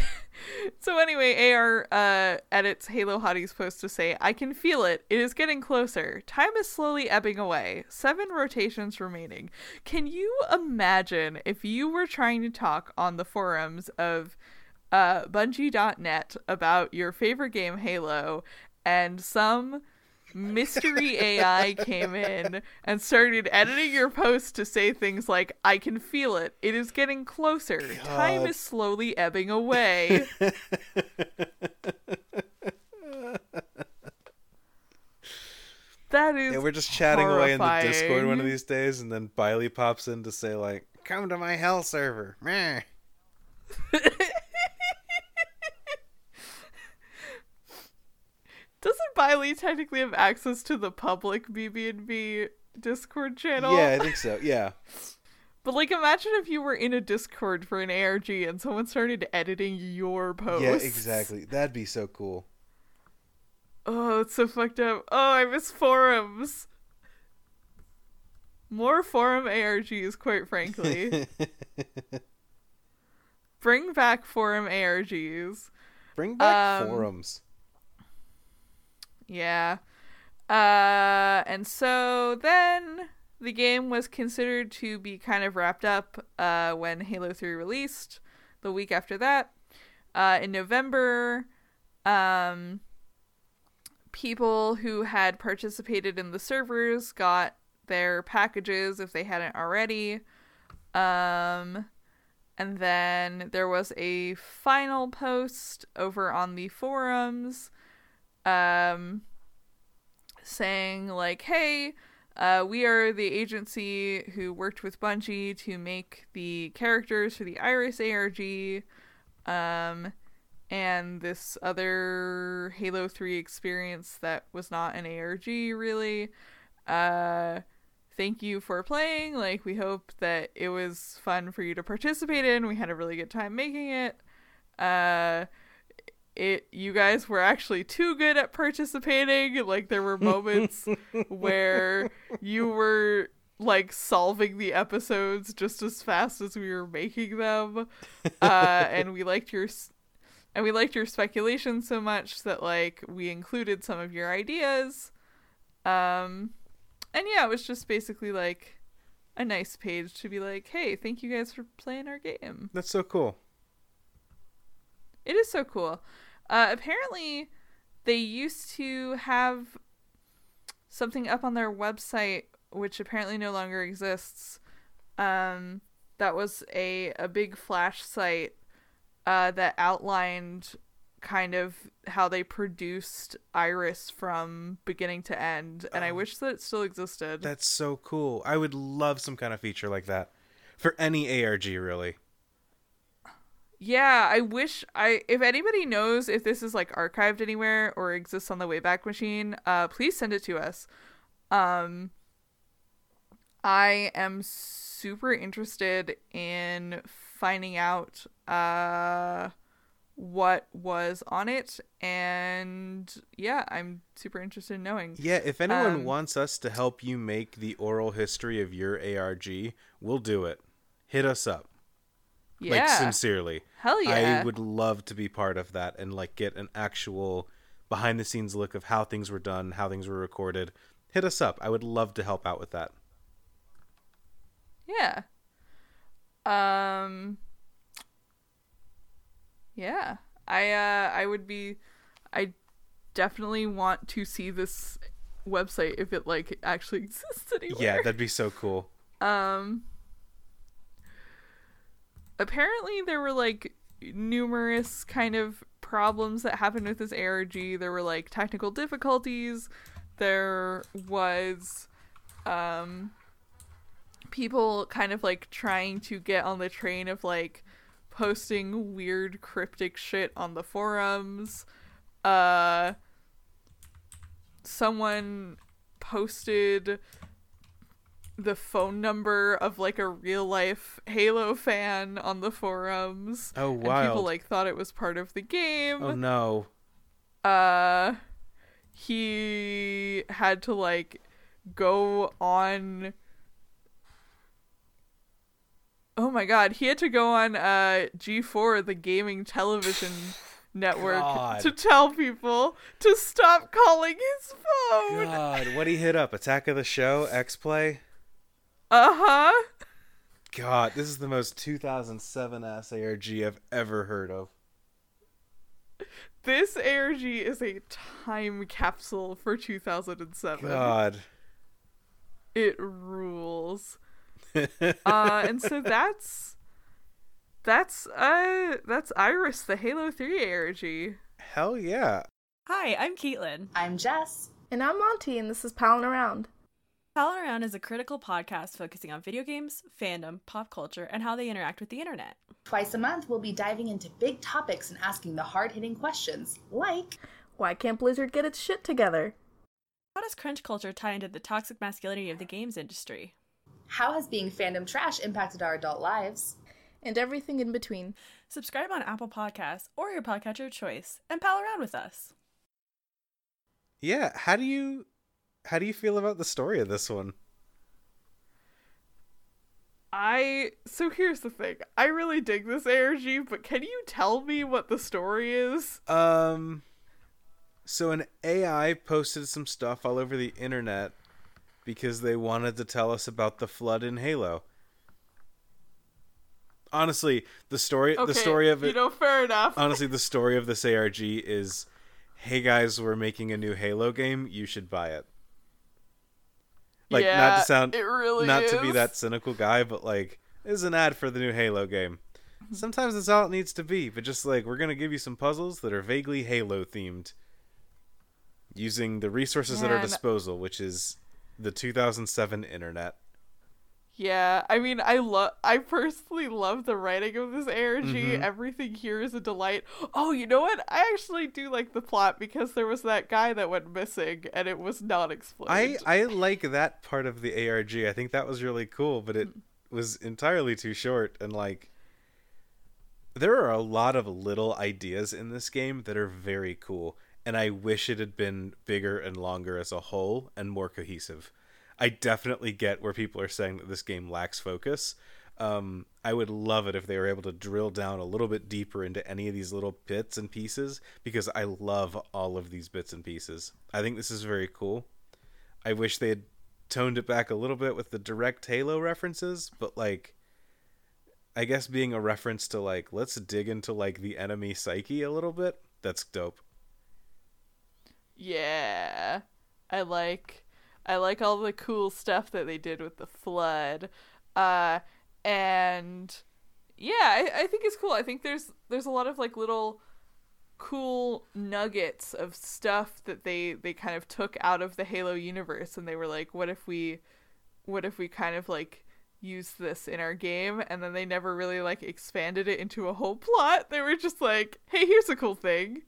so anyway, AR uh edits Halo Hottie's post to say, "I can feel it. It is getting closer. Time is slowly ebbing away. Seven rotations remaining. Can you imagine if you were trying to talk on the forums of uh Bungie.net about your favorite game Halo, and some mystery AI came in and started editing your post to say things like, I can feel it. It is getting closer. Time is slowly ebbing away. that is. Yeah, we're just chatting away in the Discord one of these days, and then Biley pops in to say like, "Come to my hell server." Doesn't Biley technically have access to the public BB&B Discord channel? Yeah, I think so. Yeah. But like, imagine if you were in a Discord for an ARG and someone started editing your post. Yeah, exactly. That'd be so cool. Oh, it's so fucked up. Oh, I miss forums. More forum ARGs, quite frankly. Bring back forum ARGs. Bring back Um, forums. Yeah. Uh, and so then the game was considered to be kind of wrapped up uh, when Halo 3 released the week after that. Uh, in November, um, people who had participated in the servers got their packages if they hadn't already. Um, and then there was a final post over on the forums um, saying like, "Hey, uh, we are the agency who worked with Bungie to make the characters for the Iris ARG, um, and this other Halo Three experience that was not an ARG really. Uh, thank you for playing. Like, we hope that it was fun for you to participate in. We had a really good time making it. Uh." It you guys were actually too good at participating like there were moments where you were like solving the episodes just as fast as we were making them uh and we liked your and we liked your speculation so much that like we included some of your ideas um and yeah it was just basically like a nice page to be like hey thank you guys for playing our game That's so cool. it is so cool. Uh, apparently, they used to have something up on their website, which apparently no longer exists. Um, that was a a big flash site uh, that outlined kind of how they produced Iris from beginning to end, and I wish that it still existed. That's so cool. I would love some kind of feature like that for any ARG, really. Yeah, I wish I if anybody knows if this is like archived anywhere or exists on the Wayback Machine, uh please send it to us. Um I am super interested in finding out uh what was on it and yeah, I'm super interested in knowing. Yeah, if anyone Um, wants us to help you make the oral history of your ARG, we'll do it. Hit us up. Yeah. Like sincerely. Hell yeah. I would love to be part of that and like get an actual behind the scenes look of how things were done, how things were recorded. Hit us up. I would love to help out with that. Yeah. Um Yeah. I uh I would be I definitely want to see this website if it like actually exists anywhere. Yeah, that'd be so cool. Um apparently there were like numerous kind of problems that happened with this ARG. There were like technical difficulties. There was um people kind of like trying to get on the train of like posting weird cryptic shit on the forums. Uh someone posted the phone number of like a real life Halo fan on the forums. Oh, And people like thought it was part of the game. Oh no. Uh he had to like go on Oh my god, he had to go on uh G4 the gaming television network God. to tell people to stop calling his phone. God, what he hit up? Attack of the Show, X Play. Uh-huh. God, this is the most 2007 ass ARG I've ever heard of. this ARG is a time capsule for 2007. God. It rules. uh, and so that's that's uh that's Iris, the Halo 3 ARG. Hell yeah. Hi, I'm Caitlin. I'm Jess. And I'm Monty, and this is Palin Around. Palin Around is a critical podcast focusing on video games, fandom, pop culture, and how they interact with the internet. Twice a month, we'll be diving into big topics and asking the hard hitting questions, like Why can't Blizzard get its shit together? How does crunch culture tie into the toxic masculinity of the games industry? How has being fandom trash impacted our adult lives? And everything in between. Subscribe on Apple Podcasts or your podcatcher of choice and pal around with us. Yeah, how do you how do you feel about the story of this one? I so here's the thing. I really dig this ARG, but can you tell me what the story is? Um so an AI posted some stuff all over the internet because they wanted to tell us about the flood in Halo. Honestly, the story Okay, the story of it You know, fair enough. honestly the story of this ARG is hey guys, we're making a new Halo game, you should buy it. Like not to sound it really not to be that cynical guy, but like this is an ad for the new Halo game. Mm-hmm. Sometimes that's all it needs to be, but just like we're gonna give you some puzzles that are vaguely Halo themed. Using the resources at our disposal, which is the 2007 internet. Yeah, I mean, I love. I personally love the writing of this ARG. Mhm. Everything here is a delight. Oh, you know what? I actually do like the plot because there was that guy that went missing and it was not I explained. I like that part of the ARG. I think that was really cool, but it was entirely too short and like there are a lot of little ideas in this game that are very cool and I wish it had been bigger and longer as a whole and more cohesive. I definitely get where people are saying that this game lacks focus. Um, I would love it if they were able to drill down a little bit deeper into any of these little bits and pieces because I love all of these bits and pieces. I think this is very cool. I wish they had toned it back a little bit with the direct Halo references, but like I guess being a reference to like let's dig into like the enemy psyche a little bit, that's dope. yeah, I like. I like all the cool stuff that they did with the flood, uh, and yeah, I, I think it's cool. I think there's there's a lot of like little cool nuggets of stuff that they they kind of took out of the Halo universe and they were like what if we what if we kind of like use this in our game and then they never really like expanded it into a whole plot they were just like hey here's a cool thing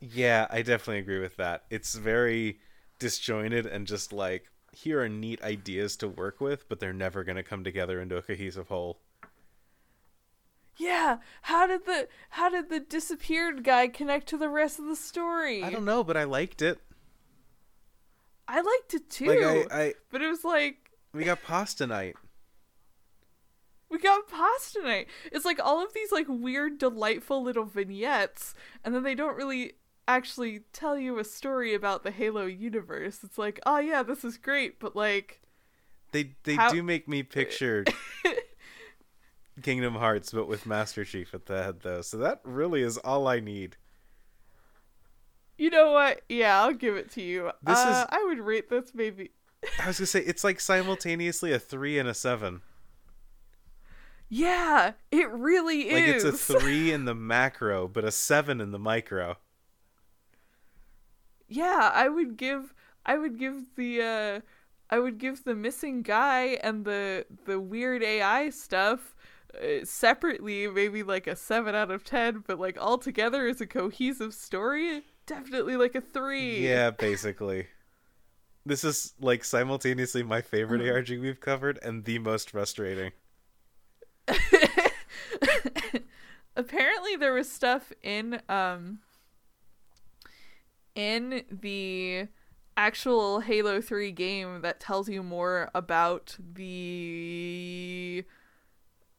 Yeah, I definitely agree with that. It's very disjointed and just like here are neat ideas to work with, but they're never going to come together into a cohesive whole. yeah how did the how did the disappeared guy connect to the rest of the story I don't know, but I liked it. I liked it too Like I, I but it was like we got pasta night. We got pasta night. It's like all of these like weird, delightful little vignettes, and then they don't really actually tell you a story about the Halo universe. It's like, oh yeah, this is great, but like, They they How- do make me picture Kingdom Hearts, but with Master Chief at the head, though. So that really is all I need. you know what? Yeah, I'll give it to you. This uh, is- I would rate this maybe. I was gonna say it's like simultaneously a three and a seven. Yeah, it really is. Like it's a three in the macro, but a seven in the micro. Yeah, I would give. I would give the. uh I would give the missing guy and the the weird AI stuff uh, separately maybe like a 7 out of 10 but like all together as a cohesive story definitely like a 3 Yeah, basically. This is like simultaneously my favorite Uh-huh. ARG we've covered and the most frustrating. apparently there was stuff in um in the actual Halo 3 game that tells you more about the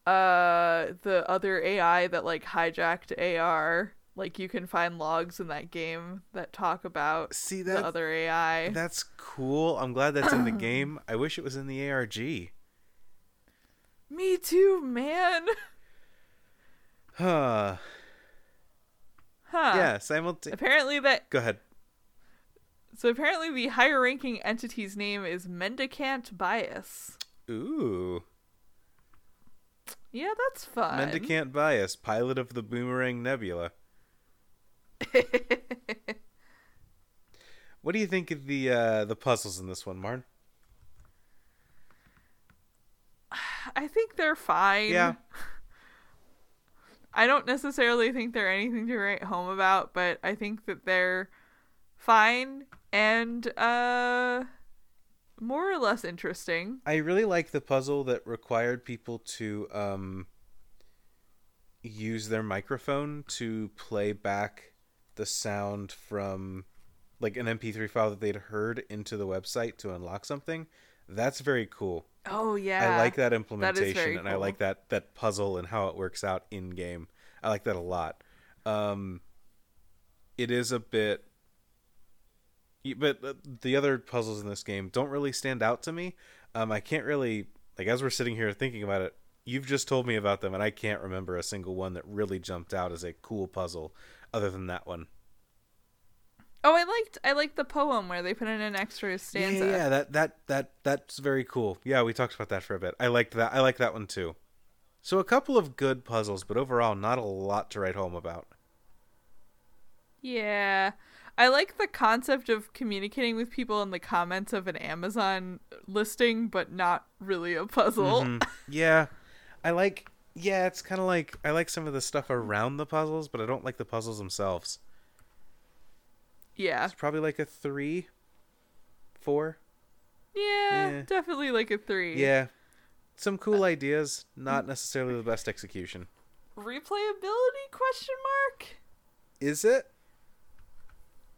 uh the other AI that like hijacked AR like you can find logs in that game that talk about See the that other AI that's cool. I'm glad that's in the game. I wish it was in the ARG. me too man Huh. Huh. Yeah, simultaneous. Apparently that Go ahead. So apparently the higher ranking entity's name is Mendicant Bias. Ooh. Yeah, that's fun. Mendicant Bias, pilot of the Boomerang Nebula. What do you think of the uh, the puzzles in this one, Marn? I think they're fine. Yeah. I don't necessarily think they're anything to write home about, but I think that they're fine and uh more or less interesting. I really like the puzzle that required people to um, use their microphone to play back the sound from like an MP3 file that they'd heard into the website to unlock something. That's very cool. Oh yeah. I like that implementation and I like that that puzzle and how it works out in game. I like that a lot. Um, it is a bit but uh, the other puzzles in this game don't really stand out to me. Um, I can't really like as we're sitting here thinking about it. You've just told me about them, and I can't remember a single one that really jumped out as a cool puzzle, other than that one. Oh, I liked I liked the poem where they put in an extra stanza. Yeah, yeah, that that that that's very cool. Yeah, we talked about that for a bit. I liked that. I like that one too. So a couple of good puzzles, but overall not a lot to write home about. Yeah. I like the concept of communicating with people in the comments of an Amazon listing, but not really a puzzle. Mhm. Yeah, I like. Yeah, it's kind of like I like some of the stuff around the puzzles, but I don't like the puzzles themselves. Yeah. It's probably like a three, four. Yeah, Yeah. definitely like a three. Yeah, some cool ideas, not necessarily the best execution. Replayability question mark? Is it?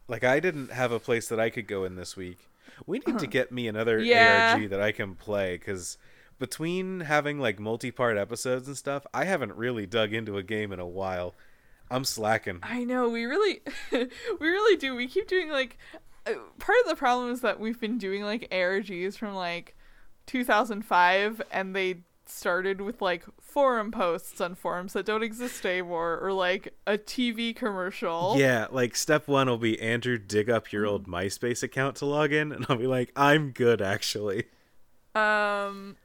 Like I didn't have a place that I could go in this week. We need to get me another Yeah. ARG that I can play because between having like multi-part episodes and stuff, I haven't really dug into a game in a while. I'm slacking. I know we really we really do. We keep doing like uh, part of the problem is that we've been doing like ARGs from like 2005 and they started with like forum posts on forums that don't exist anymore or like a TV commercial. Yeah, like step one will be Andrew dig up your old MySpace account to log in, and I'll be like, I'm good actually. Um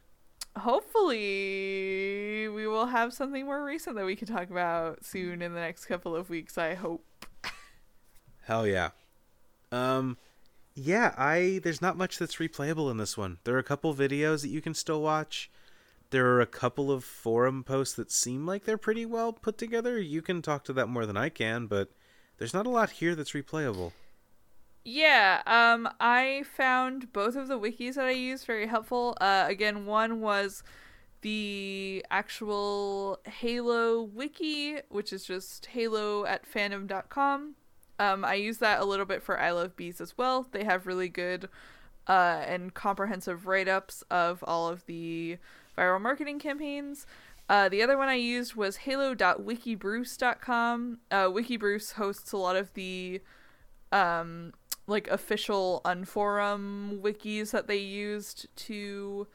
hopefully we will have something more recent that we can talk about soon in the next couple of weeks, I hope. Hell yeah. Um yeah, I there's not much that's replayable in this one. There are a couple videos that you can still watch. There are a couple of forum posts that seem like they're pretty well put together. You can talk to that more than I can, but there's not a lot here that's replayable. Yeah, um, I found both of the wikis that I used very helpful. Uh, again, one was the actual Halo wiki, which is just halo at fandom.com. Um, I use that a little bit for I Love Bees as well. They have really good uh, and comprehensive write ups of all of the viral marketing campaigns. Uh, the other one I used was halo.wikibruce.com. Uh, Wikibruce hosts a lot of the um, like official unforum wikis that they used to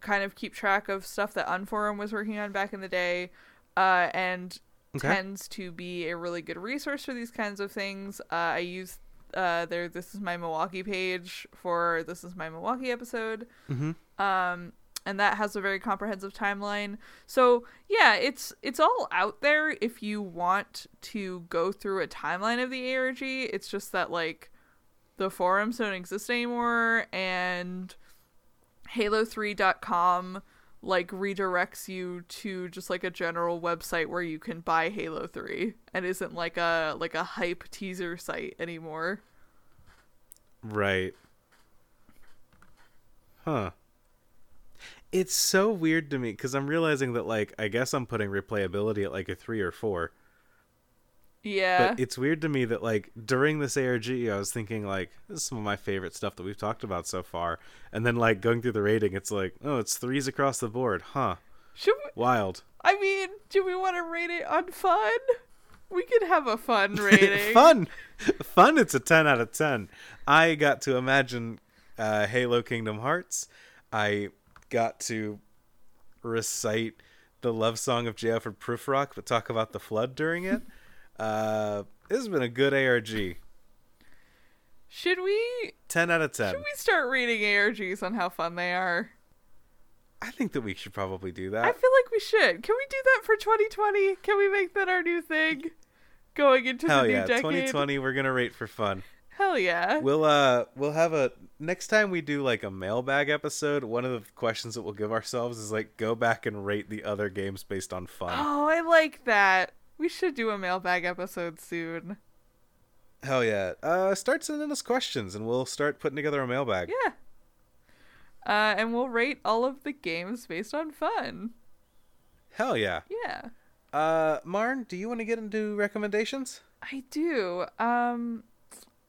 kind of keep track of stuff that unforum was working on back in the day uh, and Okay. tends to be a really good resource for these kinds of things uh, i use uh, their this is my milwaukee page for this is my milwaukee episode Mm-hmm. um and that has a very comprehensive timeline so yeah it's it's all out there if you want to go through a timeline of the arg it's just that like the forums don't exist anymore and halo3.com like redirects you to just like a general website where you can buy halo 3 and isn't like a like a hype teaser site anymore Right. Huh. It's so weird to me because I'm realizing that, like, I guess I'm putting replayability at like a three or four. yeah But it's weird to me that, like, during this ARG, I was thinking, like, this is some of my favorite stuff that we've talked about so far. And then, like, going through the rating, it's like, oh, it's threes across the board. Huh. should we, Wild. I mean, do we want to rate it on fun? We could have a fun rating. Fun. Fun, it's a 10 out of 10. I got to imagine uh, Halo Kingdom Hearts. I got to recite the love song of J. Alfred Prufrock, but talk about the flood during it. Uh, This has been a good ARG. Should we 10 out of 10. should we start reading ARGs on how fun they are? I think that we should probably do that. I feel like we should. Can we do that for 2020? Can we make that our new thing? Going into Hell the new yeah, decade. 2020 we're going to rate for fun. Hell yeah. We'll uh we'll have a next time we do like a mailbag episode, one of the questions that we'll give ourselves is like go back and rate the other games based on fun. Oh, I like that. We should do a mailbag episode soon. Hell yeah. Uh start sending us questions and we'll start putting together a mailbag. Yeah. Uh, and we'll rate all of the games based on fun. Hell yeah. Yeah. Uh Marn, do you want to get into recommendations? I do. Um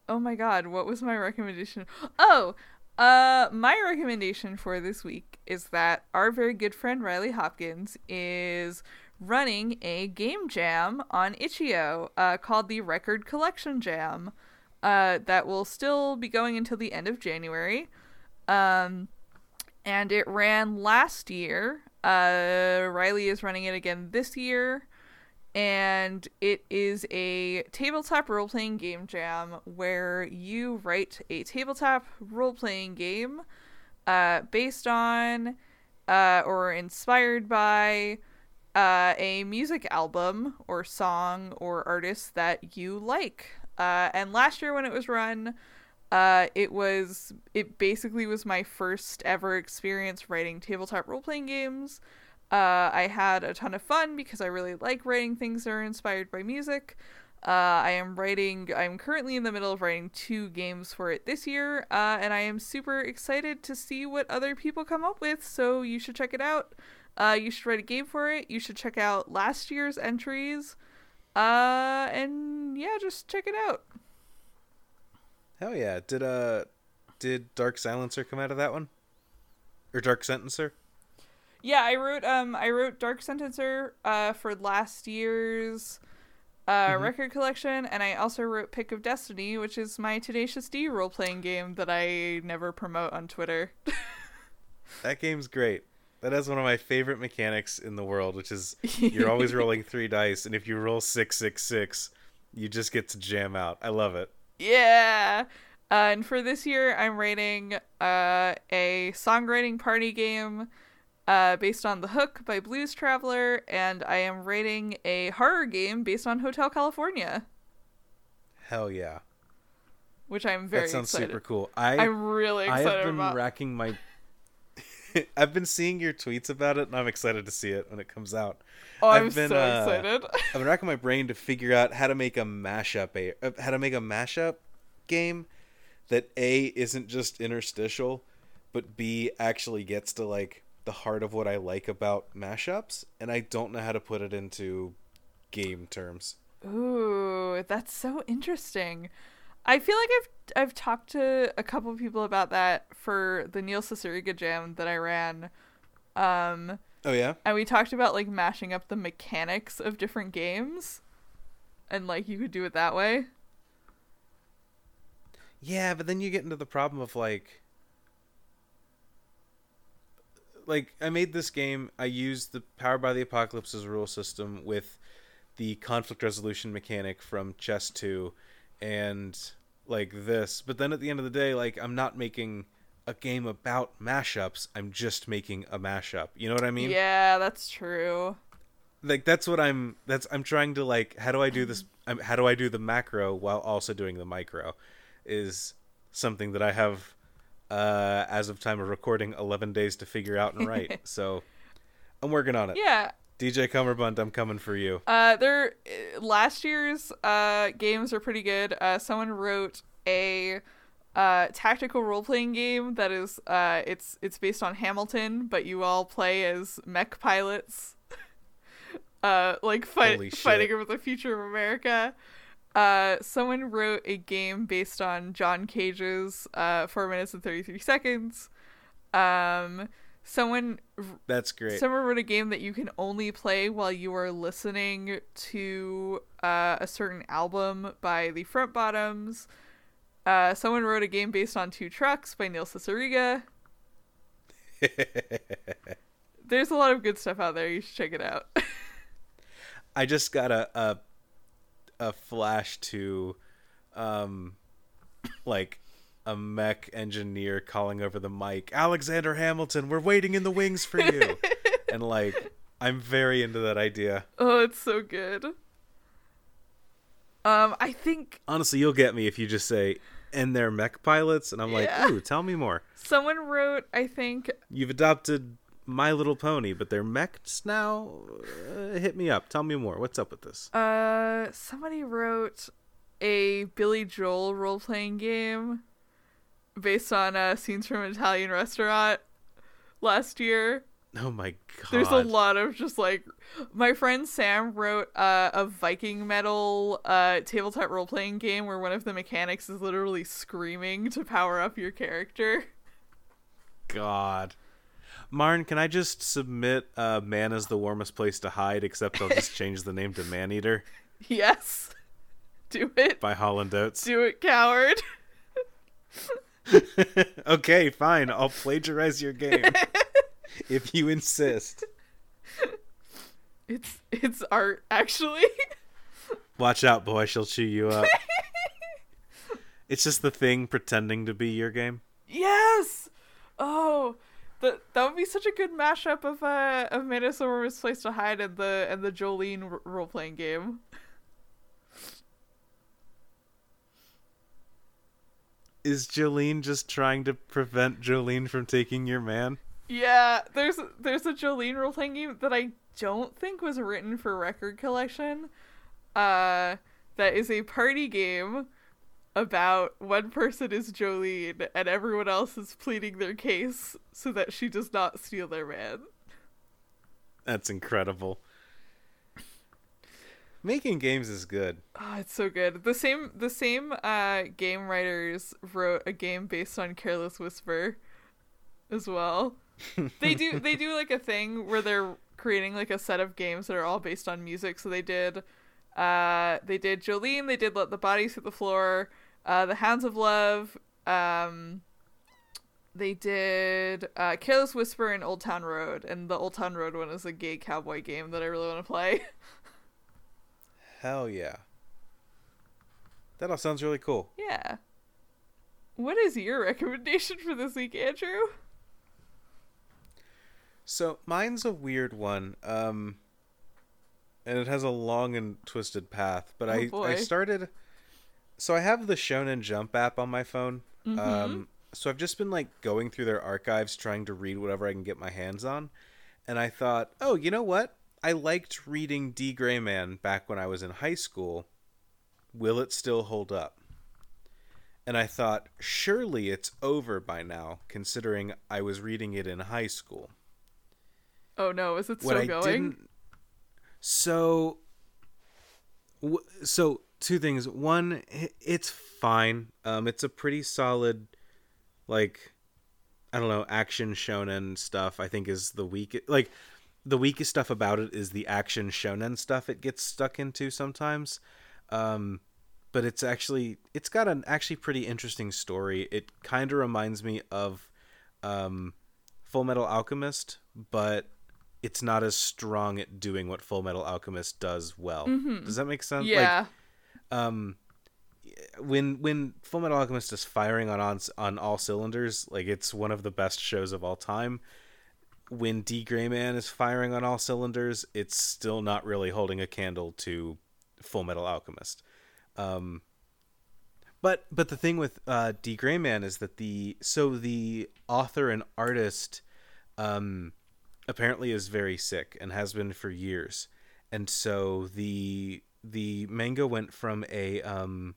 oh my god, what was my recommendation? Oh, uh my recommendation for this week is that our very good friend Riley Hopkins is running a game jam on Itch.io uh, called the Record Collection Jam. Uh, that will still be going until the end of January. Um, and it ran last year. Uh, Riley is running it again this year and it is a tabletop role playing game jam where you write a tabletop role playing game uh, based on uh, or inspired by uh, a music album or song or artist that you like. Uh, and last year when it was run, uh, it was it basically was my first ever experience writing tabletop role playing games. Uh, I had a ton of fun because I really like writing things that are inspired by music. Uh, I am writing, I'm currently in the middle of writing two games for it this year, uh, and I am super excited to see what other people come up with, so you should check it out. Uh, you should write a game for it. You should check out last year's entries. Uh, and yeah, just check it out. Hell yeah. Did uh did Dark Silencer come out of that one? Or Dark Sentencer? Yeah, I wrote um I wrote Dark Sentencer uh for last year's uh Mhm. record collection and I also wrote Pick of Destiny, which is my Tenacious D role playing game that I never promote on Twitter. That game's great. That has one of my favorite mechanics in the world, which is you're always rolling three dice, and if you roll six six six, you just get to jam out. I love it. yeah. Uh, and for this year I'm writing uh a songwriting party game uh based on The Hook by Blues Traveler and I am writing a horror game based on Hotel California, Hell yeah. which I'm very that sounds excited. super cool. I I'm really excited. I have been about. racking my I've been seeing your tweets about it and I'm excited to see it when it comes out. Oh, I'm I've been, so uh, excited. I've been racking my brain to figure out how to make a mashup a uh, how to make a mashup game that A isn't just interstitial, but B actually gets to like the heart of what I like about mashups, and I don't know how to put it into game terms. Ooh, that's so interesting. I feel like I've I've talked to a couple of people about that for the Neil Cicierega jam that I ran. Um Oh yeah? and we talked about like mashing up the mechanics of different games. And like you could do it that way. Yeah, but then you get into the problem of like like I made this game, I used the Powered by the Apocalypse's rule system with the conflict resolution mechanic from Chess 2 and like this, but then at the end of the day like I'm not making a game about mashups, I'm just making a mashup. You know what I mean? yeah, that's true. like that's what I'm that's I'm trying to like how do I do this I'm, how do I do the macro while also doing the micro is something that I have uh as of time of recording 11 days to figure out and write. so I'm working on it. Yeah. DJ Cummerbund, I'm coming for you. Uh, there. Last year's uh games are pretty good. Uh, someone wrote a uh tactical role playing game that is uh it's it's based on Hamilton, but you all play as mech pilots. uh, like fight, fighting over the future of America. Uh, someone wrote a game based on John Cage's uh Four Minutes and Thirty Three Seconds. Um, someone That's great. Someone wrote a game that you can only play while you are listening to uh, a certain album by the Front Bottoms. Uh, someone wrote a game based on Two Trucks by Neil Cicierega. There's a lot of good stuff out there. You should check it out. I just got a, a a flash to um like a mech engineer calling over the mic, Alexander Hamilton, we're waiting in the wings for you. and like I'm very into that idea. Oh, it's so good. Um, I think Honestly, you'll get me if you just say and they're mech pilots and I'm Yeah. like, "Ooh, tell me more." someone wrote. I think You've adopted My Little Pony, but they're mechs now. Uh, hit me up. Tell me more. What's up with this? uh somebody wrote a Billy Joel role playing game based on uh, scenes from an Italian restaurant last year. Oh my god. There's a lot of just like my friend Sam wrote uh, a Viking metal uh, tabletop role playing game where one of the mechanics is literally screaming to power up your character. God. Marn, can I just submit uh, Man is the warmest place to hide, except I'll just change the name to Maneater Yes, do it, by Hall and Oates? do it, coward. okay, fine. I'll plagiarize your game. if you insist. It's it's art actually. Watch out, boy. She'll chew you up. it's just the thing pretending to be your game. yes. Oh, that that would be such a good mashup of uh of Minnesota's Place to Hide and the and the Jolene role playing game. Is Jolene just trying to prevent Jolene from taking your man? Yeah, there's there's a Jolene role playing game that I don't think was written for record collection. Uh that is a party game about one person is Jolene and everyone else is pleading their case so that she does not steal their man. That's incredible. Making games is good. Oh, it's so good. The same the same uh game writers wrote a game based on Careless Whisper as well. they do they do like a thing where they're creating like a set of games that are all based on music. So they did uh they did Jolene, they did Let the Bodies Hit the Floor, uh The Hounds of Love, um they did uh Careless Whisper and Old Town Road, and the Old Town Road one is a gay cowboy game that I really want to play. Hell yeah. That all sounds really cool. Yeah. What is your recommendation for this week, Andrew? So mine's a weird one. Um and it has a long and twisted path, but Oh, I boy. I started so I have the Shonen Jump app on my phone. Mm-hmm. Um so I've just been like going through their archives trying to read whatever I can get my hands on. And I thought, "Oh, you know what? I liked reading D Gray Man back when I was in high school. Will it still hold up?" And I thought, "Surely it's over by now, considering I was reading it in high school." Oh no, is it what still I going? So, w- so two things. One, it's fine. Um, it's a pretty solid, like, I don't know, action shonen stuff. I think is the weak. Like, the weakest stuff about it is the action shonen stuff it gets stuck into sometimes. Um, but it's actually it's got an actually pretty interesting story. It kind of reminds me of um, Full Metal Alchemist, but it's not as strong at doing what Full Metal Alchemist does well. Does that make sense? yeah. Like, um, when when Full Metal Alchemist is firing on, on on all cylinders, like it's one of the best shows of all time. When D Gray Man is firing on all cylinders, it's still not really holding a candle to Full Metal Alchemist. Um, but but the thing with uh, D Gray Man is that the so the author and artist um, apparently is very sick and has been for years, and so the the manga went from a um,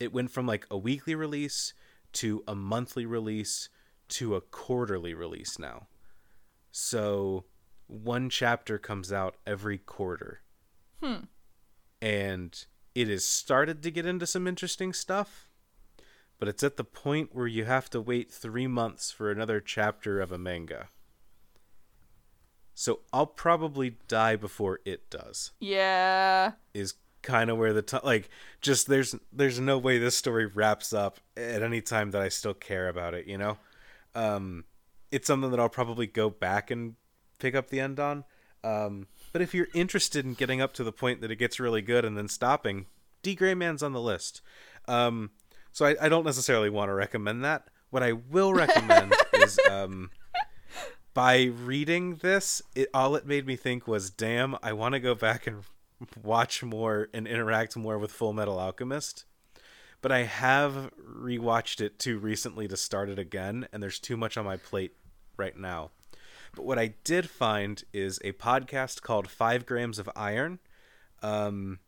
it went from like a weekly release to a monthly release to a quarterly release now. So one chapter comes out every quarter. Hmm. And it has started to get into some interesting stuff, but it's at the point where you have to wait three months for another chapter of a manga. So I'll probably die before it does. Yeah. Is kind of where the t- like just there's there's no way this story wraps up at any time that I still care about it. You know, um, it's something that I'll probably go back and pick up the end on. Um, but if you're interested in getting up to the point that it gets really good and then stopping, D Gray Man's on the list. Um, so I, I don't necessarily want to recommend that. What I will recommend is um, by reading this, it all it made me think was, damn, I want to go back and watch more and interact more with Full Metal Alchemist. But I have rewatched it too recently to start it again, and there's too much on my plate right now. But what I did find is a podcast called Five Grams of Iron. Um,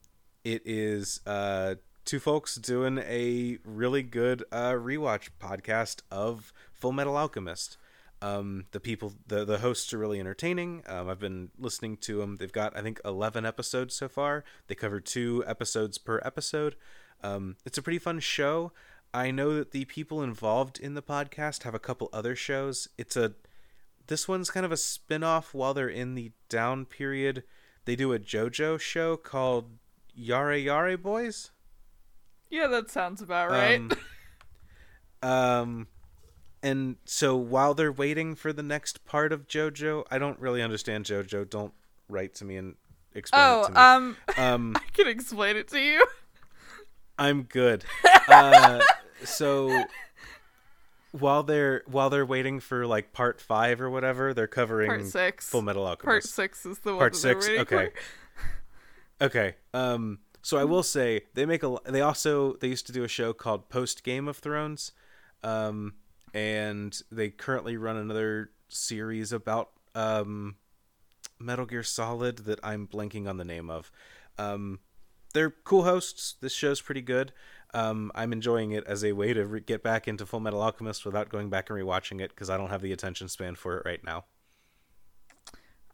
it is uh, two folks doing a really good uh, rewatch podcast of Full Metal Alchemist. Um, the people, the the hosts are really entertaining. Um, I've been listening to them. They've got I think eleven episodes so far. They cover two episodes per episode. Um, it's a pretty fun show. I know that the people involved in the podcast have a couple other shows. It's a this one's kind of a spin-off while they're in the down period. They do a JoJo show called Yare Yare Boys. Yeah, that sounds about right. Um, um, and so while they're waiting for the next part of JoJo, I don't really understand JoJo. Don't write to me and explain oh, it to me. um, um, I can explain it to you. I'm good. Uh, so while they're while they're waiting for like part five or whatever, they're covering Part six. Full Metal Alchemist. Part six is the one Part six. Okay. for. Okay. Um. So I will say they make a. They also they used to do a show called Post Game of Thrones, um, and they currently run another series about um, Metal Gear Solid that I'm blanking on the name of. Um, they're cool hosts. This show's pretty good. Um, I'm enjoying it as a way to re- get back into Full Metal Alchemist without going back and rewatching it because I don't have the attention span for it right now.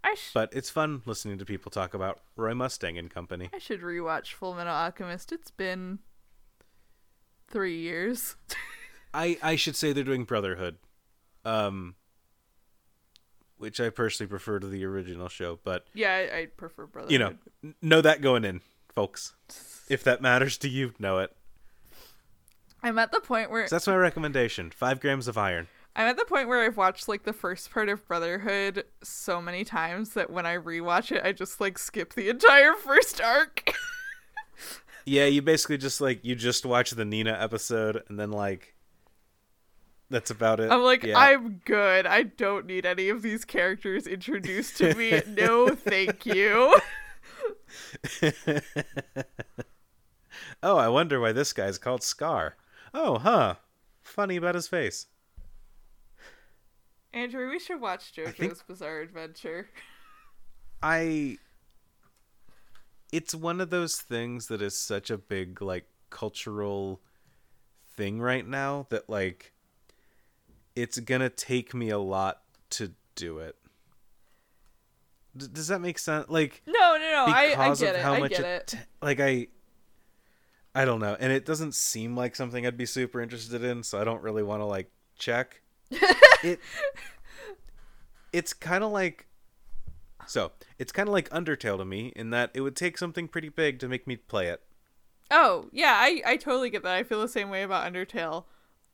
I sh- But it's fun listening to people talk about Roy Mustang and company. I should rewatch Full Metal Alchemist. It's been three years. I I should say they're doing Brotherhood, um, which I personally prefer to the original show. But yeah, I, I prefer Brotherhood. you know, n- know that going in, folks. If that matters to you, know it. I'm at the point where So that's my recommendation: five grams of iron. I'm at the point where I've watched like the first part of Brotherhood so many times that when I rewatch it, I just like skip the entire first arc. Yeah, you basically just like you just watch the Nina episode and then like that's about it. I'm like, yeah. I'm good. I don't need any of these characters introduced to me. no, thank you. oh, I wonder why this guy's called Scar. Oh, huh. Funny about his face. Andrew, we should watch JoJo's think- Bizarre Adventure. I it's one of those things that is such a big like cultural thing right now that like it's to take me a lot to do it. D- does that make sense? Like No, no, no. I, I get of it. how I much get it it. t- like I I don't know, and it doesn't seem like something I'd be super interested in, so I don't really want to like check. it it's kind of like so it's kind of like Undertale to me in that it would take something pretty big to make me play it. Oh, yeah, I, I totally get that. I feel the same way about Undertale.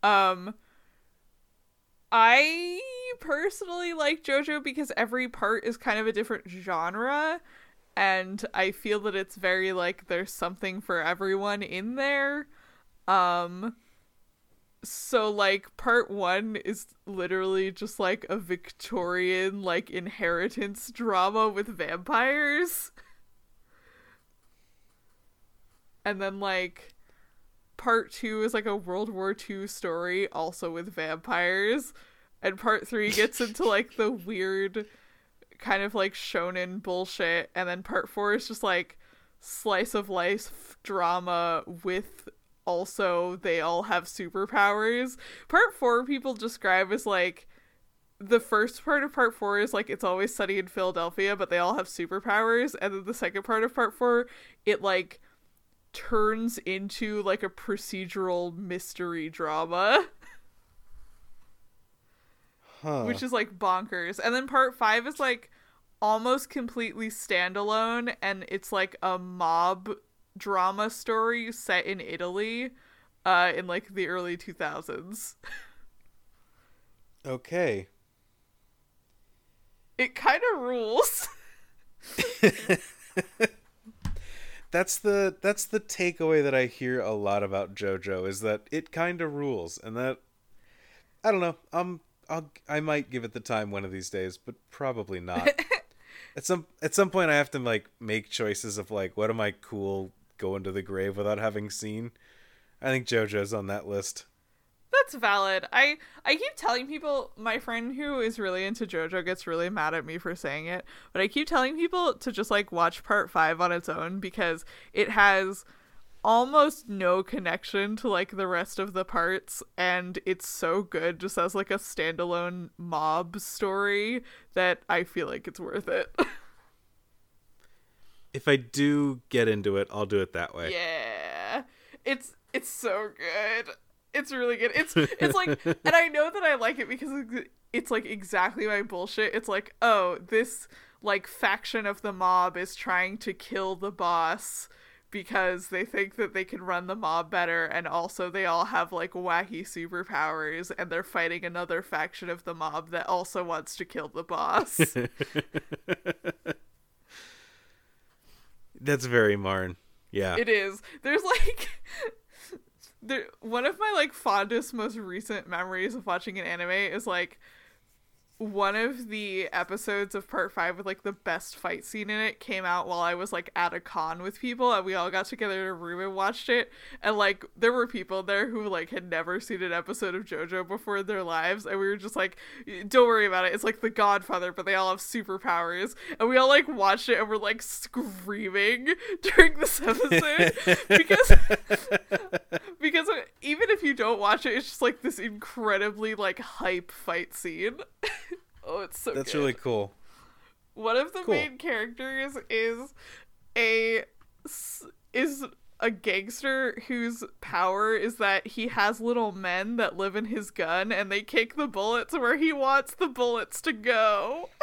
Um I personally like JoJo because every part is kind of a different genre and I feel that it's very like there's something for everyone in there. Um so like part 1 is literally just like a Victorian like inheritance drama with vampires. And then like part two is like a World War II story, also with vampires. And part three gets into like the weird kind of like shonen bullshit. And then part four is just like slice of life drama with also they all have superpowers. Part four people describe as like the first part of part four is like it's always sunny in Philadelphia, but they all have superpowers. And then the second part of part four, it like turns into like a procedural mystery drama, Huh. which is like bonkers. And then part five is like almost completely standalone, and it's like a mob drama story set in Italy, uh, in like the early two thousands. okay. It kind of rules. that's the that's the takeaway that I hear a lot about JoJo is that it kind of rules, and that I don't know. Um, I'll I might give it the time one of these days, but probably not. at some at some point, I have to like make choices of like what am I cool going to the grave without having seen. I think JoJo's on that list. That's valid. I I keep telling people my friend who is really into JoJo gets really mad at me for saying it, but I keep telling people to just like watch part 5 on its own because it has almost no connection to like the rest of the parts and it's so good just as like a standalone mob story that I feel like it's worth it. if I do get into it, I'll do it that way. Yeah. It's it's so good. It's really good. It's it's like and I know that I like it because it's like exactly my bullshit. It's like, "Oh, this like faction of the mob is trying to kill the boss." because they think that they can run the mob better and also they all have like wacky superpowers and they're fighting another faction of the mob that also wants to kill the boss. That's very Marn. Yeah. It is. There's like there one of my like fondest most recent memories of watching an anime is like one of the episodes of part five with like the best fight scene in it came out while I was like at a con with people and we all got together in a room and watched it. And like there were people there who like had never seen an episode of JoJo before in their lives. And we were just like don't worry about it. It's like the Godfather but they all have superpowers. And we all like watched it and we're like screaming during this episode because because even if you don't watch it it's just like this incredibly like hype fight scene. Oh, it's so That's good. really cool. One of the Cool. main characters is a is a gangster whose power is that he has little men that live in his gun and they kick the bullets where he wants the bullets to go.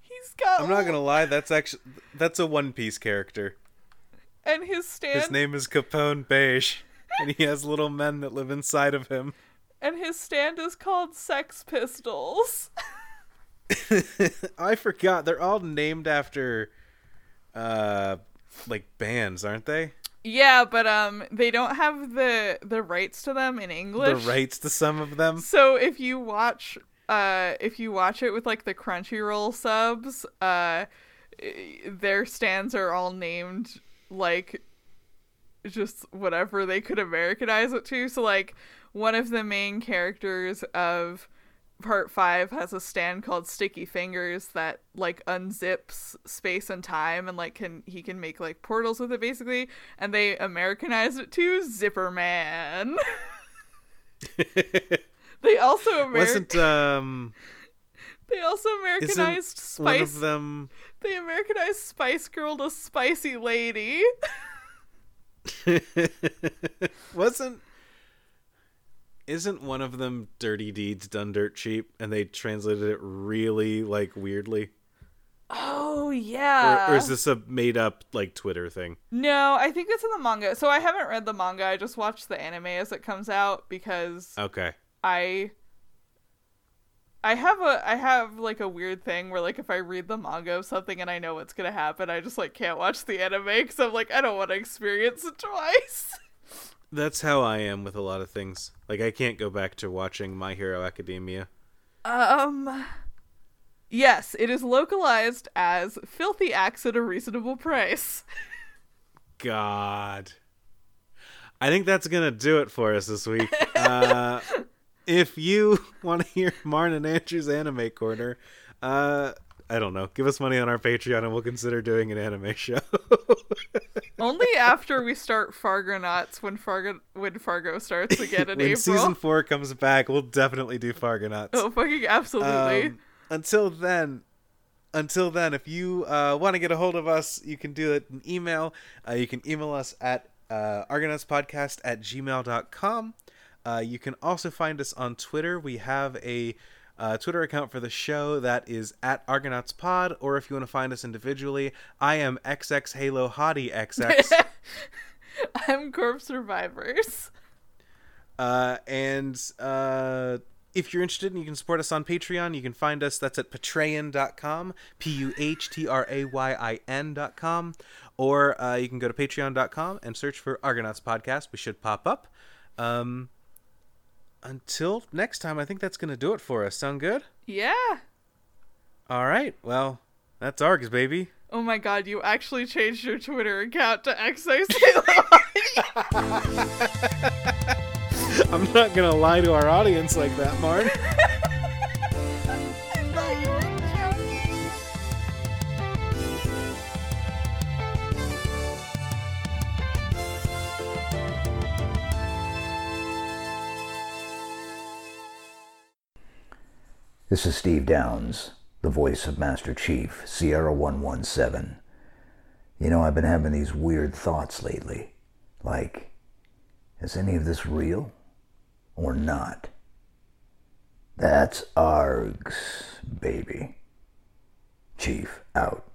He's got I'm not gonna lie. That's actually that's a One Piece character. and his stand His name is Capone Bege, and he has little men that live inside of him. And his stand is called Sex Pistols. I forgot. They're all named after, uh, like bands, aren't they? yeah, but um they don't have the the rights to them in English. The rights to some of them. So if you watch uh if you watch it with like the Crunchyroll subs, uh their stands are all named like just whatever they could Americanize it to. So like one of the main characters of part five has a stand called Sticky Fingers that like unzips space and time and like can he can make like portals with it basically and they Americanized it to Zipper Man. they also Ameri- Wasn't um they also Americanized one Spice of them they Americanized Spice Girl to Spicy Lady. wasn't isn't one of them dirty deeds done dirt cheap and they translated it really like weirdly Oh or, yeah. or is this a made up like twitter thing No, I think it's in the manga. So I haven't read the manga. I just watched the anime as it comes out because okay I I have a I have like a weird thing where like if I read the manga of something and I know what's gonna happen, I just like can't watch the anime because I'm like I don't want to experience it twice. That's how i am with a lot of things like i can't go back to watching my hero academia Um. Yes, it is localized as filthy acts at a reasonable price. god i think that's gonna do it for us this week uh if you want to hear marn and andrew's anime corner uh i don't know give us money on our patreon and we'll consider doing an anime show Only after we start Fargonauts when Fargo when Fargo starts again in when April. season four comes back we'll definitely do fargonauts oh fucking absolutely. Um, until then, until then, if you uh, want to get a hold of us, you can do it in email. Uh, you can email us at uh, argonautspodcast at gmail.com. Uh, you can also find us on Twitter. We have a uh, Twitter account for the show that is at Argonauts Pod. or if you want to find us individually, I am XX Halo Hottie XX. I'm Corpse Survivors. Uh, and uh, if you're interested and you can support us on Patreon, you can find us. That's at patreon.com, P U H T R A Y I N.com. Or uh, you can go to patreon.com and search for Argonauts Podcast. We should pop up. Um, until next time, I think that's going to do it for us. Sound good? Yeah. All right. Well, that's Args, baby. Oh my god, you actually changed your Twitter account to XO I'm not going to lie to our audience like that, Marn. This is Steve Downes, the voice of Master Chief, Sierra 117. You know, I've been having these weird thoughts lately. Like, is any of this real or not? That's ARGS, baby. Chief out.